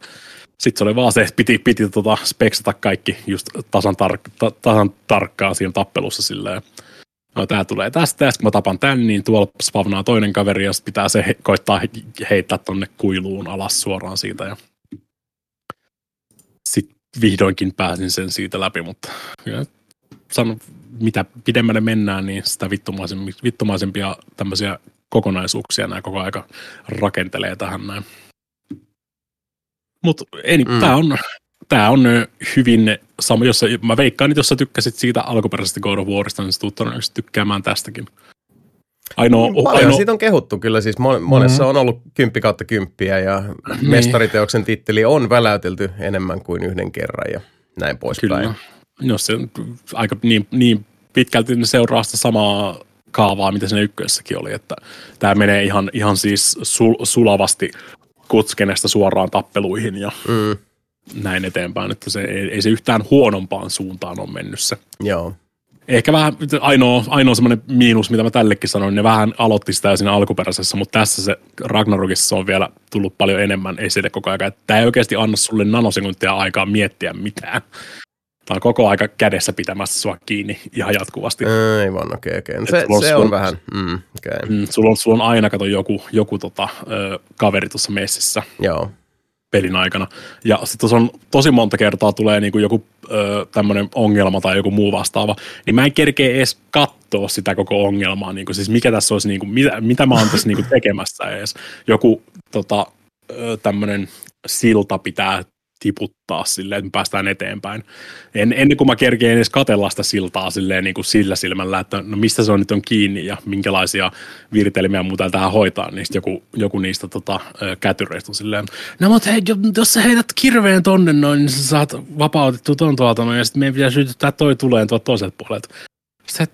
Speaker 2: Sitten se oli vaan se, että piti, piti tota speksata kaikki just tasan, tar- ta- tasan tarkkaa siinä tappelussa silleen. No tää tulee tästä, ja sitten kun mä tapan tän, niin tuolla spavnaa toinen kaveri, ja sit pitää se he- koittaa he- heittää tonne kuiluun alas suoraan siitä. Ja sitten vihdoinkin pääsin sen siitä läpi, mutta sanon, mitä pidemmälle mennään, niin sitä vittumaisempi- vittumaisempia tämmöisiä kokonaisuuksia nämä koko aika rakentelee tähän näin. Mutta
Speaker 1: Mm.
Speaker 2: tämä on, tää on hyvin sama, jos sä, mä veikkaan, että jos sä tykkäsit siitä alkuperäisestä God of Warista, niin sä tulet todennäköisesti tykkäämään tästäkin. Ainoa,
Speaker 1: Paljon
Speaker 2: ainoa,
Speaker 1: siitä on kehuttu kyllä, siis mon- monessa on ollut kymppi kautta kymppiä ja
Speaker 2: Niin.
Speaker 1: mestariteoksen titteli on väläytelty enemmän kuin yhden kerran ja näin poispäin.
Speaker 2: Kyllä. Jos se aika niin, niin pitkälti ne seuraa sitä samaa kaavaa, mitä siinä ykkössäkin oli, että tämä menee ihan, ihan siis sul, sulavasti kutskenesta suoraan tappeluihin ja
Speaker 1: Mm,
Speaker 2: näin eteenpäin, että se ei, ei se yhtään huonompaan suuntaan ole mennyt se.
Speaker 1: joo.
Speaker 2: Ehkä vähän ainoa, ainoa semmoinen miinus, mitä mä tällekin sanoin, ne vähän aloitti sitä siinä alkuperäisessä, mutta tässä se Ragnarokissa on vielä tullut paljon enemmän esille koko ajan. Tämä ei oikeasti anna sulle nanosekuntia aikaa miettiä mitään. Tämä on koko aika kädessä pitämässä sua kiinni ihan jatkuvasti.
Speaker 1: Aivan, okei, okei. No Se,
Speaker 2: on-
Speaker 1: se on vähän, mm, okei.
Speaker 2: Mm, sulla, on, sulla on aina kato joku, joku tota, ö, kaveri tuossa messissä
Speaker 1: Joo.
Speaker 2: pelin aikana. Ja sitten on tosi monta kertaa tulee niinku joku ö, tämmöinen ongelma tai joku muu vastaava, niin mä en kerkeä edes katsoa sitä koko ongelmaa. Niinku, siis mikä tässä olisi, niinku, mitä, mitä mä oon tässä niinku tekemässä edes. Joku tota, tämmöinen silta pitää tiputtaa silleen, että me päästään eteenpäin. En, ennen kuin mä kerkeen edes katella sitä siltaa silleen niin kuin sillä silmällä, että no mistä se on nyt on kiinni ja minkälaisia virtelmiä muuta tähän hoitaa, niin joku, joku niistä tota, kätyreistä on silleen, no mutta hei, jo- jos sä heität kirveen tonne noin, niin sä saat vapautettua ton tuolta noin, ja sitten meidän pitää sytyttää toi tuleen tuolta toiselta puolelta. Sitten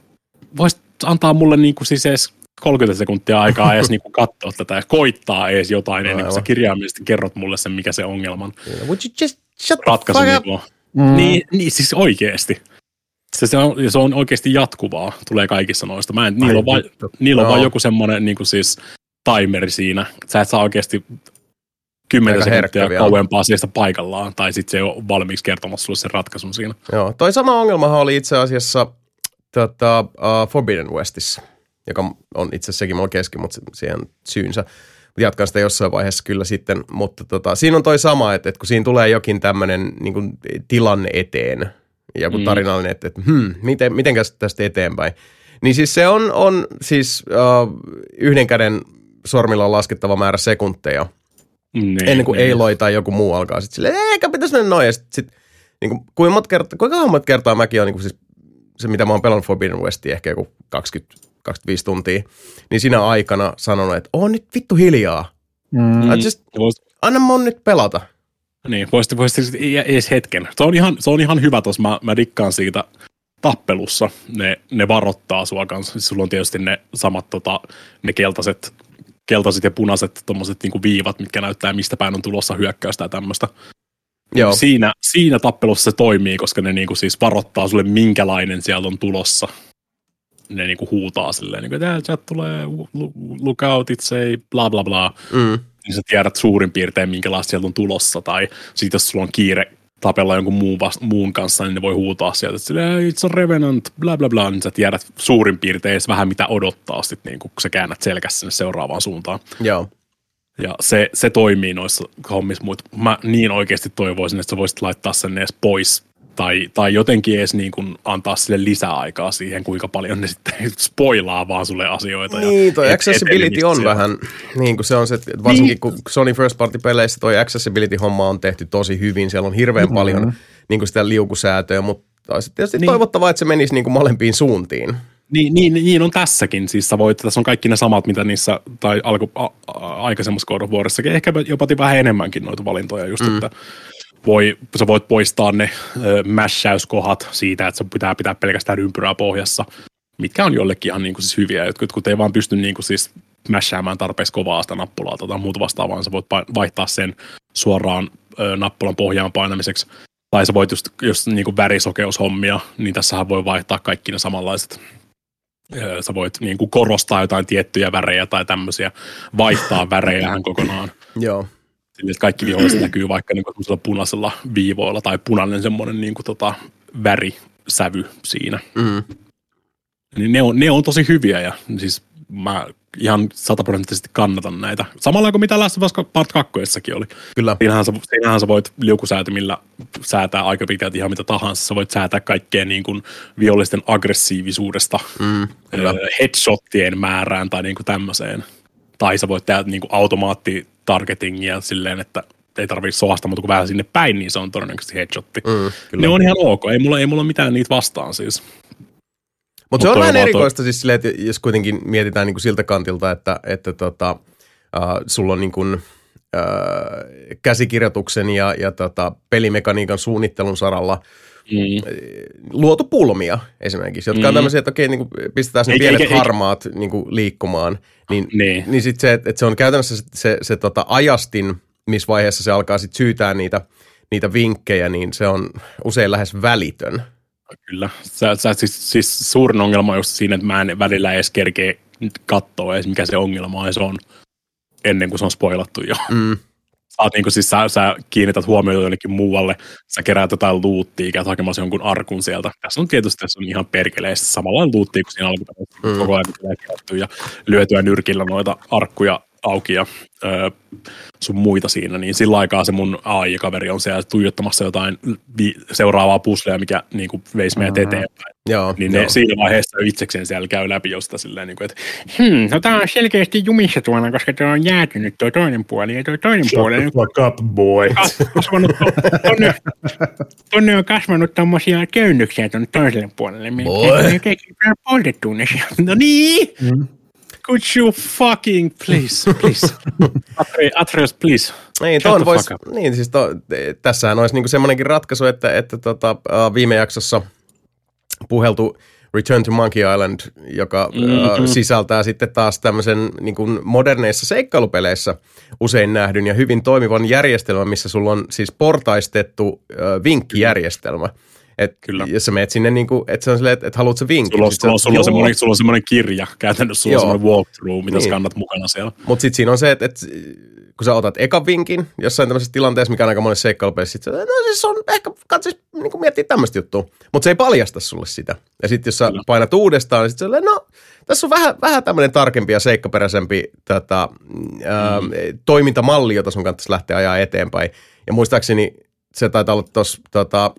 Speaker 2: voisit antaa mulle niin kuin siis edes 30 sekuntia aikaa <laughs> edes niin kuin katsoa tätä ja koittaa edes jotain ennen kuin sä kirjaimellisesti kerrot mulle sen, mikä se ongelman
Speaker 1: Would you just shut the
Speaker 2: ratkaisu
Speaker 1: fuck up?
Speaker 2: on.
Speaker 3: Mm.
Speaker 2: Niin, niin siis oikeesti. Se, se, on, se on oikeasti jatkuvaa, tulee kaikissa noista. Mä en, niillä on, vaan, niillä on vaan joku semmoinen niin siis timeri siinä. Sä et saa oikeasti 10
Speaker 1: Aika herkkä
Speaker 2: sekuntia kauempaa siitä paikallaan, tai sitten se ei ole valmiiksi kertomassa sulle sen ratkaisun siinä.
Speaker 1: Joo, toi sama ongelmahan oli itse asiassa tota, uh, Forbidden Westissä, joka on itse asiassa sekin mulla kesken, mutta siihen on syynsä. Jatkan sitä jossain vaiheessa kyllä sitten, mutta tota, siinä on toi sama, että, että kun siinä tulee jokin tämmöinen niin tilanne eteen, joku
Speaker 2: Mm.
Speaker 1: tarinallinen, että, että hmm, miten, mitenkäs tästä eteenpäin, niin siis se on, on siis uh, yhden käden sormilla laskettava määrä sekunteja,
Speaker 2: Niin,
Speaker 1: ennen kuin
Speaker 2: niin.
Speaker 1: Aloy tai joku muu alkaa sitten silleen, eikä pitäisi mennä noin. Ja sit, sit, niin kuin, kuinka, monta kertaa, kuinka monta kertaa mäkin on niin kuin siis, se, mitä mä oon pelannut Forbidden Westia, ehkä joku 20, 25 tuntia, niin siinä aikana sanonut, että oo nyt vittu hiljaa.
Speaker 3: Mm.
Speaker 1: Mm. Just,
Speaker 2: Vois-
Speaker 1: anna mun nyt pelata.
Speaker 2: Niin, voisit, voisit edes hetken. Se on ihan, se on ihan hyvä tuossa, mä, mä dikkaan siitä tappelussa. Ne, ne varoittaa sua kanssa. Siis Sulla on tietysti ne samat tota, ne keltaiset keltaiset ja punaiset tommoset niinku viivat, mitkä näyttää mistä päin on tulossa hyökkäystä ja tämmöistä.
Speaker 1: Joo.
Speaker 2: Siinä, siinä tappelussa se toimii, koska ne niinku siis varoittaa sulle, minkälainen sieltä on tulossa. Ne niinku huutaa silleen, niinku, että sieltä tulee, look out, it's a bla bla bla.
Speaker 1: Mm.
Speaker 2: Niin sä tiedät suurin piirtein, minkälaista sieltä on tulossa. Tai sitten jos sulla on kiire tapella jonkun muun, vast- muun kanssa, niin ne voi huutaa sieltä, että silleen, it's a revenant, bla bla bla, niin sä tiedät suurin piirtein edes vähän mitä odottaa sit, niin kun sä käännät selkässä sinne seuraavaan suuntaan.
Speaker 1: Joo.
Speaker 2: Ja se, se toimii noissa hommissa, mutta mä niin oikeasti toivoisin, että sä voisit laittaa sen edes pois tai, tai jotenkin edes niin kuin antaa sille lisäaikaa siihen, kuinka paljon ne sitten spoilaa vaan sulle asioita.
Speaker 1: Niin, toi
Speaker 2: et-
Speaker 1: accessibility
Speaker 2: etenemistä
Speaker 1: on
Speaker 2: siellä.
Speaker 1: vähän, niin kuin se on se, että varsinkin kun Sony First Party peleissä toi accessibility-homma on tehty tosi hyvin, siellä on hirveän mm-hmm. paljon niin kuin sitä liukusäätöä, mutta olisi tietysti niin.
Speaker 2: Niin.
Speaker 1: toivottavaa, että se menisi niin kuin molempiin suuntiin.
Speaker 2: Niin, niin, niin, on tässäkin. Siis sä voit, tässä on kaikki ne samat, mitä niissä, tai alku, a, a, aikaisemmassa God of Warissakin, ehkä jopa vähän enemmänkin noita valintoja just, mm. että voi, sä voit poistaa ne ö, siitä, että se pitää pitää pelkästään ympyrää pohjassa, mitkä on jollekin ihan niin kuin siis hyviä. Jotkut jotkut ei vaan pysty niin kuin siis mässäämään tarpeeksi kovaa sitä nappulaa tai muuta vastaavaa, vaan sä voit vaihtaa sen suoraan ö, nappulan pohjaan painamiseksi. Tai sä voit just, just niin kuin värisokeushommia, niin tässähän voi vaihtaa kaikki ne samanlaiset sä voit niin kuin korostaa jotain tiettyjä värejä tai tämmöisiä, vaihtaa värejähän kokonaan.
Speaker 1: Joo.
Speaker 2: Sille, että kaikki viholliset <clears throat> näkyy vaikka niin kuin punaisella viivoilla tai punainen semmoinen niin kuin tota, värisävy siinä.
Speaker 1: Mm.
Speaker 2: Niin ne, on, ne on tosi hyviä ja siis mä ihan sataprosenttisesti kannatan näitä. Samalla kuin mitä Last of Us Part 2 oli.
Speaker 1: Kyllä.
Speaker 2: Siinähän sä, siinähän sä voit liukusäätimillä säätää aika pitkälti ihan mitä tahansa. Sä voit säätää kaikkeen niin kuin vihollisten aggressiivisuudesta,
Speaker 1: Mm, kyllä.
Speaker 2: headshottien määrään tai niin kuin tämmöiseen. Tai sä voit tehdä niin kuin automaattitargetingia silleen, että ei tarvitse sohasta mutta kun vähän sinne päin, niin se on todennäköisesti headshotti.
Speaker 1: Mm, kyllä.
Speaker 2: Ne on ihan ok. Ei mulla, ei mulla mitään niitä vastaan siis.
Speaker 1: Mutta se on vähän
Speaker 2: vaan toi-
Speaker 1: erikoista siis silleen, että jos kuitenkin mietitään niin kuin siltä kantilta, että, että tota, äh, sulla on niin kuin, äh, käsikirjoituksen ja, ja tota, pelimekaniikan suunnittelun saralla
Speaker 2: Mm.
Speaker 1: luotu pulmia esimerkiksi, jotka on
Speaker 2: Mm.
Speaker 1: tämmöisiä, että okei, niin kuin pistetään ne pienet
Speaker 2: eikä-
Speaker 1: harmaat niin kuin liikkumaan, niin,
Speaker 2: Niin.
Speaker 1: niin sitten se, että se on käytännössä se, se, se tota ajastin, missä vaiheessa se alkaa sitten syytää niitä, niitä vinkkejä, niin se on usein lähes välitön.
Speaker 2: Kyllä. Sä, sä, siis, siis suurin ongelma on just siinä, että mä en välillä edes kerkeä katsoa edes, mikä se ongelma on, se on ennen kuin se on spoilattu jo.
Speaker 1: Mm.
Speaker 2: Sä, oot niinku, siis sä, sä kiinnität huomiota jonnekin muualle, sä keräät jotain luuttia, käyt hakemassa jonkun arkun sieltä. Tässä on tietysti tässä on ihan perkeleesti samalla luuttia kuin siinä alkuperäisessä
Speaker 1: Mm.
Speaker 2: koko ajan ja lyötyä nyrkillä noita arkkuja auki ja öö, sun muita siinä, niin sillä aikaa se mun AI-kaveri on siellä tuijottamassa jotain vi- seuraavaa puslea, mikä niin kuin veisi meidät
Speaker 3: Mhm.
Speaker 2: eteenpäin.
Speaker 1: Joo,
Speaker 2: Niin
Speaker 1: joo.
Speaker 2: ne siinä vaiheessa itsekseen siellä käy läpi josta silleen, niin kuin, että hmm, no tää on selkeästi jumissa tuolla, koska tuo on jäätynyt tuo toinen puoli ja tuo toinen puoli on
Speaker 3: Shut fuck up, boy.
Speaker 2: kas- kasvanut, tonne, tonne on kasvanut tommosia köynnöksiä tuonne toiselle puolelle.
Speaker 1: Boy.
Speaker 2: poltettu ne. No niin! Could you fucking please, please. <laughs> Atre, Atreus, please.
Speaker 1: Niin,
Speaker 2: the
Speaker 1: vois, niin siis to, tässähän olisi niinku semmoinenkin ratkaisu, että, että tota, viime jaksossa puheltu Return to Monkey Island, joka mm-hmm. sisältää sitten taas tämmöisen niin kuin moderneissa seikkailupeleissä usein nähdyn ja hyvin toimivan järjestelmän, missä sulla on siis portaistettu äh, vinkkijärjestelmä. Et,
Speaker 2: Kyllä.
Speaker 1: Jos sä meet sinne, niin kuin, että se on silleen, että, että haluat se vinkki.
Speaker 2: Sulla on, sulla, on, sulla, on semmoinen, sulla on semmoinen kirja, käytännössä sulla
Speaker 1: Joo.
Speaker 2: on semmoinen walkthrough, mitä
Speaker 1: Niin.
Speaker 2: sä kannat mukana siellä.
Speaker 1: Mutta sitten siinä on se, että, että kun sä otat ekan vinkin jossain tämmöisessä tilanteessa, mikä on aika monessa seikkailupeissa, sit sä, no siis on ehkä katsis niin miettiä tämmöistä juttua. Mutta se ei paljasta sulle sitä. Ja sitten jos sä
Speaker 2: Kyllä.
Speaker 1: painat uudestaan, niin sitten no tässä on vähän, vähän tämmöinen tarkempi ja seikkaperäisempi tätä, ää,
Speaker 2: Mm.
Speaker 1: toimintamalli, jota sun kannattaisi lähteä ajaa eteenpäin. Ja muistaakseni se taitaa olla tuossa tota,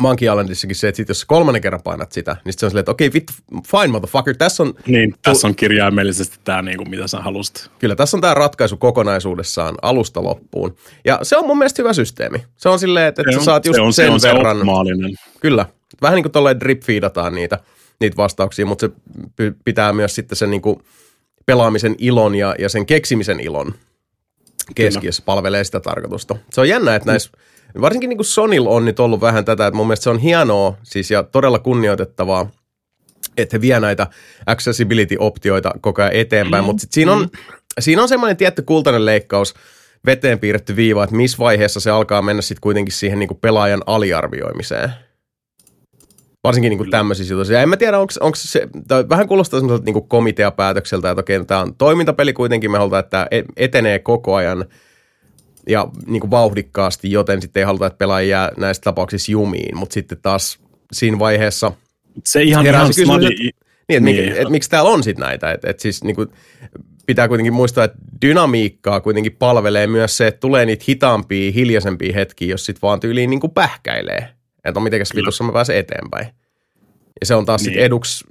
Speaker 1: Monkey Islandissakin se, että sit jos sä kolmannen kerran painat sitä, niin sit se on silleen, että okei, vittu, fine motherfucker, tässä on,
Speaker 2: Niin, tässä on kirjaimellisesti tämä, niin kuin, mitä sä halusit.
Speaker 1: Kyllä tässä on tämä ratkaisu kokonaisuudessaan alusta loppuun. Ja se on mun mielestä hyvä systeemi. Se on silleen, että, että
Speaker 2: Se
Speaker 1: sä saat just
Speaker 2: se on,
Speaker 1: sen
Speaker 2: se on se
Speaker 1: verran.
Speaker 2: optimaalinen.
Speaker 1: Kyllä. Vähän niin kuin tolleen drip feedataan niitä, niitä vastauksia, mutta se pitää myös sitten sen niin kuin pelaamisen ilon ja, ja sen keksimisen ilon keskiössä palvelee sitä tarkoitusta. Se on jännä, että näissä, varsinkin niin kuin Sonilla on nyt ollut vähän tätä, että mun mielestä se on hienoa siis ja todella kunnioitettavaa, että he vie näitä accessibility-optioita koko ajan eteenpäin, mutta sitten siinä on, siinä on semmoinen tietty kultainen leikkaus, veteen piirretty viiva, että missä vaiheessa se alkaa mennä sitten kuitenkin siihen niin kuin pelaajan aliarvioimiseen. Varsinkin niin kuin tämmöisissä jutuissa. Ja en mä tiedä, onko se, tai vähän kuulostaa semmoiselta niin kuin komiteapäätökseltä, että okei, tämä on toimintapeli kuitenkin, me halutaan, että tämä e- etenee koko ajan ja niin kuin vauhdikkaasti, joten sitten ei haluta, että pelaaja jää näissä tapauksissa jumiin. Mutta sitten taas siinä vaiheessa
Speaker 2: Se ihan,
Speaker 1: Herää
Speaker 2: ihan
Speaker 1: se kysymys,
Speaker 2: snadi,
Speaker 1: niin, että, niin.
Speaker 2: Niin.
Speaker 1: et, et, miksi täällä on sitten näitä. Et, et siis niin kuin, pitää kuitenkin muistaa, että dynamiikkaa kuitenkin palvelee myös se, että tulee niitä hitaampia, hiljaisempia hetkiä, jos sitten vaan tyyliin niin kuin pähkäilee. Että on mitenkäs vitussa mä pääsen eteenpäin. Ja se on taas niin. sitten eduksi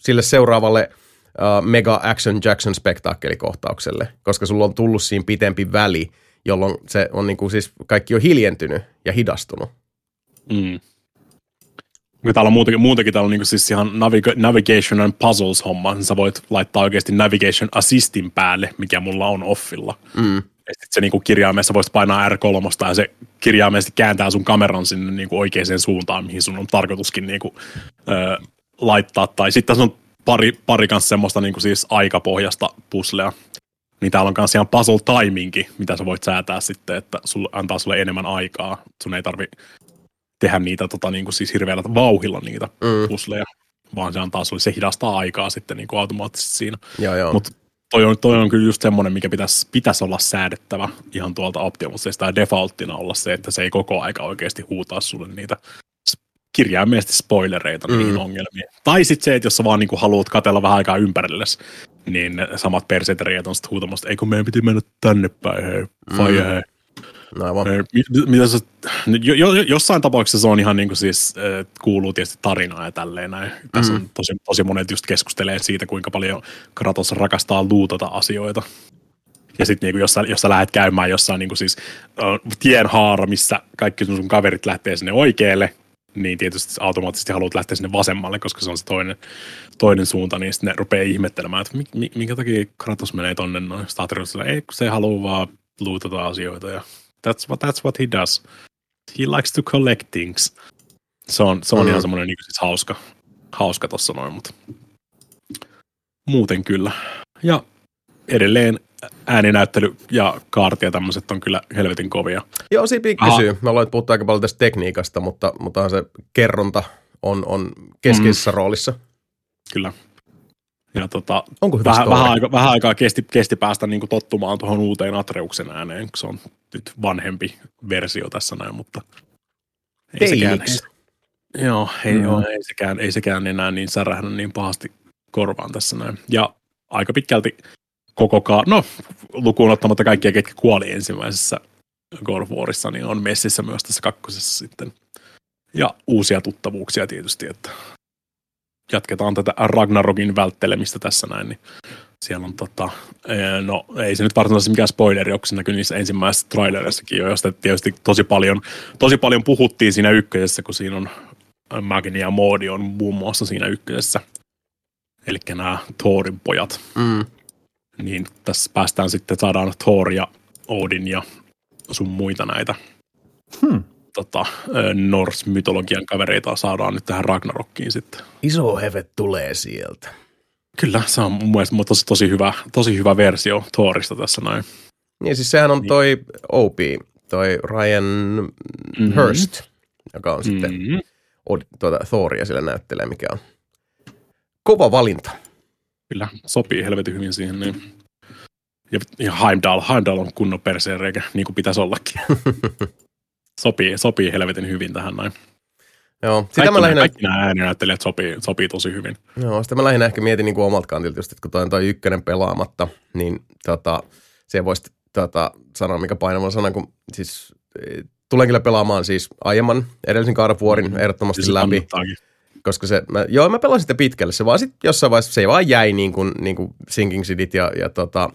Speaker 1: sille seuraavalle uh, Mega Action Jackson spektaakkelikohtaukselle, koska sulla on tullut siinä pitempi väli, jolloin se on niin kuin siis kaikki on hiljentynyt ja hidastunut.
Speaker 2: Mm. Täällä on muutenkin, muutenkin täällä on niinku siis ihan naviga- navigation and puzzles homma, niin sä voit laittaa oikeasti navigation assistin päälle, mikä mulla on offilla.
Speaker 1: Mm.
Speaker 2: Ja sit se niinku kirjaimessa voisit painaa R3 ja se kirjaimellisesti kääntää sun kameran sinne niinku oikeaan suuntaan, mihin sun on tarkoituskin niinku, ö, laittaa. Tai sitten tässä on pari, pari kanssa semmoista niinku siis aikapohjasta puslea. Niin täällä on kanssa ihan puzzle timingi, mitä sä voit säätää sitten, että sulle, antaa sulle enemmän aikaa. Sun ei tarvi tehdä niitä tota, niinku siis hirveällä vauhilla niitä
Speaker 1: Mm.
Speaker 2: pusleja, vaan se antaa sulle, se hidastaa aikaa sitten niinku automaattisesti siinä.
Speaker 1: Joo, joo.
Speaker 2: Mutta toi on, toi on kyllä just semmoinen, mikä pitäisi pitäis olla säädettävä ihan tuolta Optimusista ja defaulttina olla se, että se ei koko aika oikeasti huutaa sulle niitä kirjaimellisesti spoilereita mm. niihin ongelmiin. Tai sitten se, että jos sä vaan niinku haluat katella vähän aikaa ympärillesi, niin samat perseteriät on sitten huutamassa, eikö meidän piti mennä tänne päin, hei, faija,
Speaker 1: Mm.
Speaker 2: hei.
Speaker 1: no aivan.
Speaker 2: Mitä sä, jo, jo, jossain tapauksessa se on ihan niin kuin siis, äh, kuuluu tietysti tarinaa ja tälleen näin. Tässä
Speaker 1: Mm.
Speaker 2: on tosi, tosi monet just keskustelee siitä, kuinka paljon Kratos rakastaa luutata asioita. Ja sitten niinku, jos, sä, jos sä lähdet käymään jossain niinku siis, äh, tienhaara, missä kaikki sun kaverit lähtee sinne oikealle, niin tietysti automaattisesti haluat lähteä sinne vasemmalle, koska se on se toinen, toinen suunta, niin sitten ne rupeaa ihmettelemään, että mi, mi, minkä takia Kratos menee tonne noin. Sillä, ei, kun se haluaa vaan luutata asioita ja that's what, that's what he does. He likes to collect things. Se on, se on
Speaker 1: Mm.
Speaker 2: ihan semmoinen niin siis hauska, hauska tossa noin, mutta muuten kyllä. Ja edelleen ääninäyttely ja kaarti ja tämmöiset on kyllä helvetin kovia.
Speaker 1: Joo, Sipi
Speaker 2: Aha.
Speaker 1: kysyy. Mä aloin puhua aika paljon tästä tekniikasta, mutta, mutta se kerronta on, on keskeisessä mm. roolissa.
Speaker 2: Kyllä. Ja tota,
Speaker 1: Onko hyvä
Speaker 2: vähän, vähän, aika, vähän aikaa kesti, kesti päästä niin tottumaan tuohon uuteen Atreuksen ääneen, kun se on nyt vanhempi versio tässä näin, mutta ei sekään,
Speaker 1: Teiniks.
Speaker 2: joo, ei,
Speaker 3: mm.
Speaker 2: joo, ei, sekään, ei sekään enää niin särähdä niin pahasti korvaan tässä näin. Ja aika pitkälti koko ka- no lukuun ottamatta kaikkia, ketkä kuoli ensimmäisessä God Warissa, niin on messissä myös tässä kakkosessa sitten. Ja uusia tuttavuuksia tietysti, että jatketaan tätä Ragnarokin välttelemistä tässä näin, niin siellä on tota, ee, no ei se nyt varsinaisesti mikään spoileri, onko se näkyy niissä ensimmäisissä trailereissakin jo, josta tietysti tosi paljon, tosi paljon puhuttiin siinä ykkösessä, kun siinä on Magni ja Moodi on muun muassa siinä ykkösessä. Eli nämä Thorin pojat.
Speaker 1: Mm.
Speaker 2: Niin tässä päästään sitten, saadaan Thor ja Odin ja sun muita näitä
Speaker 3: Hmm.
Speaker 2: tota, Norse-mytologian kavereita saadaan nyt tähän Ragnarokkiin sitten.
Speaker 1: Iso hevet tulee sieltä.
Speaker 2: Kyllä, se on mun mielestä tosi, tosi, hyvä, tosi hyvä versio Thorista tässä näin.
Speaker 1: Niin siis sehän on
Speaker 2: Niin.
Speaker 1: toi OP, toi Ryan mm-hmm. Hurst, joka on sitten
Speaker 2: Mm-hmm.
Speaker 1: Od- tuota, Thoria sillä näyttelee, mikä on kova valinta.
Speaker 2: Kyllä, sopii helvetin hyvin siihen. Niin. Ja, ja Heimdall, Heimdall on kunnon perseen reikä, niin kuin pitäisi ollakin. <laughs> sopii, sopii helvetin hyvin tähän näin.
Speaker 1: Joo, sitä
Speaker 2: Kaikki,
Speaker 1: mä lähinnä,
Speaker 2: kaikki nämä ääninäyttelijät sopii, sopii tosi hyvin.
Speaker 1: joo, sitä mä lähinnä ehkä mietin niin kuin omalta kantilta just, että kun toi on toi ykkönen pelaamatta, niin tota, se voisi tota, sanoa mikä painava sana, kun siis eh, tulen kyllä pelaamaan siis aiemman edellisen Warin
Speaker 2: Mhm.
Speaker 1: ehdottomasti
Speaker 2: se
Speaker 1: läpi.
Speaker 2: kannattaakin.
Speaker 1: Koska se, mä, joo, mä pelasin sitä pitkälle, se vaan sit jossain vaiheessa, se vaan jäi niin kuin, niin kuin Sinking Cityt ja, ja tota,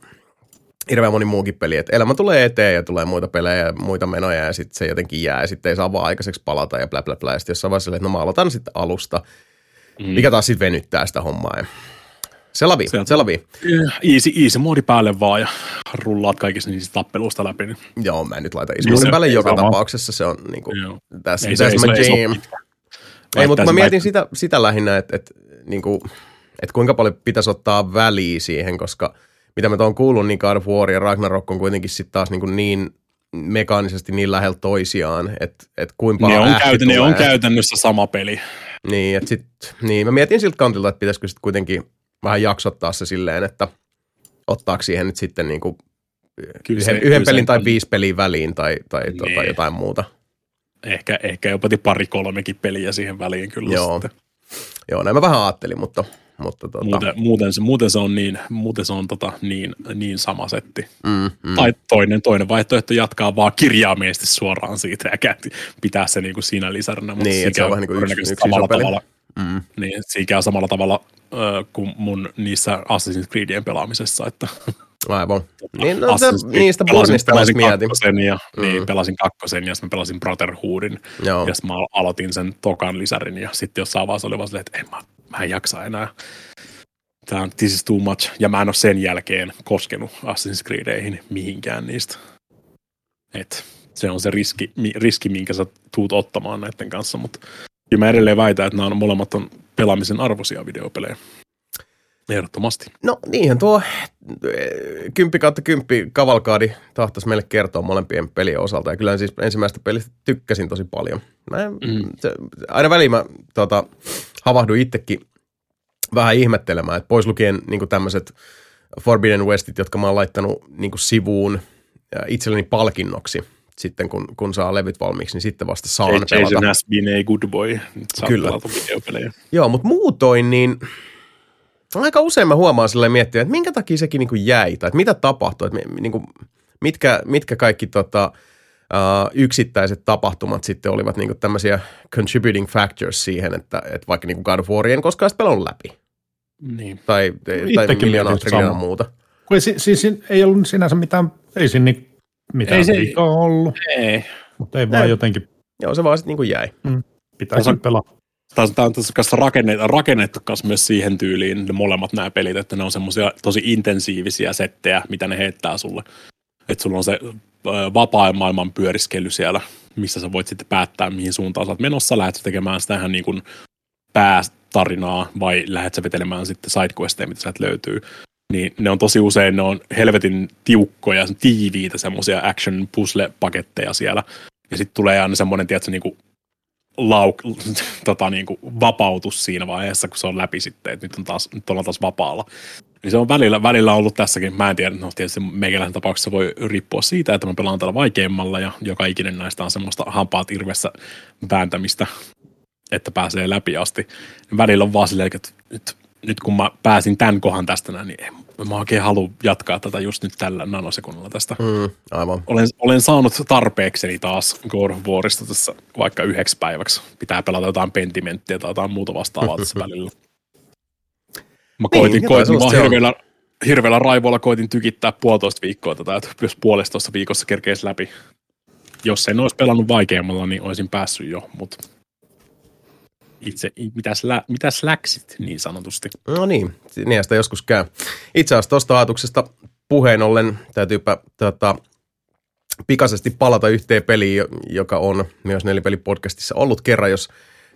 Speaker 1: hirveän moni muukin peli, että elämä tulee eteen ja tulee muita pelejä ja muita menoja ja sitten se jotenkin jää ja sitten ei saa vaan aikaiseksi palata ja bla bla bla. Ja sitten jossain vaiheessa, että no mä aloitan sitten alusta,
Speaker 2: Mm.
Speaker 1: mikä taas sitten venyttää sitä hommaa. Ja se lavi,
Speaker 2: Sieltä-
Speaker 1: se lavi.
Speaker 2: Easy, easy moodi päälle vaan ja rullaat kaikista niistä tappelusta läpi. Niin.
Speaker 1: Joo, mä en nyt laita
Speaker 2: Niin
Speaker 1: isoon
Speaker 2: se-
Speaker 1: päälle joka tapauksessa, se on niin
Speaker 2: se- se- ei se ole
Speaker 1: jam. Ei, mutta mä mietin sitä, sitä lähinnä, että, että, niin kuin, että kuinka paljon pitäisi ottaa väliä siihen, koska mitä mä oon kuullut, niin God of War ja Ragnarok on kuitenkin sitten taas niin, kuin niin mekaanisesti niin lähellä toisiaan, että et kuinka
Speaker 2: Ne
Speaker 1: paljon
Speaker 2: on,
Speaker 1: ähky
Speaker 2: käytä, ne on käytännössä sama peli.
Speaker 1: Niin, että sit, niin, mä mietin siltä kantilta, että pitäisikö sitten kuitenkin vähän jaksottaa se silleen, että ottaako siihen nyt sitten niin kuin
Speaker 2: Kyllä
Speaker 1: yhden,
Speaker 2: se-
Speaker 1: yhden
Speaker 2: kyllä
Speaker 1: pelin
Speaker 2: se-
Speaker 1: tai viisi peliä väliin tai, tai
Speaker 2: Niin.
Speaker 1: tota, jotain muuta.
Speaker 2: Ehkä, ehkä jopa pari kolmekin peliä siihen väliin kyllä
Speaker 1: Joo.
Speaker 2: sitten.
Speaker 1: Joo, näin mä vähän ajattelin, mutta, mutta tota,
Speaker 2: Muuten, muuten, se, muuten se on, niin, muuten se on tota, niin, niin sama setti.
Speaker 1: mm, mm,
Speaker 2: Tai toinen, toinen vaihtoehto jatkaa vaan kirjaimellisesti suoraan siitä ja käytti- pitää se niin kuin siinä lisärinä. mutta
Speaker 1: Niin, se on vähän niin kuin yksi- yksi
Speaker 2: samalla
Speaker 1: peli.
Speaker 2: tavalla,
Speaker 1: mm.
Speaker 2: niin, siinä käy samalla tavalla äh, kuin mun niissä Assassin's Creedien pelaamisessa, että
Speaker 1: Aivan. Niin, no,
Speaker 2: Creed
Speaker 1: niistä
Speaker 2: pelasin,
Speaker 1: Bornista
Speaker 2: pelasin
Speaker 1: mietin.
Speaker 2: kakkosen ja,
Speaker 1: Mm.
Speaker 2: niin, pelasin kakkosen ja sitten pelasin Brotherhoodin
Speaker 1: Joo.
Speaker 2: ja sitten mä aloitin sen tokan lisärin ja sitten jossain vaiheessa oli vaan silleen, että en mä, mä en jaksa enää. Tämä on this is too much ja mä en ole sen jälkeen koskenut Assassin's Creedeihin mihinkään niistä. Et se on se riski, mi, riski, minkä sä tuut ottamaan näiden kanssa, mutta mä edelleen väitän, että nämä on molemmat on pelaamisen arvoisia videopelejä. Ehdottomasti.
Speaker 1: No niinhän tuo eh, 10 kautta 10 kavalkaadi tahtoisi meille kertoa molempien pelien osalta. Ja kyllä siis ensimmäistä pelistä tykkäsin tosi paljon. Mä,
Speaker 2: Mm.
Speaker 1: se, aina väliin mä tota, havahduin itsekin vähän ihmettelemään, että pois lukien niin tämmöiset Forbidden Westit, jotka mä oon laittanut niin sivuun itselleni palkinnoksi sitten kun, kun saa levyt valmiiksi, niin sitten vasta saan
Speaker 2: Jason
Speaker 1: pelata.
Speaker 2: has been a good boy. Saa
Speaker 1: Kyllä. Joo, mutta muutoin niin aika usein mä huomaan silleen miettiä, että minkä takia sekin niinku jäi, tai että mitä tapahtui, että mi- niinku, mitkä, mitkä kaikki tota, uh, yksittäiset tapahtumat sitten olivat niinku tämmöisiä contributing factors siihen, että, että vaikka niinku God of War en koskaan pelannut läpi,
Speaker 2: Niin.
Speaker 1: tai, tai miljoonaa triljoonaa muuta.
Speaker 3: Kun ei, si- siis siinä ei ollut sinänsä mitään, ei siinä ni- mitään
Speaker 2: Ei se-
Speaker 3: ollut,
Speaker 2: Ei.
Speaker 3: mutta ei vaan
Speaker 1: Ei.
Speaker 3: jotenkin
Speaker 1: Joo, se vaan sitten niinku jäi.
Speaker 3: pitäisi
Speaker 2: on-
Speaker 3: pelata.
Speaker 2: Tässä tämä on tässä rakennettu, rakennettu myös siihen tyyliin ne molemmat nämä pelit, että ne on semmoisia tosi intensiivisiä settejä, mitä ne heittää sulle. Että sulla on se vapaa maailman pyöriskely siellä, missä sä voit sitten päättää, mihin suuntaan sä oot menossa. Lähdet tekemään sitä ihan niin kuin päätarinaa vai lähdet sä vetelemään sitten sidequesteja, mitä sieltä löytyy. Niin ne on tosi usein, ne on helvetin tiukkoja, tiiviitä semmoisia action puzzle-paketteja siellä. Ja sitten tulee aina semmoinen, tiedätkö, niin kuin lauk, <laughs> tota, niin kuin vapautus siinä vaiheessa, kun se on läpi sitten, että nyt, on taas, nyt ollaan taas vapaalla. Niin se on välillä, välillä ollut tässäkin, mä en tiedä, no tietysti meikäläisen tapauksessa voi riippua siitä, että mä pelaan tällä vaikeimmalla ja joka ikinen näistä on semmoista hampaat irvessä vääntämistä, että pääsee läpi asti. Välillä on vaan silleen, että nyt, nyt kun mä pääsin tämän kohan tästä niin mä oikein halua jatkaa tätä just nyt tällä nanosekunnilla tästä
Speaker 1: Mm, aivan.
Speaker 2: olen, olen saanut tarpeekseni taas God of Warista tässä vaikka yhdeksi päiväksi. Pitää pelata jotain Pentimenttiä tai jotain muuta vastaavaa tässä <laughs> välillä. Mä
Speaker 1: Niin,
Speaker 2: koitin,
Speaker 1: jotain
Speaker 2: koitin vaan
Speaker 1: on.
Speaker 2: hirveällä, hirveällä raivoilla koitin tykittää puolitoista viikkoa tätä, että jos puolestoista viikossa kerkeisi läpi. Jos en olisi pelannut vaikeammalla, niin olisin päässyt jo, mutta itse, mitäs, lä, mitäs läksit niin sanotusti?
Speaker 1: No niin, niinhän sitä joskus käy. Itse asiassa tuosta ajatuksesta puheen ollen täytyypä tota, pikaisesti palata yhteen peliin, jo- joka on myös Nelipeli-podcastissa ollut kerran, jos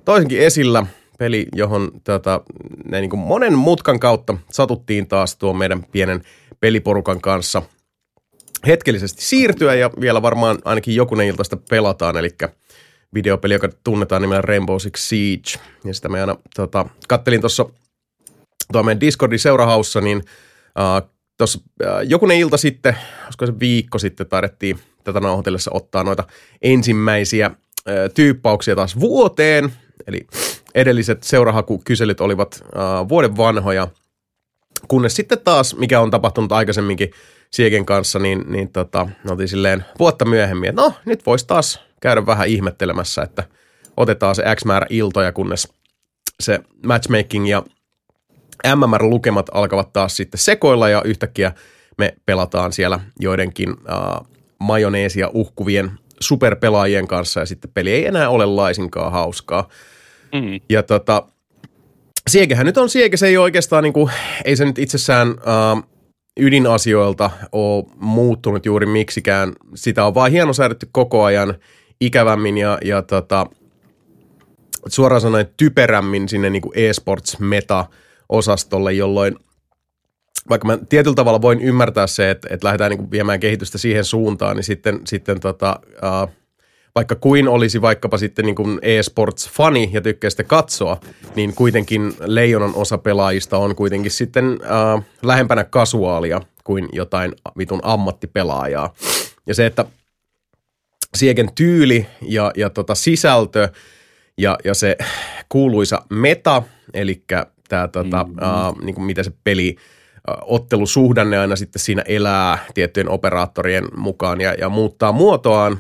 Speaker 1: toisenkin esillä. Peli, johon tota, näin niin monen mutkan kautta satuttiin taas tuon meidän pienen peliporukan kanssa hetkellisesti siirtyä ja vielä varmaan ainakin jokunen ilta sitä pelataan, eli videopeli, joka tunnetaan nimellä Rainbow Six Siege. Ja sitä me aina tota, kattelin tuossa tuo meidän Discordin seurahaussa, niin uh, tuossa jokunen ilta sitten, olisiko se viikko sitten, taidettiin tätä nauhoitellessa ottaa noita ensimmäisiä uh, tyyppauksia taas vuoteen. Eli edelliset seurahakukyselyt olivat uh, vuoden vanhoja, kunnes sitten taas, mikä on tapahtunut aikaisemminkin Siegen kanssa, niin, niin tota, oltiin silleen vuotta myöhemmin, että no nyt voisi taas käydä vähän ihmettelemässä, että otetaan se X määrä iltoja, kunnes se matchmaking ja MMR-lukemat alkavat taas sitten sekoilla ja yhtäkkiä me pelataan siellä joidenkin uh, majoneesia uhkuvien superpelaajien kanssa ja sitten peli ei enää ole laisinkaan hauskaa.
Speaker 2: Mm.
Speaker 1: Ja tota, Siegehän nyt on Siege, se ei ole oikeastaan niin kuin, ei se nyt itsessään uh, ydinasioilta ole muuttunut juuri miksikään. Sitä on vaan hieno säädetty koko ajan ikävämmin ja, ja tota, suoraan sanoen typerämmin sinne niin kuin e-sports meta osastolle, jolloin vaikka mä tietyllä tavalla voin ymmärtää se, että, että lähdetään niin viemään kehitystä siihen suuntaan, niin sitten, sitten tota, uh, vaikka kuin olisi vaikkapa sitten niin kuin e-sports-fani ja tykkää sitä katsoa, niin kuitenkin leijonan osa pelaajista on kuitenkin sitten uh, lähempänä kasuaalia kuin jotain vitun ammattipelaajaa. Ja se, että Siegen tyyli ja, ja tota sisältö ja, ja se kuuluisa meta, eli tämä tota, mm-hmm. uh, niin kuin miten se peli uh, ottelusuhdanne aina sitten siinä elää tiettyjen operaattorien mukaan ja, ja muuttaa muotoaan,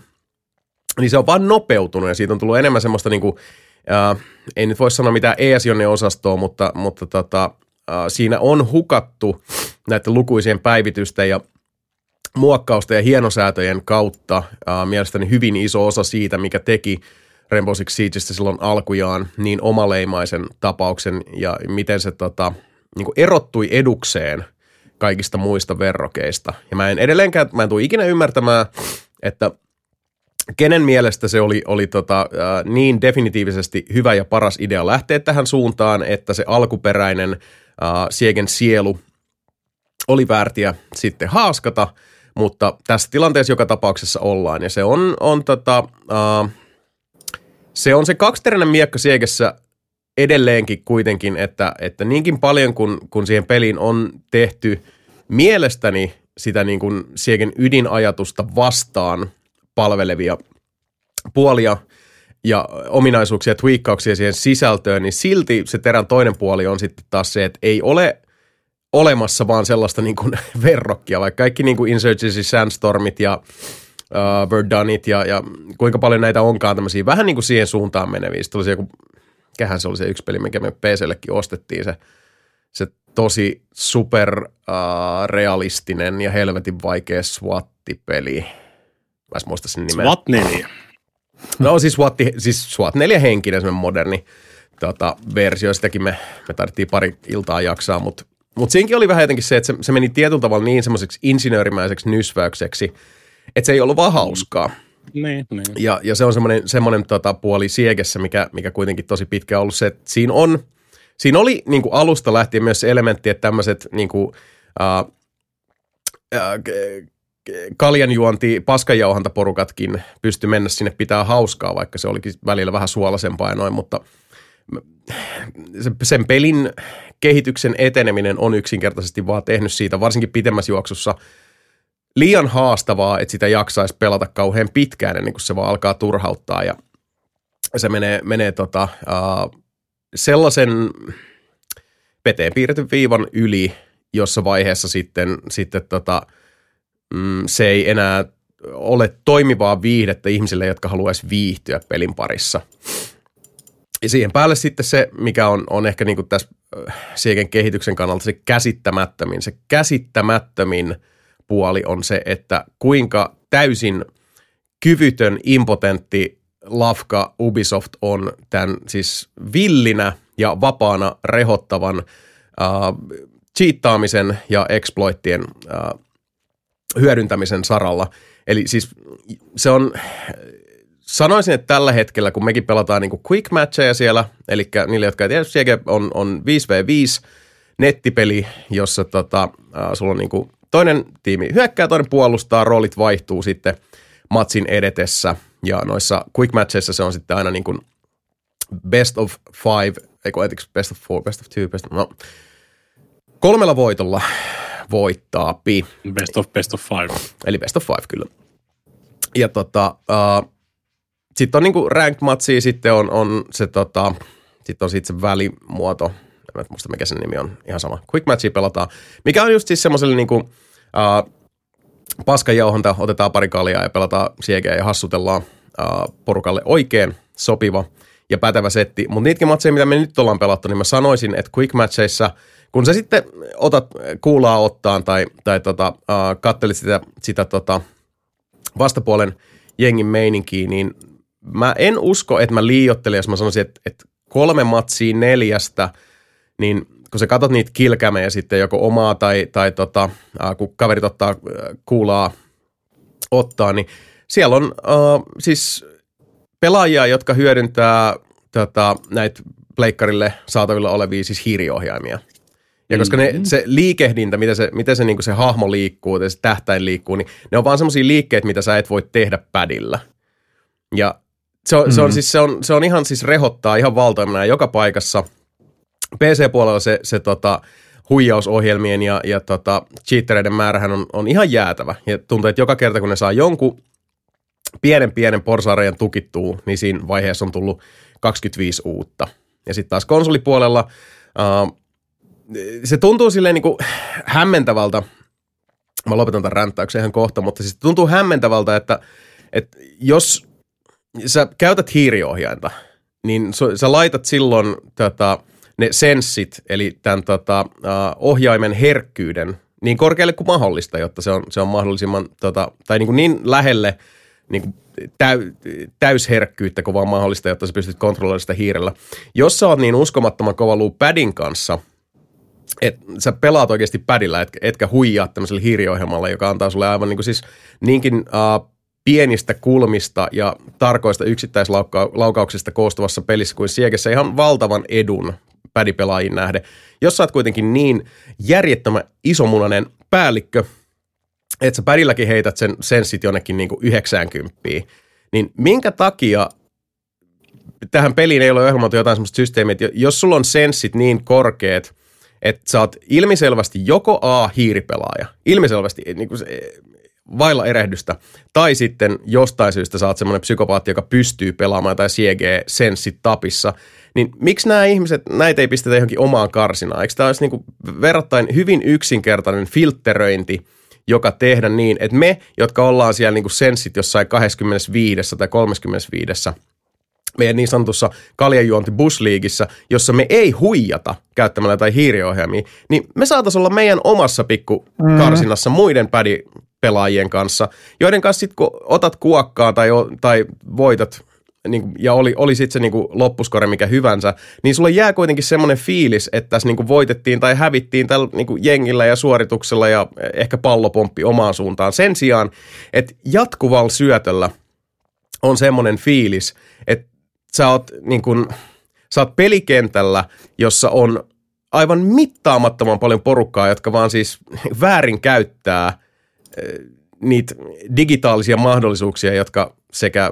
Speaker 1: niin se on vaan nopeutunut ja siitä on tullut enemmän semmoista niin kuin, uh, ei nyt voi sanoa mitään ESJONne osastoa, mutta, mutta tota, uh, siinä on hukattu näiden lukuisien päivitysten ja muokkausten ja hienosäätöjen kautta uh, mielestäni hyvin iso osa siitä, mikä teki Rainbow Six Siegestä silloin alkujaan niin omaleimaisen tapauksen ja miten se tota, niin erottui edukseen kaikista muista verrokeista. Ja mä en edelleenkään, mä en tule ikinä ymmärtämään, että kenen mielestä se oli, oli tota, äh, niin definitiivisesti hyvä ja paras idea lähteä tähän suuntaan, että se alkuperäinen äh, Siegen sielu oli väärtiä sitten haaskata, mutta tässä tilanteessa joka tapauksessa ollaan. Ja se on, on tota, äh, se on se kaksiteräinen miekka Siegessä edelleenkin kuitenkin, että, että niinkin paljon kun, kun siihen peliin on tehty mielestäni sitä niin kuin Siegen ydinajatusta vastaan palvelevia puolia ja ominaisuuksia ja siihen sisältöön, niin silti se terän toinen puoli on sitten taas se, että ei ole olemassa vaan sellaista niin kuin <laughs> verrokkia, vaikka kaikki niin kuin Insurgency Sandstormit ja uh, Verdunit ja, ja kuinka paljon näitä onkaan tämmöisiä vähän niin kuin siihen suuntaan meneviä. Sitten oli se joku, kähän se oli se yksi peli, mikä me PCllekin ostettiin, se, se tosi super uh, realistinen ja helvetin vaikea SWAT-peli. Mä en muista sen nimen.
Speaker 2: SWAT 4.
Speaker 1: No siis SWAT, siis SWAT 4 henkinen, semmoinen moderni tota, versio. Sitäkin me, me tarvittiin pari iltaa jaksaa, mutta mut siinäkin oli vähän jotenkin se, että se, se meni tietyllä tavalla niin semmoiseksi insinöörimäiseksi nysväykseksi, että se ei ollut vaan hauskaa.
Speaker 2: Niin, niin.
Speaker 1: Ja, ja se on semmoinen, semmoinen tota, puoli siegessä, mikä, mikä kuitenkin tosi pitkä ollut se, että siinä on, siinä oli niin kuin alusta lähtien myös se elementti, että tämmöiset niin kuin, äh, äh, kaljanjuonti, paskanjauhantaporukatkin pysty mennä sinne pitää hauskaa, vaikka se olikin välillä vähän suolasempaa ja noin, mutta se- sen pelin kehityksen eteneminen on yksinkertaisesti vaan tehnyt siitä, varsinkin pitemmässä juoksussa, liian haastavaa, että sitä jaksaisi pelata kauhean pitkään ennen kuin se vaan alkaa turhauttaa ja se menee, menee tota, uh, sellaisen veteen piirretyn viivan yli, jossa vaiheessa sitten, sitten tota, mm, se ei enää ole toimivaa viihdettä ihmisille, jotka haluaisi viihtyä pelin parissa. Ja siihen päälle sitten se, mikä on, on ehkä niin kuin tässä äh, Siegen kehityksen kannalta se käsittämättömin. Se käsittämättömin puoli on se, että kuinka täysin kyvytön, impotentti lafka Ubisoft on tämän siis villinä ja vapaana rehottavan äh, cheattaamisen ja exploittien äh, hyödyntämisen saralla. Eli siis se on, sanoisin, että tällä hetkellä, kun mekin pelataan niin quick matcheja siellä, eli niille, jotka ei tiedä, Siege on, on 5v5 nettipeli, jossa tota, äh, sulla on niin kuin toinen tiimi hyökkää, toinen puolustaa, roolit vaihtuu sitten matsin edetessä, ja noissa quick matcheissa se on sitten aina niin kuin best of five, eikö best of four, best of two, best of, no, kolmella voitolla voittaa pi.
Speaker 2: Best of best of five.
Speaker 1: Eli best of five kyllä. Ja tota, uh, sitten on niinku ranked matchia, sitten on, on se tota, sitten on sitten se välimuoto, en muista mikä sen nimi on, ihan sama. Quick matchia pelataan, mikä on just siis semmoiselle niinku, paskanjauhonta, otetaan pari kaljaa ja pelataan siekeä ja hassutellaan uh, porukalle oikein sopiva ja pätevä setti. Mutta niitäkin matseja, mitä me nyt ollaan pelattu, niin mä sanoisin, että quick matcheissa, kun sä sitten otat kuulaa ottaan tai, tai tota, uh, kattelit sitä, sitä tota, vastapuolen jengin meininkiä, niin mä en usko, että mä liiottelen, jos mä sanoisin, että, että kolme matsia neljästä, niin kun sä katsot niitä kilkämejä sitten joko omaa tai, tai tota, äh, kun kaverit ottaa äh, kuulaa ottaa, niin siellä on äh, siis pelaajia, jotka hyödyntää tota, näitä pleikkarille saatavilla olevia siis hiiriohjaimia. Ja koska ne, se liikehdintä, miten se, miten se, niin se hahmo liikkuu, tai se tähtäin liikkuu, niin ne on vaan semmoisia liikkeitä, mitä sä et voi tehdä padilla. Ja se on, mm. se on, siis, se on, se on ihan siis rehottaa ihan valtoimena joka paikassa. PC-puolella se, se tota, huijausohjelmien ja, ja tota, cheatereiden määrähän on, on ihan jäätävä. Ja tuntuu, että joka kerta kun ne saa jonkun pienen pienen porsaarejan tukittuu, niin siinä vaiheessa on tullut 25 uutta. Ja sitten taas konsolipuolella uh, se tuntuu silleen niin kuin hämmentävältä, mä lopetan tämän ränttäyksen ihan kohta, mutta siis tuntuu hämmentävältä, että, että jos sä käytät hiiriohjainta, niin sä, laitat silloin tota, ne senssit, eli tämän tota, uh, ohjaimen herkkyyden niin korkealle kuin mahdollista, jotta se on, se on mahdollisimman, tota, tai niin, kuin niin lähelle niin kuin täy, täysherkkyyttä kuin vaan mahdollista, jotta sä pystyt kontrolloimaan sitä hiirellä. Jos sä oot niin uskomattoman kova luu padin kanssa, että sä pelaat oikeasti padilla, etkä, etkä huijaa tämmöisellä hiiriohjelmalla, joka antaa sulle aivan niin kuin siis niinkin uh, pienistä kulmista ja tarkoista yksittäislaukauksista koostuvassa pelissä kuin Siegessä ihan valtavan edun pädipelaajiin nähden. Jos sä oot kuitenkin niin järjettömän isomunainen päällikkö, että sä pädilläkin heität sen senssit jonnekin niin kuin 90, niin minkä takia tähän peliin ei ole ohjelmoitu jotain semmoista systeemiä, että jos sulla on senssit niin korkeat, että sä oot ilmiselvästi joko A, hiiripelaaja, ilmiselvästi niin kuin se, vailla erehdystä, tai sitten jostain syystä sä oot semmoinen psykopaatti, joka pystyy pelaamaan tai siegee senssit tapissa, niin miksi nämä ihmiset, näitä ei pistetä johonkin omaan karsinaan? Eikö tämä olisi niin kuin verrattain hyvin yksinkertainen filtteröinti, joka tehdä niin, että me, jotka ollaan siellä niin kuin senssit jossain 25 tai 35 meidän niin sanotussa kaljajuonti busliigissä, jossa me ei huijata käyttämällä tai hiiriohjelmia, niin me saataisiin olla meidän omassa pikku karsinassa mm. muiden pädi pelaajien kanssa, joiden kanssa sitten kun otat kuokkaa tai, tai voitat niin ja oli, oli sitten se niin kuin loppuskore mikä hyvänsä, niin sulla jää kuitenkin semmoinen fiilis, että tässä niin kuin voitettiin tai hävittiin tällä niin kuin jengillä ja suorituksella ja ehkä pallopomppi omaan suuntaan. Sen sijaan, että jatkuvalla syötöllä on semmoinen fiilis, että sä oot, niin kuin, sä oot pelikentällä, jossa on aivan mittaamattoman paljon porukkaa, jotka vaan siis väärin käyttää niitä digitaalisia mahdollisuuksia, jotka sekä äh,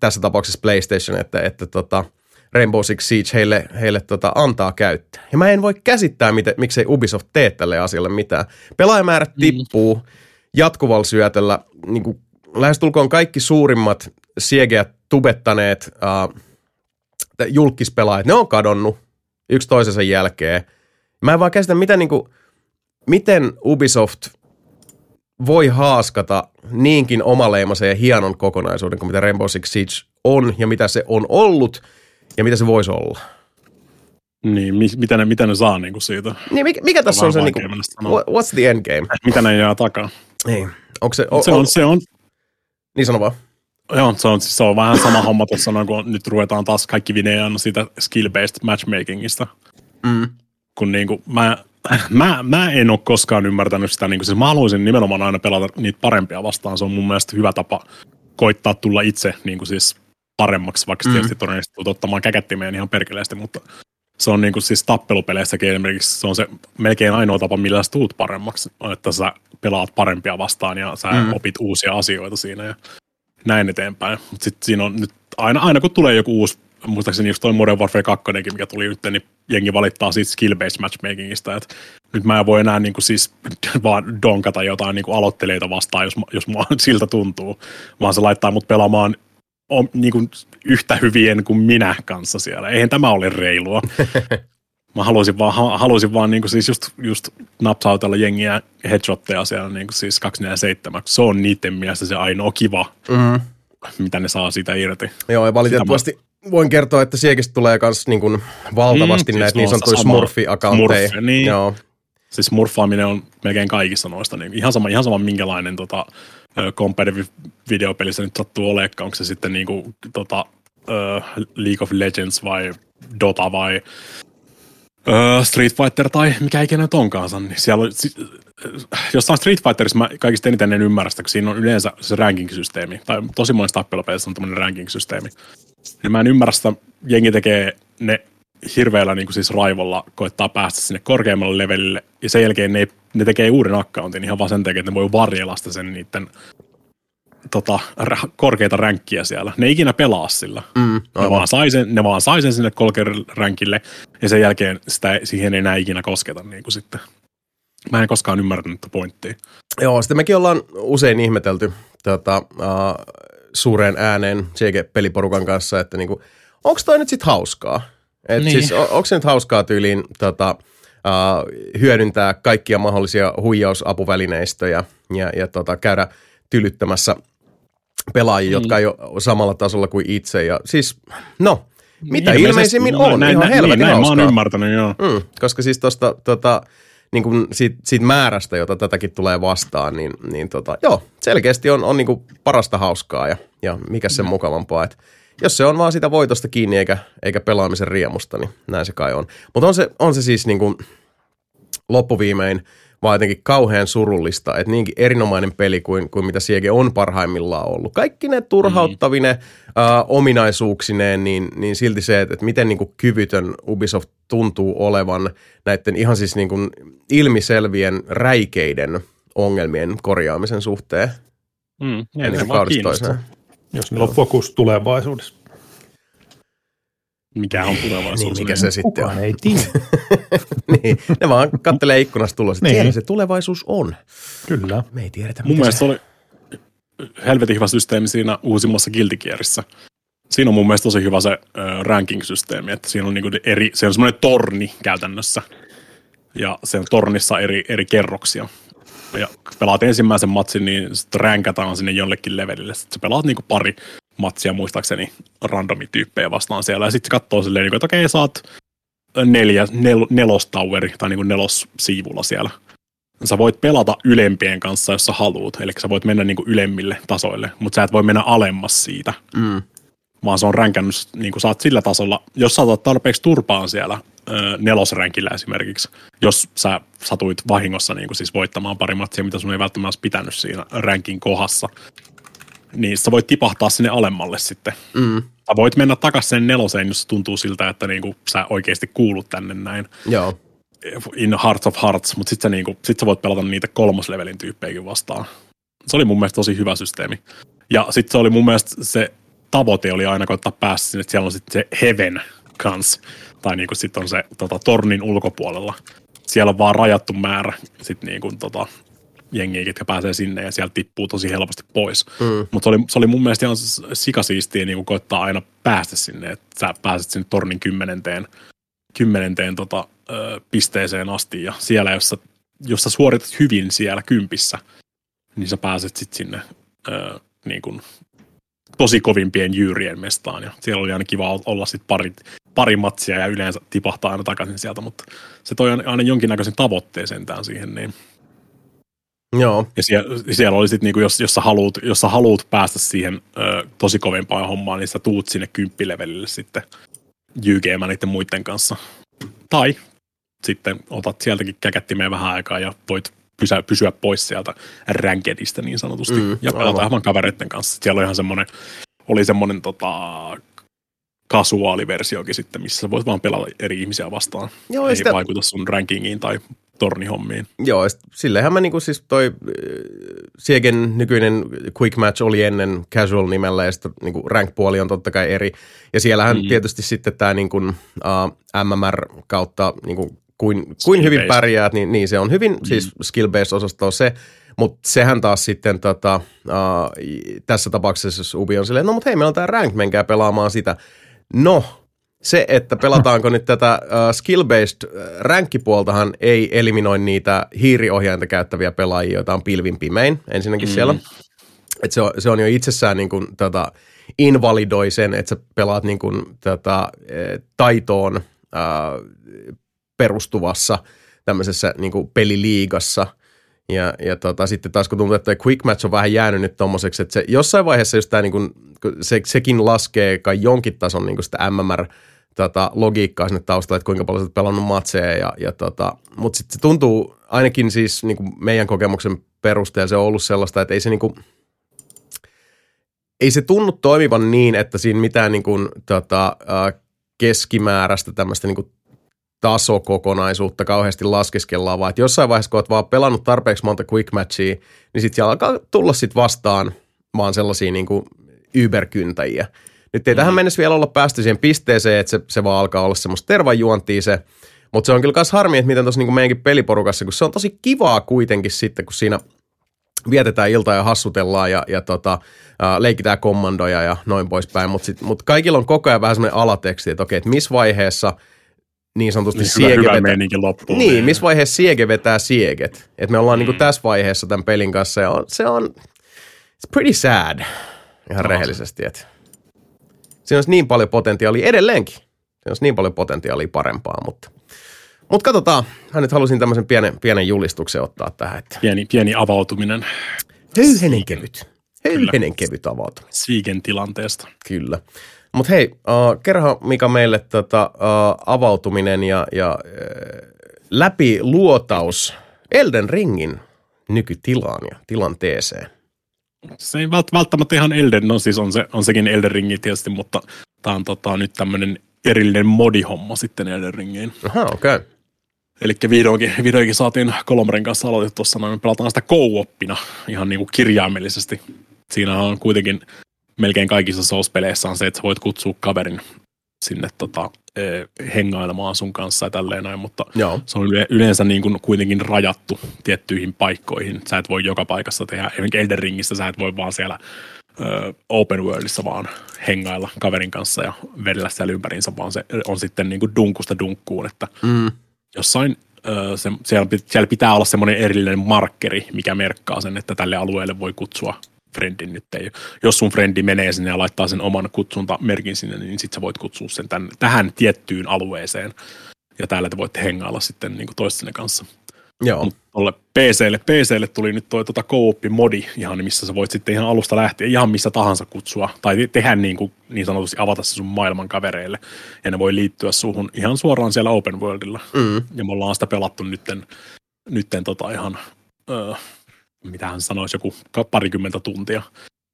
Speaker 1: tässä tapauksessa PlayStation että, että tota Rainbow Six Siege heille, heille tota, antaa käyttää. Ja mä en voi käsittää, miten, miksei Ubisoft tee tälle asialle mitään. Pelaajamäärät mm. tippuu jatkuvalla syötöllä. Niin kuin lähestulkoon kaikki suurimmat siegeät tubettaneet äh, julkispelaajat, ne on kadonnut yksi toisensa jälkeen. Mä en vaan käsitä, mitä niin kuin, miten Ubisoft voi haaskata niinkin omaleimaisen ja hienon kokonaisuuden kuin mitä Rainbow Six Siege on ja mitä se on ollut ja mitä se voisi olla.
Speaker 2: Niin, mi- mitä ne, mitä ne saa niinku siitä?
Speaker 1: Niin, mikä, mikä tässä on se, niinku, what's the end game?
Speaker 2: Mitä ne jää takaa?
Speaker 1: Niin. Onko se, o,
Speaker 2: Se on, se on,
Speaker 1: niin sano vaan.
Speaker 2: joo, se on, siis se on vähän sama homma tuossa, noin, kun nyt ruvetaan taas kaikki videon siitä skill-based matchmakingista.
Speaker 1: Mm.
Speaker 2: Kun niinku, mä, mä, mä en ole koskaan ymmärtänyt sitä, niinku, siis mä haluaisin nimenomaan aina pelata niitä parempia vastaan. Se on mun mielestä hyvä tapa koittaa tulla itse niinku siis paremmaksi, vaikka mm. tietysti todennäköisesti tulet ottamaan käkättimeen ihan perkeleesti, mutta se on niinku siis tappelupeleissäkin esimerkiksi se on se melkein ainoa tapa, millä sä tuut paremmaksi, on, että sä pelaat parempia vastaan ja sä
Speaker 1: mm.
Speaker 2: opit uusia asioita siinä ja näin eteenpäin. Mutta sitten siinä on nyt aina, aina kun tulee joku uusi, muistaakseni just toi Modern Warfare 2, mikä tuli nyt, niin jengi valittaa siitä skill-based matchmakingista, että nyt mä en voi enää niinku siis <laughs> vaan donkata jotain niinku aloittelijoita vastaan, jos, jos mua <laughs> siltä tuntuu, vaan se laittaa mut pelaamaan on, niinku yhtä hyvien kuin minä kanssa siellä. Eihän tämä ole reilua. <laughs> Mä haluaisin vaan, ha- haluaisin vaan niinku siis just, just napsautella jengiä headshotteja siellä niinku siis 247. Se on niiden mielestä se ainoa kiva,
Speaker 1: Mm.
Speaker 2: mitä ne saa siitä irti.
Speaker 1: Joo, ja valitettavasti voin kertoa, että Siegistä tulee myös niin kuin valtavasti
Speaker 2: Mm,
Speaker 1: mm,
Speaker 2: siis
Speaker 1: näitä niin
Speaker 2: no,
Speaker 1: sanottuja smurfi-akantteja.
Speaker 2: Smurf, niin.
Speaker 1: Joo.
Speaker 2: Siis smurfaaminen on melkein kaikissa noista. Niin ihan, sama, ihan sama minkälainen tota, competitive videopelissä nyt sattuu olemaan. Onko se sitten niinku, tota, ö, League of Legends vai Dota vai ö, Street Fighter tai mikä ikinä nyt onkaan. Niin siellä on, si, jossain Street Fighterissa mä kaikista eniten en ymmärrä sitä, kun siinä on yleensä se ranking-systeemi. Tai tosi monessa tappelupelissä on tämmöinen ranking-systeemi. Niin mä en ymmärrä sitä, jengi tekee ne hirveällä niin kuin siis raivolla koittaa päästä sinne korkeammalle levelille, ja sen jälkeen ne, ne tekee uuden accountin ihan vaan sen takia, että ne voi varjella sitä sen niiden tota, ra- korkeita ränkkiä siellä. Ne ei ikinä pelaa sillä.
Speaker 1: Mm,
Speaker 2: Ne vaan, sai sen, ne vaan sai sen sinne korkealle ränkille, ja sen jälkeen sitä, siihen ei enää ikinä kosketa niin kuin sitten. Mä en koskaan ymmärtänyt tätä pointtia.
Speaker 1: Joo, sitten mekin ollaan usein ihmetelty tota, uh, suureen ääneen CG-peliporukan kanssa, että niinku, onko toi nyt sitten hauskaa? Et
Speaker 2: Niin.
Speaker 1: siis, onko se nyt hauskaa tyyliin tota, uh, hyödyntää kaikkia mahdollisia huijausapuvälineistöjä ja, ja tota, käydä tylyttämässä pelaajia, jotka ei ole samalla tasolla kuin itse. Ja siis, no, mitä
Speaker 2: Ilmeisesti-
Speaker 1: ilmeisimmin
Speaker 2: no,
Speaker 1: on,
Speaker 2: näin,
Speaker 1: ihan
Speaker 2: näin,
Speaker 1: helvetin
Speaker 2: näin, mä
Speaker 1: hauskaa.
Speaker 2: oon ymmärtänyt, joo.
Speaker 1: Mm, koska siis tuosta tota, niin kuin siitä, siitä, määrästä, jota tätäkin tulee vastaan, niin, niin tota, joo, selkeästi on, on niin kuin parasta hauskaa ja, ja mikä sen mukavampaa. Et jos se on vaan sitä voitosta kiinni eikä, eikä pelaamisen riemusta, niin näin se kai on. Mutta on se, on se siis niin kuin loppuviimein vaan jotenkin kauhean surullista, että niinkin erinomainen peli kuin, kuin mitä Siege on parhaimmillaan ollut. Kaikki ne turhauttavine mm. äh, ominaisuuksineen, niin, niin silti se, että, että miten niin kuin kyvytön Ubisoft tuntuu olevan näiden ihan siis niin kuin ilmiselvien räikeiden ongelmien korjaamisen suhteen.
Speaker 2: Mm,
Speaker 1: Ja
Speaker 2: niin,
Speaker 1: niin
Speaker 2: se
Speaker 1: kuin.
Speaker 3: Jos niillä on fokus tulevaisuudessa.
Speaker 2: Mikä on tulevaisuus.
Speaker 1: Niin, mikä se sitten on.
Speaker 3: Ei tiedä. <laughs>
Speaker 1: niin, ne vaan kattelee ikkunasta tulossa, että
Speaker 3: Niin.
Speaker 1: siellä se tulevaisuus on.
Speaker 3: Kyllä.
Speaker 1: Me ei tiedetä,
Speaker 2: Mun mielestä
Speaker 1: se...
Speaker 2: oli helvetin hyvä systeemi siinä uusimmassa Guilty Gearissa. Siinä on mun mielestä tosi hyvä se äh, ranking-systeemi, että siinä on niinku eri, se on semmoinen torni käytännössä. Ja se on tornissa eri, eri kerroksia. Ja pelaat ensimmäisen matsin, niin sit ränkätään sinne jollekin levelille. Sitten sä pelaat niinku pari matsia muistaakseni randomityyppejä vastaan siellä. Ja sitten se katsoo silleen, niinku, että okei, sä oot neljä, nel, nelostoweri tai niinku nelossiivulla siellä. Sä voit pelata ylempien kanssa, jos sä haluut. Eli sä voit mennä niinku ylemmille tasoille, mutta sä et voi mennä alemmas siitä.
Speaker 1: Mm.
Speaker 2: Vaan se on ränkännyt, niin kuin sä oot sillä tasolla, jos sä otat tarpeeksi turpaan siellä nelosränkillä esimerkiksi, jos sä satuit vahingossa niin kuin siis voittamaan pari matsia, mitä sun ei välttämättä olisi pitänyt siinä ränkin kohdassa, niin sä voit tipahtaa sinne alemmalle sitten.
Speaker 1: Mm.
Speaker 2: Sä voit mennä takaisin sen neloseen, jos tuntuu siltä, että niin kuin sä oikeasti kuulut tänne näin
Speaker 1: Joo.
Speaker 2: in Hearts of Hearts, mutta sitten sä, niinku, sit sä voit pelata niitä kolmoslevelin tyyppejäkin vastaan. Se oli mun mielestä tosi hyvä systeemi. Ja sitten se oli mun mielestä se tavoite oli aina koittaa päästä sinne, että siellä on sitten se Heaven kans, tai niinku sitten on se tota, tornin ulkopuolella. Siellä on vaan rajattu määrä sit niinku, tota, jengiä, ketkä pääsee sinne ja sieltä tippuu tosi helposti pois.
Speaker 1: Mm.
Speaker 2: Mutta se oli, se oli mun mielestä ihan sikasiistiä niin koittaa aina päästä sinne, että sä pääset sinne tornin kymmenenteen, kymmenenteen tota, ö, pisteeseen asti ja siellä, jos sä, jos sä suoritat hyvin siellä kympissä, niin sä pääset sitten sinne ö, niin kuin, tosi kovimpien jyyrien mestaan ja siellä oli aina kiva ol- olla sitten pari, pari matsia ja yleensä tipahtaa aina takaisin sieltä, mutta se toi aina- aina jonkinnäköisen tavoitteen sentään siihen, niin
Speaker 1: Joo.
Speaker 2: ja siellä, siellä oli sitten, niinku, jos, jos, sä haluut, jos sä haluut päästä siihen ö, tosi kovempaan hommaan, niin sä tuut sinne kymppilevelille sitten jyykeemään niiden muiden kanssa. Tai sitten otat sieltäkin käkättimeen vähän aikaa ja voit pysä, pysyä pois sieltä rankedista niin sanotusti.
Speaker 1: Mm,
Speaker 2: ja pelata
Speaker 1: aivan.
Speaker 2: aivan kavereiden kanssa. Siellä oli ihan semmoinen, oli semmoinen tota, kasuaaliversiokin sitten, missä sä voit vaan pelata eri ihmisiä vastaan.
Speaker 1: Joo,
Speaker 2: Ei
Speaker 1: sitä-
Speaker 2: vaikuta sun rankingiin tai tornihommiin.
Speaker 1: Joo, sillehän mä niinku siis toi äh, Siegen nykyinen Quick Match oli ennen Casual nimellä ja sitten niinku rank-puoli on totta kai eri. Ja siellähän mm. Tietysti sitten tämä niinku, uh, MMR kautta niinku, kuin, kuin hyvin pärjäät, niin, niin se on hyvin mm. siis skill-based osasto se, mutta sehän taas sitten tota, uh, tässä tapauksessa, jos Ubi on silleen, no mutta hei, meillä on tämä rank, menkää pelaamaan sitä. No, se, että pelataanko nyt tätä uh, skill-based äh, rankkipuoltahan ei eliminoi niitä hiiriohjainta käyttäviä pelaajia, joita on pilvin pimein ensinnäkin mm. siellä. Et se, on, se on jo itsessään niin kuin, tota, invalidoi sen, että sä pelaat niin kuin, tota, eh, taitoon äh, perustuvassa tämmöisessä niin kuin peliliigassa. Ja, ja tota, sitten taas kun tuntuu, että quick match on vähän jäänyt nyt tommoseksi, että se jossain vaiheessa just tää niin kuin, se, sekin laskee kai jonkin tason niin sitä MMR tota, logiikkaa sinne taustalle, että kuinka paljon oot pelannut matseja. Ja, ja tota, Mutta sitten se tuntuu ainakin siis niin kuin meidän kokemuksen perusteella se on ollut sellaista, että ei se niin kuin, ei se tunnu toimivan niin, että siinä mitään niin kuin, tota, keskimääräistä tämmöistä niin kuin tasokokonaisuutta kauheasti laskeskellaan, vaan että jossain vaiheessa, kun olet vaan pelannut tarpeeksi monta quick matchia, niin sitten siellä alkaa tulla sit vastaan vaan sellaisia niin kuin yberkyntäjiä. Nyt ei tähän mennessä vielä olla päästy siihen pisteeseen, että se, se vaan alkaa olla semmoista tervajuontia se, mutta se on kyllä myös harmi, että miten tuossa niin meidänkin peliporukassa, kun se on tosi kivaa kuitenkin sitten, kun siinä vietetään iltaa ja hassutellaan ja, ja tota, ää, leikitään kommandoja ja noin poispäin, mutta mut kaikilla on koko ajan vähän semmoinen alateksti, että okei, että missä vaiheessa niin sanotusti
Speaker 2: Niin hyvä,
Speaker 1: siege
Speaker 2: hyvä meininki loppuun.
Speaker 1: niin, missä vaiheessa siege vetää sieget. Et me ollaan mm. niinku tässä vaiheessa tämän pelin kanssa ja on, se on, it's pretty sad, ihan
Speaker 2: No.
Speaker 1: rehellisesti. Et. Siinä olisi niin paljon potentiaalia edelleenkin. Siinä olisi niin paljon potentiaalia parempaa, mutta mutta katsotaan. Mä nyt halusin tämmöisen pienen, pienen julistuksen ottaa tähän, että
Speaker 2: Pieni, pieni avautuminen
Speaker 1: höyhenen kevyt. Höyhenen kevyt avautuminen.
Speaker 2: Siigen tilanteesta.
Speaker 1: Kyllä. Mutta hei, uh, kerro Mika meille tota, uh, avautuminen ja, ja uh, läpi luotaus Elden Ringin nykytilaan ja tilanteeseen.
Speaker 2: Se ei vält- välttämättä ihan Elden, no siis on, se, on sekin Elden Ringi tietysti, mutta tämä on tota, nyt tämmöinen erillinen modihomma sitten Elden Ringiin.
Speaker 1: Aha, okei. Okay.
Speaker 2: Eli vihdoinkin, vihdoinkin saatiin Kolmarin kanssa aloitettu tuossa noin, me pelataan sitä co-oppina ihan niin kuin kirjaimellisesti. Siinä on kuitenkin melkein kaikissa Souls-peleissä on se, että sä voit kutsua kaverin sinne tota, hengailemaan sun kanssa ja tälleen näin, mutta
Speaker 1: Joo.
Speaker 2: se on yle- yleensä niin kuin kuitenkin rajattu tiettyihin paikkoihin. Sä et voi joka paikassa tehdä, esimerkiksi Elden Ringissä sä et voi vaan siellä ö, open worldissa vaan hengailla kaverin kanssa ja vedellä siellä ympäriinsä, vaan se on sitten niin kuin dunkusta dunkkuun, että
Speaker 1: Mm.
Speaker 2: jossain ö, se, siellä, siellä pitää olla semmoinen erillinen markkeri, mikä merkkaa sen, että tälle alueelle voi kutsua friendin nyt ei. Jos sun frendi menee sinne ja laittaa sen oman kutsuntamerkin sinne, niin sit sä voit kutsua sen tän, tähän tiettyyn alueeseen. Ja täällä te voitte hengailla sitten niin toistenne kanssa.
Speaker 1: Joo.
Speaker 2: Mutta tolle PClle, PClle tuli nyt toi tota co-op-modi ihan, missä sä voit sitten ihan alusta lähtien ihan missä tahansa kutsua, tai te- tehdä niin, kuin, niin sanotusti avata se sun maailman kavereille, ja ne voi liittyä suhun ihan suoraan siellä open worldilla.
Speaker 1: Mm.
Speaker 2: Ja me ollaan sitä pelattu nytten, nytten tota ihan, öö, mitähän sanoisi, joku parikymmentä tuntia.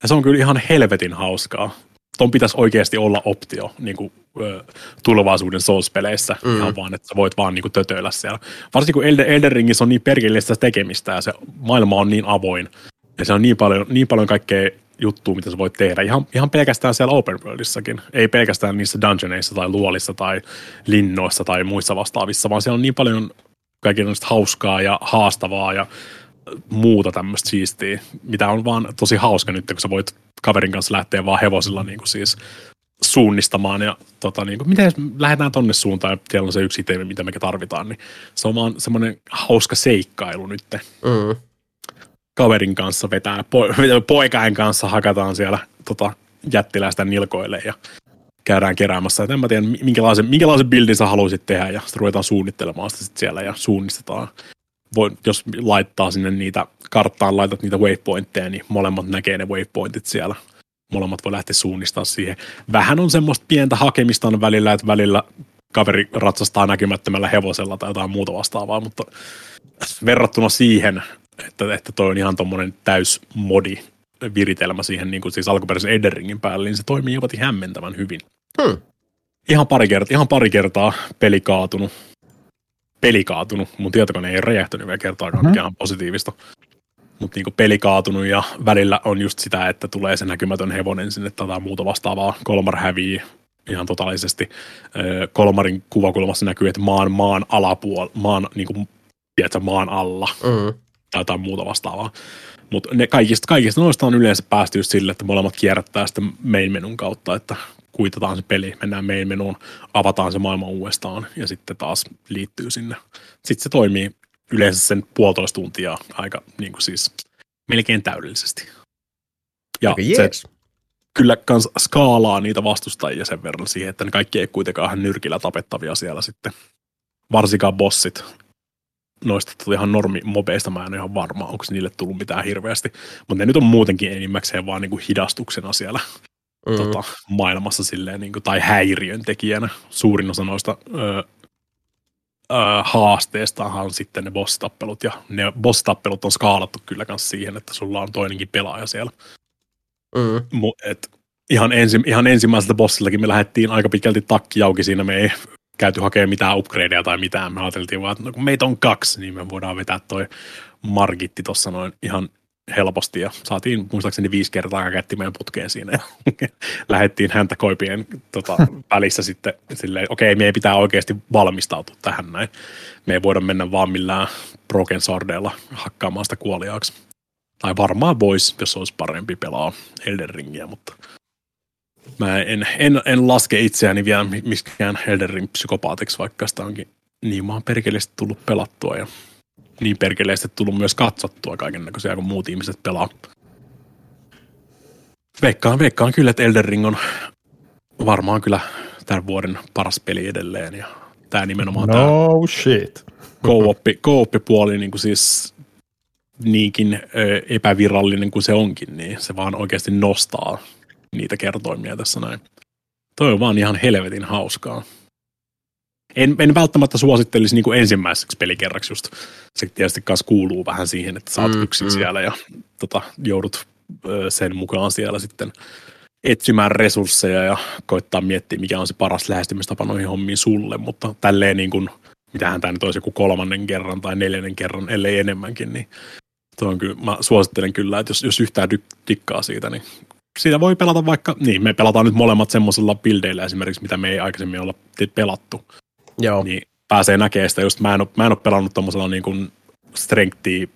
Speaker 2: Ja se on kyllä ihan helvetin hauskaa. Ton pitäisi oikeasti olla optio niin kuin, ö, tulevaisuuden Souls-peleissä,
Speaker 1: mm.
Speaker 2: ihan vaan, että sä voit vaan niin kuin, tötöillä siellä. Varsinkin kun Elden, Elden Ringissä on niin perkeleistä tekemistä ja se maailma on niin avoin. Ja se on niin paljon, niin paljon kaikkea juttua, mitä sä voit tehdä. Ihan, ihan pelkästään siellä open worldissakin. Ei pelkästään niissä dungeoneissa tai luolissa tai linnoissa tai muissa vastaavissa, vaan siellä on niin paljon kaikenlaista hauskaa ja haastavaa ja muuta tämmöistä siistiä, mitä on vaan tosi hauska nyt, kun sä voit kaverin kanssa lähteä vaan hevosilla niin kuin siis suunnistamaan ja tota, niin kuin, miten lähdetään tonne suuntaan ja siellä on se yksi itemi, mitä me tarvitaan, niin se on vaan semmoinen hauska seikkailu nyt.
Speaker 1: Mm.
Speaker 2: Kaverin kanssa vetää, po- <laughs> poikain kanssa hakataan siellä tota, jättiläistä nilkoille ja käydään keräämässä. Et en mä tiedä, minkälaisen, minkälaisen bildin sä haluaisit tehdä ja sitten ruvetaan suunnittelemaan sitä sit siellä ja suunnistetaan. Voi, jos laittaa sinne niitä karttaan, laitat niitä waypointteja, niin molemmat näkee ne waypointit siellä. Molemmat voi lähteä suunnistamaan siihen. Vähän on semmoista pientä hakemista on välillä, että välillä kaveri ratsastaa näkymättömällä hevosella tai jotain muuta vastaavaa, mutta verrattuna siihen, että, että toi on ihan tommonen täysmodi viritelmä siihen niin kuin siis alkuperäisen Elden Ringin päälle, niin se toimii jopa hämmentävän hyvin.
Speaker 1: Hmm.
Speaker 2: Ihan pari, kertaa, ihan pari kertaa peli kaatunut. Peli kaatunut. Mun tietokone ei räjähtynyt vielä kertaakaan, mikä on positiivista. Mutta niinku peli kaatunut ja välillä on just sitä, että tulee se näkymätön hevonen sinne tai muuta vastaavaa. Kolmar hävii ihan totaalisesti. Öö, Kolmarin kuvakulmassa näkyy, että maan, maan alapuol, maan, niinku, tiedätkö, maan alla
Speaker 1: Mm.
Speaker 2: tai jotain muuta vastaavaa. Mutta kaikista, kaikista noista on yleensä päästy just sille, että molemmat kierrättää sitten main menun kautta, että kuitataan se peli, mennään main menuun, avataan se maailma uudestaan ja sitten taas liittyy sinne. Sitten se toimii yleensä sen puolitoista tuntia aika niin kuin siis melkein täydellisesti. Ja
Speaker 1: Aika
Speaker 2: se
Speaker 1: jees.
Speaker 2: kyllä kans skaalaa niitä vastustajia sen verran siihen, että ne kaikki ei kuitenkaan ihan nyrkillä tapettavia siellä sitten. Varsinkaan bossit. Noista tuli ihan normi mobeista, mä en ole ihan varma, onko niille tullut mitään hirveästi. Mutta ne nyt on muutenkin enimmäkseen vaan niinku hidastuksena siellä
Speaker 1: Mm.
Speaker 2: tota, maailmassa silleen, niinku, tai häiriön tekijänä. Suurin osa noista ö, ö, haasteistahan on sitten ne boss-tappelut, ja ne boss-tappelut on skaalattu kyllä kans siihen, että sulla on toinenkin pelaaja siellä.
Speaker 1: Mm.
Speaker 2: Mu- et ihan, ensi, ihan ensimmäiseltä bossillakin me lähdettiin aika pitkälti takki auki siinä. Me ei käyty hakemaan mitään upgradeja tai mitään. Me ajateltiin vaan, että no, kun meitä on kaksi, niin me voidaan vetää toi Margitti tuossa noin ihan helposti ja saatiin muistaakseni viisi kertaa kättimeen putkeen siinä ja <laughs> lähdettiin häntä koipien tota, <laughs> välissä sitten silleen, okei, okay, me ei pitää oikeasti valmistautua tähän näin. Me ei voida mennä vaan millään broken swordilla hakkaamaan sitä kuoliaaksi. Tai varmaan voisi, jos olisi parempi pelaa Elden Ringiä, mutta mä en, en, en laske itseäni vielä mi- miskään Elden Ring psykopaatiksi, vaikka sitä onkin niin maan perkeleesti tullut pelattua ja niin perkeleesti tullut myös katsottua kaiken näköisiä, kun muut ihmiset pelaa. Veikkaan, veikkaan kyllä, että Elden Ring on varmaan kyllä tämän vuoden paras peli edelleen ja tämä nimenomaan tämä
Speaker 3: No shit.
Speaker 2: co-op- co-op-puoli niin kuin siis niinkin ö, epävirallinen kuin se onkin, niin se vaan oikeasti nostaa niitä kertoimia tässä näin. Toi on vaan ihan helvetin hauskaa. En, en välttämättä suosittelisi niin kuin ensimmäiseksi pelikerraksi just. Se tietysti kanssa kuuluu vähän siihen, että sä oot
Speaker 1: Mm,
Speaker 2: yksin
Speaker 1: mm.
Speaker 2: siellä ja tota, joudut ö, sen mukaan siellä sitten etsimään resursseja ja koittaa miettiä, mikä on se paras lähestymistapa noihin hommiin sulle, mutta tälleen niin kuin, mitähän tämä nyt olisi joku kolmannen kerran tai neljännen kerran, ellei enemmänkin, niin tuo on kyllä, mä suosittelen kyllä, että jos, jos yhtään dikkaa siitä, niin siitä voi pelata vaikka, niin me pelataan nyt molemmat semmoisella buildeillä esimerkiksi, mitä me ei aikaisemmin olla pelattu,
Speaker 1: Joo.
Speaker 2: niin pääsee näkemään sitä, just mä en ole, mä en ole pelannut tommosella niin kuin strengthia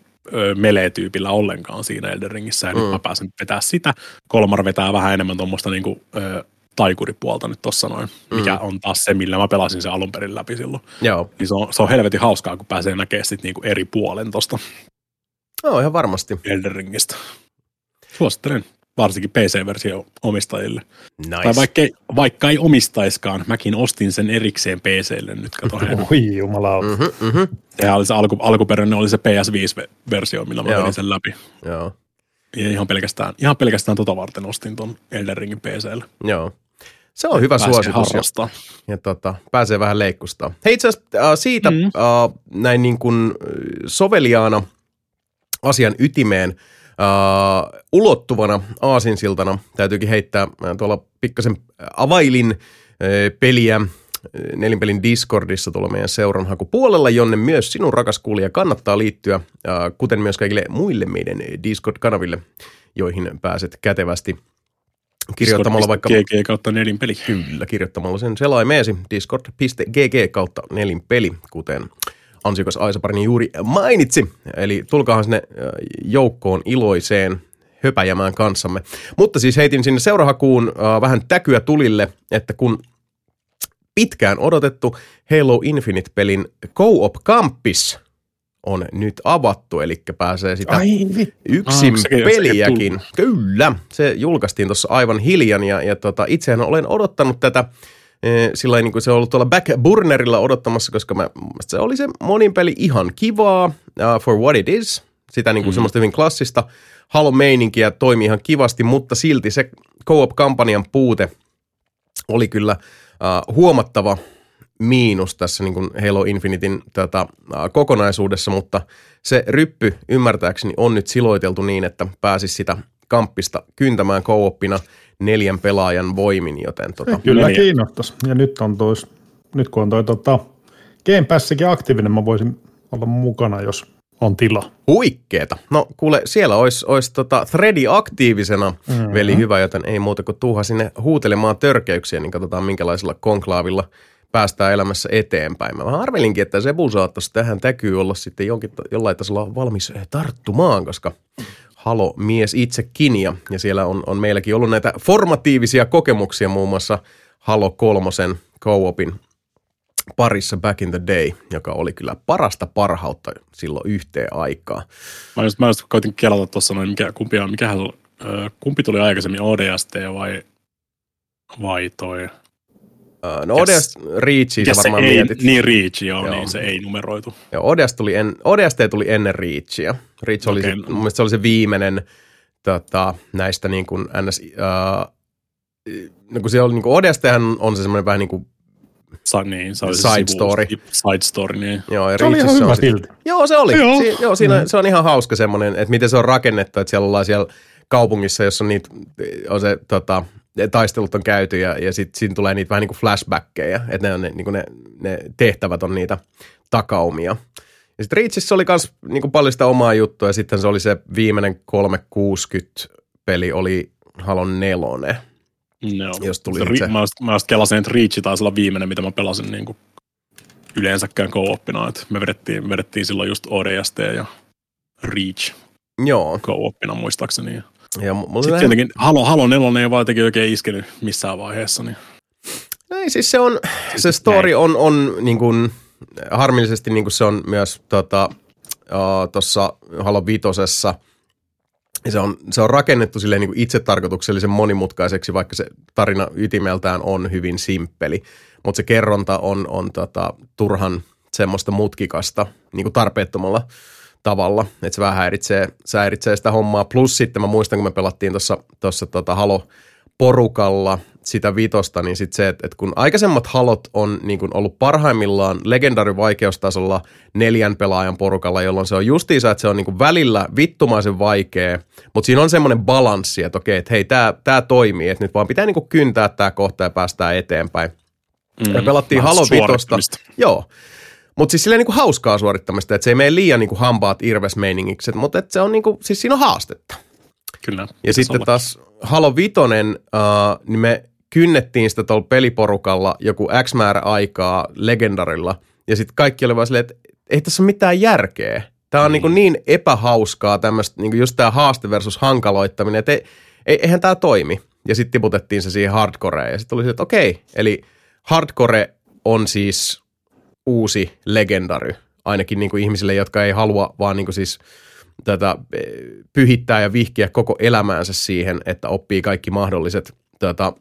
Speaker 2: melee-tyypillä ollenkaan siinä Elden Ringissä, ja mm. Nyt mä pääsen vetää sitä. Kolmar vetää vähän enemmän tuommoista niin kuin, ö, taikuripuolta nyt tossa noin, mikä
Speaker 1: Mm.
Speaker 2: on taas se, millä mä pelasin sen alun perin läpi silloin.
Speaker 1: Joo.
Speaker 2: Niin se on, se on helvetin hauskaa, kun pääsee näkemään sit niinku eri puolen tosta
Speaker 1: No, ihan varmasti.
Speaker 2: Elden Ringistä. Suosittelen varsinkin PC-versio omistajille.
Speaker 1: Nice.
Speaker 2: Tai vaikka ei, vaikka ei omistaiskaan, mäkin ostin sen erikseen PClle nyt, kato. <laughs>
Speaker 3: Oi jumalauta.
Speaker 1: Mhm, mhm.
Speaker 2: Sehän oli se alku, alkuperäinen oli se PS5-versio, millä mä
Speaker 1: Joo.
Speaker 2: vedin sen läpi.
Speaker 1: Joo.
Speaker 2: Ja ihan pelkästään, ihan pelkästään tota varten ostin ton Elden Ringin PClle.
Speaker 1: Joo. Se on hyvä
Speaker 2: Pääsee
Speaker 1: suositus ja,
Speaker 2: harrastaa.
Speaker 1: ja tota, pääsee vähän leikkustaa. Hei itse asiassa äh, siitä
Speaker 2: Mm.
Speaker 1: mm. äh, näin niin kuin äh, soveliaana asian ytimeen äh, ulottuvana aasinsiltana täytyykin heittää äh, tuolla pikkasen availin äh, peliä äh, nelinpelin Discordissa tuolla meidän seuranhakupuolella, jonne myös sinun rakas kuulija kannattaa liittyä, kuten myös kaikille muille meidän Discord-kanaville, joihin pääset kätevästi kirjoittamalla vaikka...
Speaker 2: GG kautta nelinpeli.
Speaker 1: Kyllä, kirjoittamalla sen selaimeesi discord.gg kautta nelinpeli, kuten ansiokas Aisaparini juuri mainitsi. Eli tulkaahan sinne joukkoon iloiseen höpäjämään kanssamme. Mutta siis heitin sinne seurahakuun äh, vähän täkyä tulille, että kun pitkään odotettu Halo Infinite-pelin Co-op Campus on nyt avattu, eli pääsee sitä
Speaker 3: Ai
Speaker 1: yksin
Speaker 2: Ah, sekin-
Speaker 1: peliäkin. Kyllä, se julkaistiin tuossa aivan hiljan ja, ja tota, itsehän olen odottanut tätä sillä niin kuin se on ollut tuolla backburnerilla odottamassa, koska mä, se oli se monin peli ihan kivaa, uh, for what it is. Sitä niin kuin mm. semmoista hyvin klassista Halo-meininkiä toimi ihan kivasti, mutta silti se co-op-kampanjan puute oli kyllä uh, huomattava miinus tässä niin kuin Halo Infinitin tätä, ää, kokonaisuudessa, mutta se ryppy ymmärtääkseni on nyt siloiteltu niin, että pääsisi sitä kamppista kyntämään co-oppina neljän pelaajan voimin, joten tota,
Speaker 3: Kyllä
Speaker 2: Neljä.
Speaker 3: kiinnostaisi. Ja nyt, on tois, nyt kun on toi tota, Game Passikin aktiivinen, mä voisin olla mukana, jos on tila.
Speaker 1: huikkeeta. No kuule, siellä olisi, olisi tota threadi aktiivisena, mm-hmm. veli hyvä, joten ei muuta kuin tuuha sinne huutelemaan törkeyksiä, niin katsotaan minkälaisella konklaavilla päästään elämässä eteenpäin. Mä vähän arvelinkin, että Sebu saattaisi tähän täkyy olla sitten jonkin, jollain tasolla valmis eh, tarttumaan, koska Halo mies itsekin ja, ja siellä on, on meilläkin ollut näitä formatiivisia kokemuksia muun muassa Halo kolmosen co-opin parissa back in the day, joka oli kyllä parasta parhautta silloin yhteen aikaan.
Speaker 2: Mä just, mä just koitin kelata tuossa noin, mikä, kumpi, mikähän, kumpi tuli aikaisemmin, ODST vai, vai toi?
Speaker 1: Öö, No
Speaker 2: Mikäs-
Speaker 1: ODS Reachia
Speaker 2: se
Speaker 1: varmaan
Speaker 2: ei,
Speaker 1: mietit.
Speaker 2: niin Reach, joo,
Speaker 1: Joo.
Speaker 2: niin se ei numeroitu.
Speaker 1: Ja ODS, tuli en, ODST tuli ennen Reachia. Reach oli
Speaker 2: Okei.
Speaker 1: se, mun mielestä se oli se viimeinen tota, näistä niin kuin NS, uh, no kun siellä oli niin kuin ODSThän on se semmoinen vähän niin kuin,
Speaker 2: Sa, niin, se oli se
Speaker 1: Side
Speaker 2: sivu-
Speaker 1: story.
Speaker 2: Side story, niin.
Speaker 1: joo, ja
Speaker 3: Se oli ihan hyvä
Speaker 1: on sit-
Speaker 3: silti.
Speaker 1: Joo, se oli.
Speaker 2: Joo.
Speaker 1: Si- joo siinä, se on ihan hauska semmoinen, että miten se on rakennettu, että siellä ollaan siellä kaupungissa, jossa on, niitä, on se tota, taistelut on käyty ja, ja sitten siinä tulee niitä vähän niin kuin flashbackkejä, että ne, on ne, niin kuin ne, ne tehtävät on niitä takaumia. Ja sitten Reachissä oli myös niin kuin paljon sitä omaa juttua ja sitten se oli se viimeinen 360 peli oli Halon nelonen.
Speaker 2: Joo.
Speaker 1: Jos tuli
Speaker 2: Se
Speaker 1: nyt se-
Speaker 2: Ri- Mä just, mä just kelasin, että Reach taisi olla viimeinen, mitä mä pelasin niin kuin yleensäkään co-oppina. että Me vedettiin, vedettiin silloin just ODST ja Reach
Speaker 1: Joo.
Speaker 2: co-oppina muistaakseni. Ja
Speaker 1: Ja mu- mulla
Speaker 2: Sitten tietenkin Halo, Halo 4 ei vaan jotenkin oikein iskenyt missään vaiheessa. Niin.
Speaker 1: Ei, siis se on, se story on, on niin kuin, harmillisesti niin kuin se on myös tuossa tossa Halo Vitosessa. Se on, se on rakennettu silleen niin kuin itsetarkoituksellisen monimutkaiseksi, vaikka se tarina ytimeltään on hyvin simppeli. Mutta se kerronta on, on tota, turhan semmoista mutkikasta niin kuin tarpeettomalla tavalla, että se vähän häiritsee, se häiritsee sitä hommaa. Plus sitten mä muistan, kun me pelattiin tuossa tossa, tota Halo porukalla sitä vitosta, niin sitten se, että, että kun aikaisemmat halot on niin kuin ollut parhaimmillaan legendaarivaikeustasolla neljän pelaajan porukalla, jolloin se on justiinsa, että se on niin välillä vittumaisen vaikea, mutta siinä on semmoinen balanssi, että okei, että hei, tämä tää toimii, että nyt vaan pitää niin kyntää tämä kohta ja päästään eteenpäin. Mm, me pelattiin
Speaker 2: vähän
Speaker 1: Halo Vitosta. Joo. Mutta siis silleen niin kuin hauskaa suorittamista, että se ei mene liian niin kuin hampaat irvesmeiningiksi, mutta että se on niin kuin, siis siinä on haastetta.
Speaker 2: Kyllä.
Speaker 1: Ja sitten
Speaker 2: olla.
Speaker 1: taas Halo Vitonen, uh, niin me kynnettiin sitä tuolla peliporukalla joku X määrä aikaa legendarilla. Ja sitten kaikki oli vaan silleen, että ei tässä ole mitään järkeä. Tämä on niin, niin epähauskaa tämmöistä, niin just tämä haaste versus hankaloittaminen, että ei, ei, eihän tämä toimi. Ja sitten tiputettiin se siihen hardcoreen. Ja sitten oli se, että okei, eli hardcore on siis uusi legendary, ainakin niin kuin ihmisille, jotka ei halua vaan niin kuin siis tätä eh, pyhittää ja vihkiä koko elämäänsä siihen, että oppii kaikki mahdolliset tota,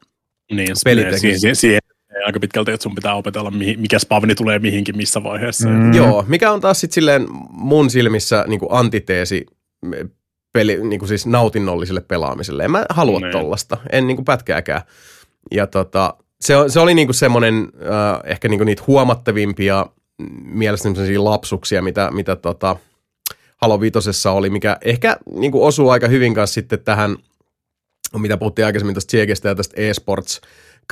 Speaker 2: niin, se
Speaker 1: pelit-
Speaker 2: menee siihen, siihen, siihen aika pitkälti, että sun pitää opetella, mihin, mikä spavni tulee mihinkin missä vaiheessa. Mm.
Speaker 1: Joo, mikä on taas sitten silleen mun silmissä niin kuin antiteesi mm, peli, niin kuin siis nautinnolliselle pelaamiselle. En mä halua
Speaker 2: Niin.
Speaker 1: tollasta, en niin kuin pätkääkään. Ja tota, se, se oli niin kuin semmoinen äh, ehkä niin kuin niitä huomattavimpia mm, mielestäni lapsuksia, mitä, mitä tota, Halo Vitosessa oli, mikä ehkä niin kuin osuu aika hyvin kanssa sitten tähän, mitä puhuttiin aikaisemmin tästä Tsiekestä ja tästä eSports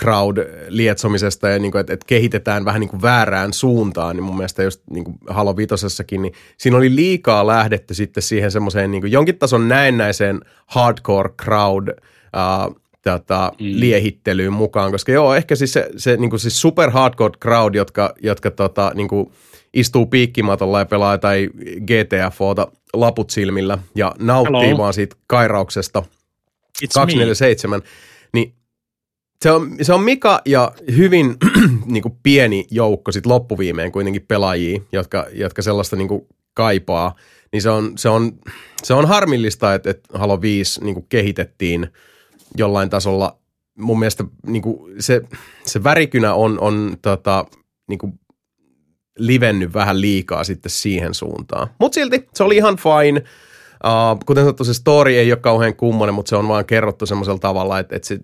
Speaker 1: crowd lietsomisesta ja niin kuin, että, että kehitetään vähän niin kuin väärään suuntaan, niin mun mielestä just niin kuin Halo Vitosessakin, niin siinä oli liikaa lähdetty sitten siihen semmoiseen niin kuin jonkin tason näennäiseen hardcore crowd uh, tota, mm. liehittelyyn mukaan, koska joo, ehkä siis se, se niin kuin siis super hardcore crowd, jotka, jotka tota, niin kuin istuu piikkimatolla ja pelaa tai GTFOta laput silmillä ja nauttii
Speaker 2: Hello.
Speaker 1: vaan siitä kairauksesta
Speaker 2: It's
Speaker 1: 247, niin se on, se on Mika ja hyvin <clears throat> niin kuin pieni joukko sit loppuviimeen kuitenkin pelaajia, jotka, jotka sellaista niin kuin kaipaa. Niin se on, se on, se on harmillista, että, että Halo 5 niin kuin kehitettiin jollain tasolla. Mun mielestä niin kuin se, se värikynä on, on tota, niin kuin livennyt vähän liikaa sitten siihen suuntaan. Mutta silti se oli ihan fine. Uh, kuten sanottu, se story ei ole kauhean kummonen, mutta se on vaan kerrottu semmoisella tavalla, että, että se,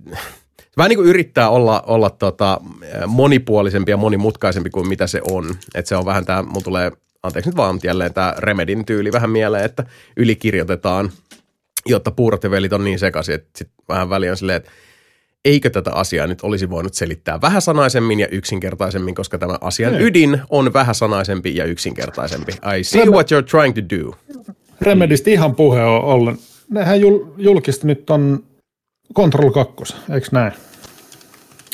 Speaker 1: se vähän niin kuin yrittää olla, olla tota, monipuolisempi ja monimutkaisempi kuin mitä se on. Että se on vähän tämä, mulla tulee, anteeksi nyt vaan jälleen tämä Remedin tyyli vähän mieleen, että ylikirjoitetaan, jotta puurot ja velit on niin sekaisin, että sit vähän väliin on silleen, että eikö tätä asiaa nyt olisi voinut selittää vähäsanaisemmin ja yksinkertaisemmin, koska tämä asian
Speaker 3: Ei.
Speaker 1: ydin on vähäsanaisempi ja yksinkertaisempi. I see what you're trying to do.
Speaker 3: Remedistä ihan puhe on ollen. Nehän jul, julkisti nyt on Control 2, eikö näin?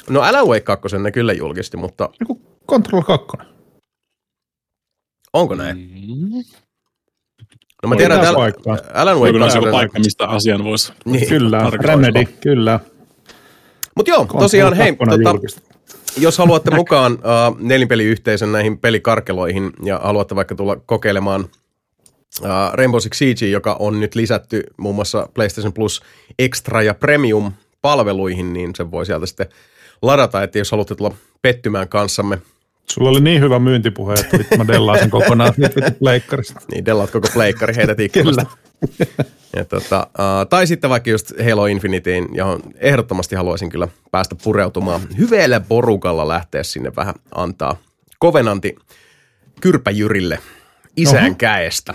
Speaker 1: No Alan Wake 2 ne kyllä julkisti, mutta
Speaker 3: Joku Control 2.
Speaker 1: onko näin?
Speaker 2: Mm.
Speaker 1: No mä
Speaker 3: Oli
Speaker 1: tiedän, että. Alan
Speaker 2: Voiko
Speaker 1: Wake
Speaker 2: joku
Speaker 1: 2
Speaker 2: paikka, mistä asian voisi
Speaker 1: Niin.
Speaker 3: Kyllä. Remedy, kyllä.
Speaker 1: Mutta joo, tosiaan hei,
Speaker 3: 2
Speaker 1: tota, jos haluatte mukaan uh, nelinpeliyhteisön näihin pelikarkeloihin ja haluatte vaikka tulla kokeilemaan uh, Rainbow Six Siege, joka on nyt lisätty muun muassa PlayStation Plus Extra ja Premium palveluihin, niin se voi sieltä sitten ladata, että jos haluatte tulla pettymään kanssamme,
Speaker 3: Sulla oli niin hyvä myyntipuhe, että vittu mä dellaan sen kokonaan nyt <laughs> pleikkarista.
Speaker 1: niin dellaat koko pleikkari heidät ikkunasta. Ja tota, uh, tai sitten vaikka just Halo Infinityin, johon ehdottomasti haluaisin kyllä päästä pureutumaan. Hyvällä porukalla lähteä sinne vähän antaa kovenanti kyrpäjyrille isän
Speaker 3: Oho.
Speaker 1: käestä.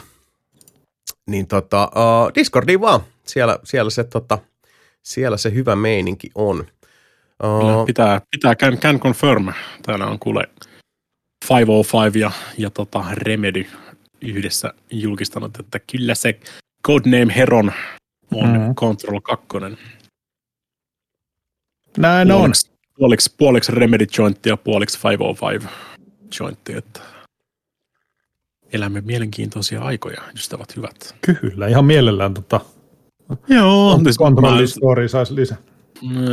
Speaker 1: Niin tota, uh, Discordiin vaan. Siellä, siellä, se, tota, siellä se hyvä meininki on. Uh,
Speaker 2: Pitää, pitää can, can confirm. Täällä on kuule 505 ja, ja tota Remedy yhdessä julkistanut, että kyllä se Codename Heron on
Speaker 3: Mhm.
Speaker 2: mm. Control 2.
Speaker 3: Näin on.
Speaker 2: Puoliksi, puoliksi, puoliksi Remedy jointti ja puoliksi 505 jointti, että elämme mielenkiintoisia aikoja, ystävät hyvät.
Speaker 3: Kyllä, ihan mielellään tota,
Speaker 2: Joo, siis
Speaker 3: Control
Speaker 2: mä,
Speaker 3: Story saisi lisää.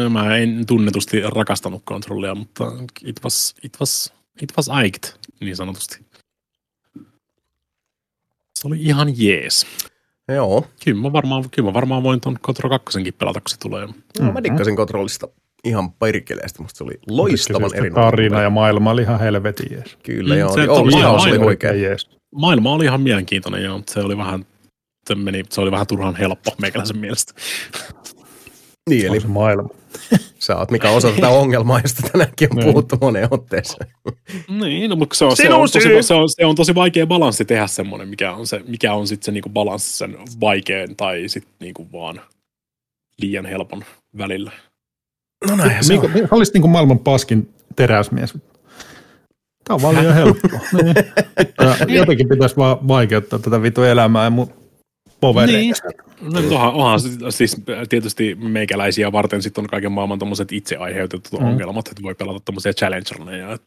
Speaker 2: mä en tunnetusti rakastanut kontrollia, mutta it was, it was, it was aiked, niin sanotusti. Se oli ihan jees.
Speaker 1: joo.
Speaker 2: Kyllä mä varmaan, kyllä mä varmaan voin ton Control 2 pelata, kun se tulee.
Speaker 1: No, mä dikkasin kontrollista ihan perkeleesti. Musta se oli loistavan erinomainen.
Speaker 3: Tarina ja maailma oli ihan helvetin jees.
Speaker 1: Kyllä,
Speaker 2: Mm,
Speaker 1: joo.
Speaker 2: se
Speaker 1: Se
Speaker 2: on
Speaker 1: oli,
Speaker 2: ihan
Speaker 1: oli oikein.
Speaker 3: jees.
Speaker 2: Maailma oli ihan mielenkiintoinen, joo, mutta se oli vähän, se, meni, se oli vähän turhan helppo meikäläisen mielestä.
Speaker 1: Niin,
Speaker 3: Eli se maailma. <laughs>
Speaker 1: sä oot mikä osa tätä <laughs> ongelmaa, josta tänäänkin on
Speaker 3: Niin.
Speaker 1: puhuttu moneen otteeseen.
Speaker 2: Niin, no, mutta se on, se, on tosi, se, on, se on tosi vaikea balanssi tehdä semmoinen, mikä on, se, mikä on sitten se niinku balanssi sen vaikean tai sitten niinku vaan liian helpon välillä.
Speaker 1: No näin se on.
Speaker 3: olisi niin kuin maailman paskin teräsmies? Tämä on liian helppoa. <laughs> niin. Jotenkin pitäisi vaan vaikeuttaa tätä vitu elämää ja povereita.
Speaker 2: No, onhan, onhan siis tietysti meikäläisiä varten sitten on kaiken maailman tommoset itse aiheutetut
Speaker 3: Mm.
Speaker 2: ongelmat, että voi pelata tommosia challengerneja,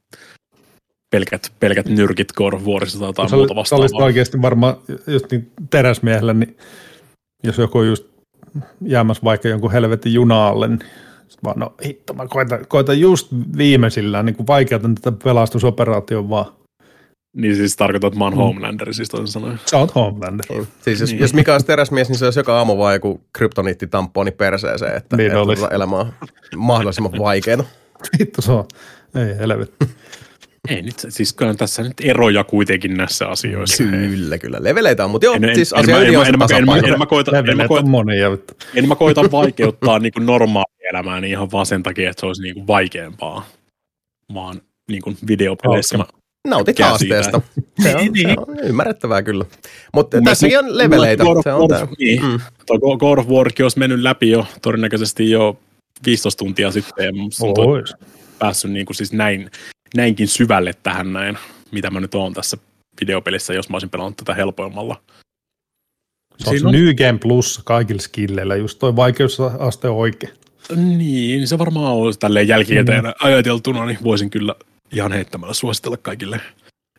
Speaker 2: pelkät, pelkät nyrkit of Warissa tai jotain muuta
Speaker 3: oli, sä olisit
Speaker 2: vastaavaa.
Speaker 3: oikeasti varmaan just niin teräsmiehellä, niin jos joku on just jäämässä vaikka jonkun helvetin junaalle, niin vaan, no hitto, mä koitan, koitan just viimeisillään, niin kuin vaikeutan tätä pelastusoperaation vaan.
Speaker 2: Niin siis tarkoitat, että mä oon
Speaker 3: Mm.
Speaker 2: Homelander, siis toisin sanoen.
Speaker 3: Sä oot Homelander.
Speaker 1: Niin. Siis jos,
Speaker 2: Niin.
Speaker 1: jos mikä olisi teräsmies, niin se olisi joka aamu vaan joku kryptoniittitamponi perseeseen, että,
Speaker 3: Niin
Speaker 1: että
Speaker 3: olisi.
Speaker 1: elämä on mahdollisimman vaikeaa.
Speaker 3: Hitto <laughs> se on. Ei helvetti.
Speaker 2: Ei nyt, siis kyllä tässä nyt eroja kuitenkin näissä asioissa.
Speaker 1: Kyllä, kyllä. Leveleitä on, mutta joo,
Speaker 2: En, en,
Speaker 1: siis
Speaker 2: en,
Speaker 1: asia
Speaker 2: en,
Speaker 1: ydin
Speaker 2: en,
Speaker 1: on se
Speaker 2: en, mä- en, en, mä koita, en, mä koita,
Speaker 3: on monia. vittu.
Speaker 2: en mä koita vaikeuttaa niin kuin normaalia elämää niin ihan vaan sen takia, että se olisi niin kuin vaikeampaa, vaan niin kuin videopeleissä mä
Speaker 1: Nautit haasteesta. Se on,
Speaker 2: Niin,
Speaker 1: se on ymmärrettävää kyllä. Mutta tässäkin
Speaker 2: mielestä
Speaker 1: on leveleitä.
Speaker 2: God of
Speaker 1: Se on
Speaker 2: War-
Speaker 1: tää.
Speaker 2: Niin.
Speaker 1: Mm.
Speaker 2: God of Warkin olisi mennyt läpi jo todennäköisesti jo 15 tuntia sitten.
Speaker 3: Ois.
Speaker 2: päässyt niin kuin siis näin, näinkin syvälle tähän näin, mitä mä nyt oon tässä videopelissä, jos mä olisin pelannut tätä helpoimmalla.
Speaker 3: Se on
Speaker 2: on-
Speaker 3: New Game Plus kaikilla skilleillä, just toi vaikeusaste on oikein.
Speaker 2: Niin, se varmaan on tälleen jälkikäteen mm. ajateltuna, niin voisin kyllä ihan heittämällä suositella kaikille.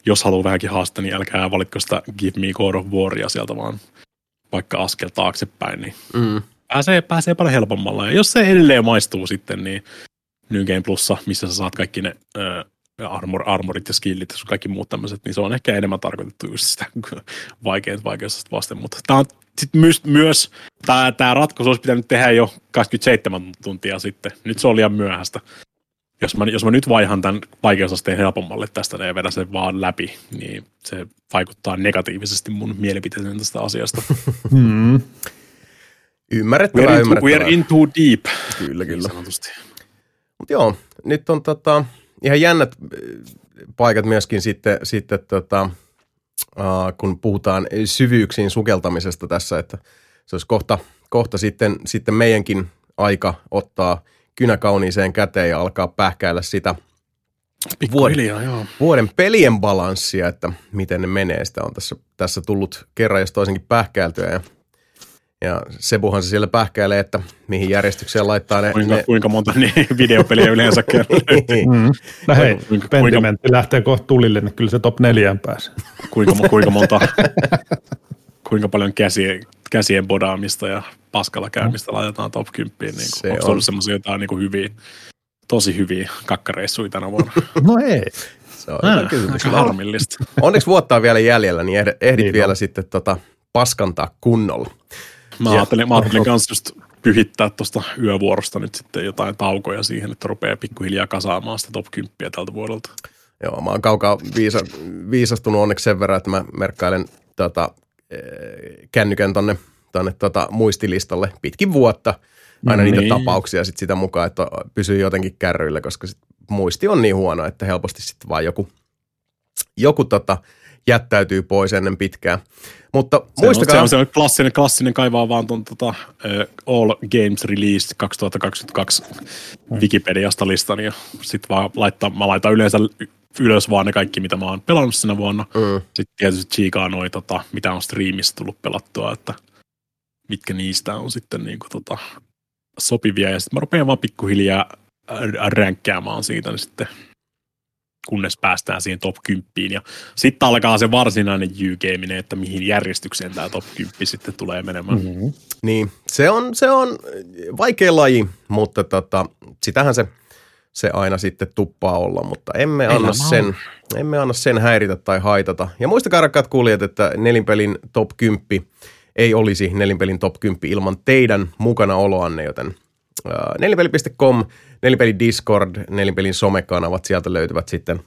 Speaker 2: Jos haluaa vähänkin haastaa, niin älkää valitko sitä Give Me God of Waria sieltä vaan vaikka askel taaksepäin, niin
Speaker 1: Mm.
Speaker 2: pääsee, pääsee paljon helpommalla. Ja jos se edelleen maistuu sitten, niin New Game Plussa, missä sä saat kaikki ne ö, armor, armorit ja skillit ja kaikki muut tämmöiset, niin se on ehkä enemmän tarkoitettu just sitä vaikeat vaikeasta vasten. Mutta tämä on sit myös, myös tämä, tämä ratkaisu olisi pitänyt tehdä jo 27 tuntia sitten. Nyt se on liian myöhäistä. Jos mä, jos mä nyt vaihan tämän vaikeusasteen helpommalle tästä ja vedän sen vaan läpi, niin se vaikuttaa negatiivisesti mun mielipiteeseen tästä asiasta. <laughs>
Speaker 3: Hmm.
Speaker 1: Ymmärrettävää,
Speaker 2: We're, into,
Speaker 1: ymmärrettävää.
Speaker 2: we're in too deep,
Speaker 1: Kyllä,
Speaker 2: niin
Speaker 1: kyllä.
Speaker 2: sanotusti.
Speaker 1: Mutta joo, nyt on tota, ihan jännät äh, paikat myöskin sitten, sitten tota, äh, kun puhutaan syvyyksiin sukeltamisesta tässä, että se olisi kohta, kohta sitten, sitten meidänkin aika ottaa kynä kauniiseen käteen ja alkaa pähkäillä sitä
Speaker 2: Pikkuhiljaa, joo.
Speaker 1: vuoden pelien balanssia, että miten ne menee. Sitä on tässä, tässä tullut kerran jos toisenkin pähkäiltyä ja, ja Sebuhan se siellä pähkäilee, että mihin järjestykseen laittaa ne.
Speaker 2: Kuinka,
Speaker 1: ne
Speaker 2: kuinka monta niin videopeliä yleensä kerran <laughs>
Speaker 1: niin.
Speaker 3: Mm. No hei,
Speaker 2: Kuinka- kuinka-
Speaker 3: lähtee kohta tulille, niin kyllä se top neljään pääsee.
Speaker 2: kuinka, kuinka monta, <laughs> kuinka paljon käsien, käsien bodaamista ja paskalla käymistä laitetaan top 10. Niin
Speaker 1: Se
Speaker 2: onko
Speaker 1: on.
Speaker 2: ollut semmoisia jotain niin kuin hyviä, tosi hyviä kakkareissuja tänä vuonna? <laughs>
Speaker 3: No ei.
Speaker 1: Se on hyvä
Speaker 2: Ah,
Speaker 1: kysymys.
Speaker 2: aika harmillista.
Speaker 1: Onneksi vuotta on vielä jäljellä, niin ehdit,
Speaker 3: Niin
Speaker 1: vielä
Speaker 3: on.
Speaker 1: sitten tota, paskantaa kunnolla.
Speaker 2: Mä
Speaker 1: Ja-
Speaker 2: ajattelin, mä ajattelin kanssa just pyhittää tuosta yövuorosta nyt sitten jotain taukoja siihen, että rupeaa pikkuhiljaa kasaamaan sitä top 10 tältä vuodelta.
Speaker 1: Joo, mä oon kaukaa viisa, viisastunut onneksi sen verran, että mä merkkailen tota, kännykän tonne, tonne tota, muistilistalle pitkin vuotta. Aina niitä
Speaker 2: Niin.
Speaker 1: tapauksia sit sitä mukaan, että pysyy jotenkin kärryillä, koska sit muisti on niin huono, että helposti sitten vaan joku, joku tota, jättäytyy pois ennen pitkää. Mutta
Speaker 2: Se
Speaker 1: muistakaa,
Speaker 2: on, se on, se klassinen, klassinen kaivaa vaan tuon tota, uh, All Games Released 2022 Wikipediasta listan ja sitten vaan laittaa, mä laitan yleensä ylös vaan ne kaikki, mitä mä oon pelannut sinä vuonna.
Speaker 1: Mm.
Speaker 2: Sitten tietysti chiikaa noi, tota, mitä on striimissä tullut pelattua, että mitkä niistä on sitten niinku, tota, sopivia. Ja sitten mä rupean vaan pikkuhiljaa ränkkäämään siitä niin sitten kunnes päästään siihen top 10. Ja sitten alkaa se varsinainen U-gameinen, että mihin järjestykseen tämä top 10 sitten tulee menemään. Mm-hmm.
Speaker 1: Niin, se on, se on vaikea laji, mutta tota, sitähän se, se aina sitten tuppaa olla, mutta emme anna,
Speaker 2: on.
Speaker 1: sen, emme anna sen häiritä tai haitata. Ja muistakaa rakkaat kuulijat, että nelinpelin top 10 ei olisi nelinpelin top 10 ilman teidän mukana oloanne, joten nelinpeli.com, nelinpelin Discord, nelinpelin somekanavat, sieltä löytyvät sitten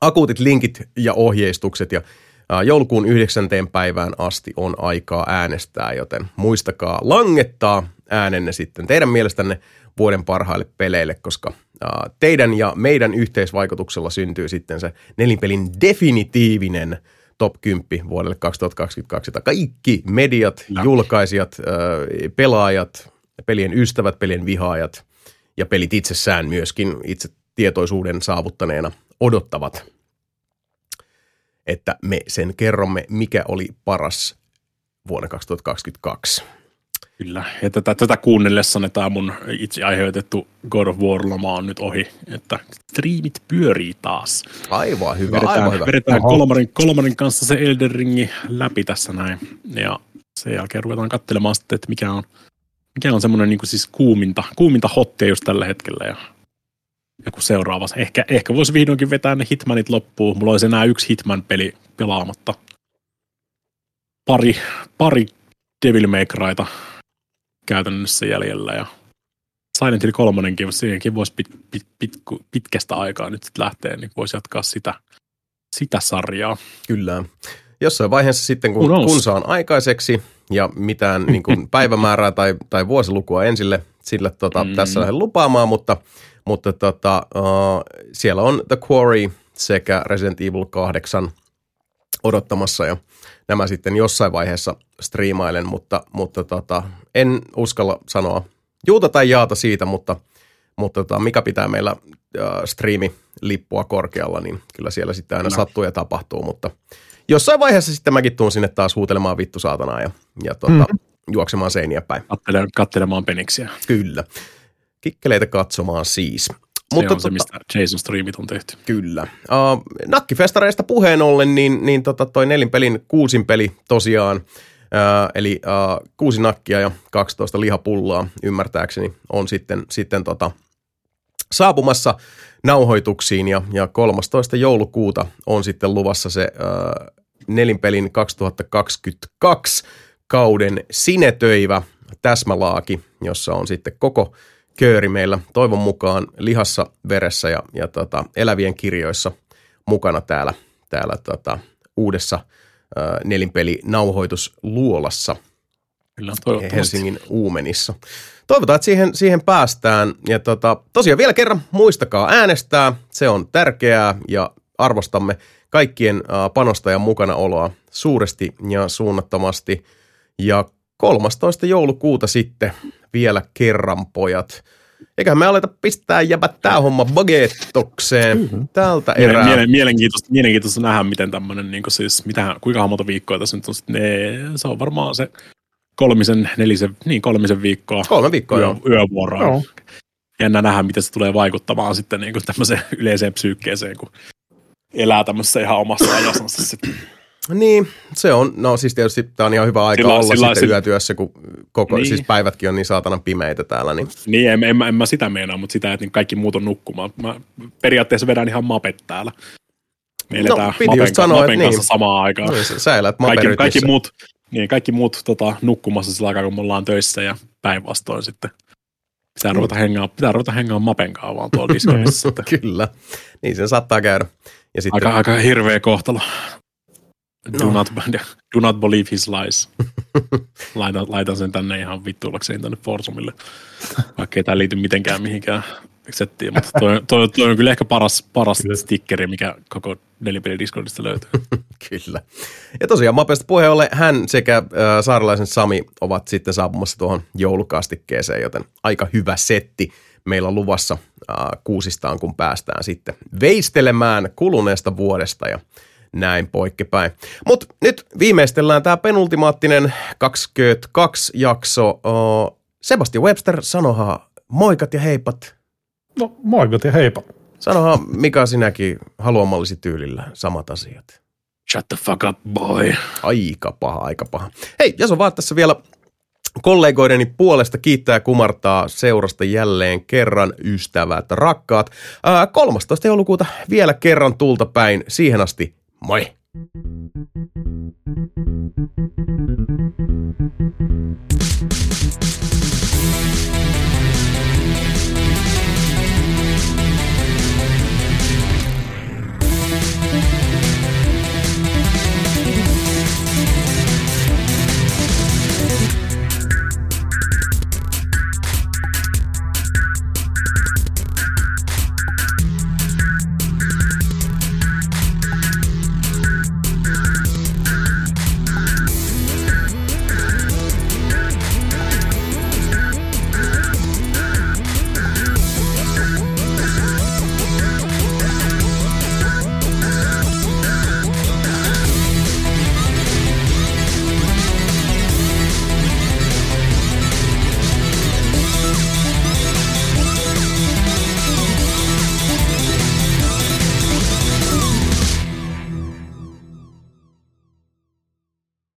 Speaker 1: akuutit linkit ja ohjeistukset ja joulukuun 9. päivään asti on aikaa äänestää, joten muistakaa langettaa äänenne sitten teidän mielestänne vuoden parhaille peleille, koska teidän ja meidän yhteisvaikutuksella syntyy sitten se nelinpelin definitiivinen top 10 vuodelle 2022, jota kaikki mediat,
Speaker 2: No.
Speaker 1: julkaisijat, pelaajat, pelien ystävät, pelien vihaajat ja pelit itsessään myöskin itse tietoisuuden saavuttaneena odottavat, että me sen kerromme, mikä oli paras vuonna 2022.
Speaker 2: Kyllä. Ja tätä, tätä kuunnellessani tämä mun itse aiheutettu God of War-loma on nyt ohi, että striimit pyörii taas.
Speaker 1: Aivan hyvä,
Speaker 2: Vedetään,
Speaker 1: aivan hyvä.
Speaker 2: vedetään
Speaker 3: Oho.
Speaker 2: kolmarin, kolmarin kanssa se Elden Ringi läpi tässä näin. Ja sen jälkeen ruvetaan katselemaan sitten, että mikä on, mikä on semmoinen niin siis kuuminta, kuuminta hottia just tällä hetkellä. Ja joku seuraava. Ehkä, ehkä voisi vihdoinkin vetää ne Hitmanit loppuun. Mulla olisi enää yksi Hitman-peli pelaamatta. Pari, pari Devil May Cryta käytännössä jäljellä ja Silent Hill 3, mutta siihenkin voisi pit, pit, pit, pitkästä aikaa nyt sitten lähteä, niin voisi jatkaa sitä, sitä sarjaa.
Speaker 1: Kyllä. Jossain vaiheessa sitten, kun, kun saan aikaiseksi ja mitään niin kuin <laughs> päivämäärää tai, tai vuosilukua en sille, sille tota, mm. Tässä lähde lupaamaan, mutta, mutta tota, uh, siellä on The Quarry sekä Resident Evil 8 odottamassa ja nämä sitten jossain vaiheessa striimailen, mutta, mutta tota, en uskalla sanoa juuta tai jaata siitä, mutta, mutta tota, mikä pitää meillä äh, striimilippua korkealla, niin kyllä siellä sitten aina
Speaker 2: No.
Speaker 1: sattuu ja tapahtuu, mutta jossain vaiheessa sitten mäkin tuun sinne taas huutelemaan vittu saatanaa ja, ja tota,
Speaker 3: Mm.
Speaker 1: juoksemaan seiniä päin.
Speaker 2: Kattele, kattelemaan peniksiä.
Speaker 1: Kyllä. Kikkeleitä katsomaan siis.
Speaker 2: Se
Speaker 1: Mutta
Speaker 2: on se, mistä Jason Streamit on tehty.
Speaker 1: Kyllä. Uh, nakkifestareista puheen ollen, niin, niin tota toi nelinpelin kuusin peli tosiaan, uh, eli uh, kuusi nakkia ja 12 lihapullaa ymmärtääkseni on sitten, sitten tota, saapumassa nauhoituksiin ja, ja 13. joulukuuta on sitten luvassa se uh, nelinpelin 2022 kauden sinetöivä täsmälaaki, jossa on sitten koko kööri meillä toivon mukaan lihassa, veressä ja, ja tota, elävien kirjoissa mukana täällä, täällä tota, uudessa ää, nelinpeli nauhoitusluolassa
Speaker 2: Kyllä.
Speaker 1: Helsingin Uumenissa. Toivotaan, että siihen, siihen päästään. Ja tota, tosiaan vielä kerran muistakaa äänestää. Se on tärkeää ja arvostamme kaikkien ää, panosta ja mukanaoloa suuresti ja suunnattomasti. Ja 13. joulukuuta sitten vielä kerran, pojat. Eiköhän me aleta pistää jäbät tää homma bagettokseen tältä erää.
Speaker 2: mielen, mielenkiintoista, mielenkiintoista nähdä, miten tämmöinen, niin siis, mitä, kuinka monta viikkoa tässä nyt on. Sit ne, se on varmaan se kolmisen, nelisen, niin kolmisen viikkoa
Speaker 1: Kolme viikkoa,
Speaker 2: yö,
Speaker 1: joo.
Speaker 2: yövuoroa.
Speaker 3: Joo.
Speaker 2: Jännä nähdä, miten se tulee vaikuttamaan sitten niin kuin tämmöiseen yleiseen psyykkeeseen, kun elää tämmöisessä ihan omassa ajassansa sitten.
Speaker 1: Niin, se on, no siis tietysti tämä on ihan hyvä aika
Speaker 2: Sillä-
Speaker 1: olla
Speaker 2: sillä-
Speaker 1: sitten
Speaker 2: sillä-
Speaker 1: yötyössä, kun koko,
Speaker 2: Niin.
Speaker 1: siis päivätkin on niin saatanan pimeitä täällä, niin
Speaker 2: Niin, en, en, mä- en mä sitä meinaa, mutta sitä, että niin kaikki muut on nukkumaan. Mä periaatteessa vedän ihan mapet täällä. Me
Speaker 1: No, piti
Speaker 2: mapen,
Speaker 1: just sanoa,
Speaker 2: mapen
Speaker 1: että
Speaker 2: kanssa
Speaker 1: niin.
Speaker 2: samaan aikaan.
Speaker 1: no, sä- elät
Speaker 2: Kaikki, kaikki muut, niin, kaikki muut tota, nukkumassa sillä aikaa, kun me ollaan töissä ja päinvastoin sitten. Pitää ruveta hengaa, pitää ruveta hengaa mapen vaan tuolla <laughs> Discordissa.
Speaker 1: Kyllä, niin sen saattaa käydä. Ja sitten,
Speaker 2: aika, aika hirveä kohtalo. Do,
Speaker 1: No.
Speaker 2: not, <laughs> do not believe his lies. <laughs> laitan, laitan sen tänne ihan vittuillakseen tänne Forsumille. Vaikka ei tämä liity mitenkään mihinkään settiä, mutta toi, toi, toi, on kyllä ehkä paras, paras
Speaker 3: Kyllä.
Speaker 2: stickeri, mikä koko nelipeli Discordista löytyy. <laughs>
Speaker 1: Kyllä. Ja tosiaan Mapesta puheen ollen hän sekä äh, saarelaisen Sami ovat sitten saapumassa tuohon joulukastikkeeseen, joten aika hyvä setti meillä on luvassa äh, kuusistaan, kun päästään sitten veistelemään kuluneesta vuodesta ja näin poikkepäin. Mutta nyt viimeistellään tämä penultimaattinen 22 jakso. Sebastian Webster, sanohan moikat ja heipat.
Speaker 3: No moikot ja heipa.
Speaker 1: Sanohan Mika sinäkin haluamallisi tyylillä samat asiat.
Speaker 2: Shut the fuck up, boy.
Speaker 1: Aika paha, aika paha. Hei, jos on vaan tässä vielä kollegoideni puolesta kiittää ja kumartaa seurasta jälleen kerran ystävät, rakkaat. Ää, 13. joulukuuta vielä kerran tulta päin. Siihen asti, Moi!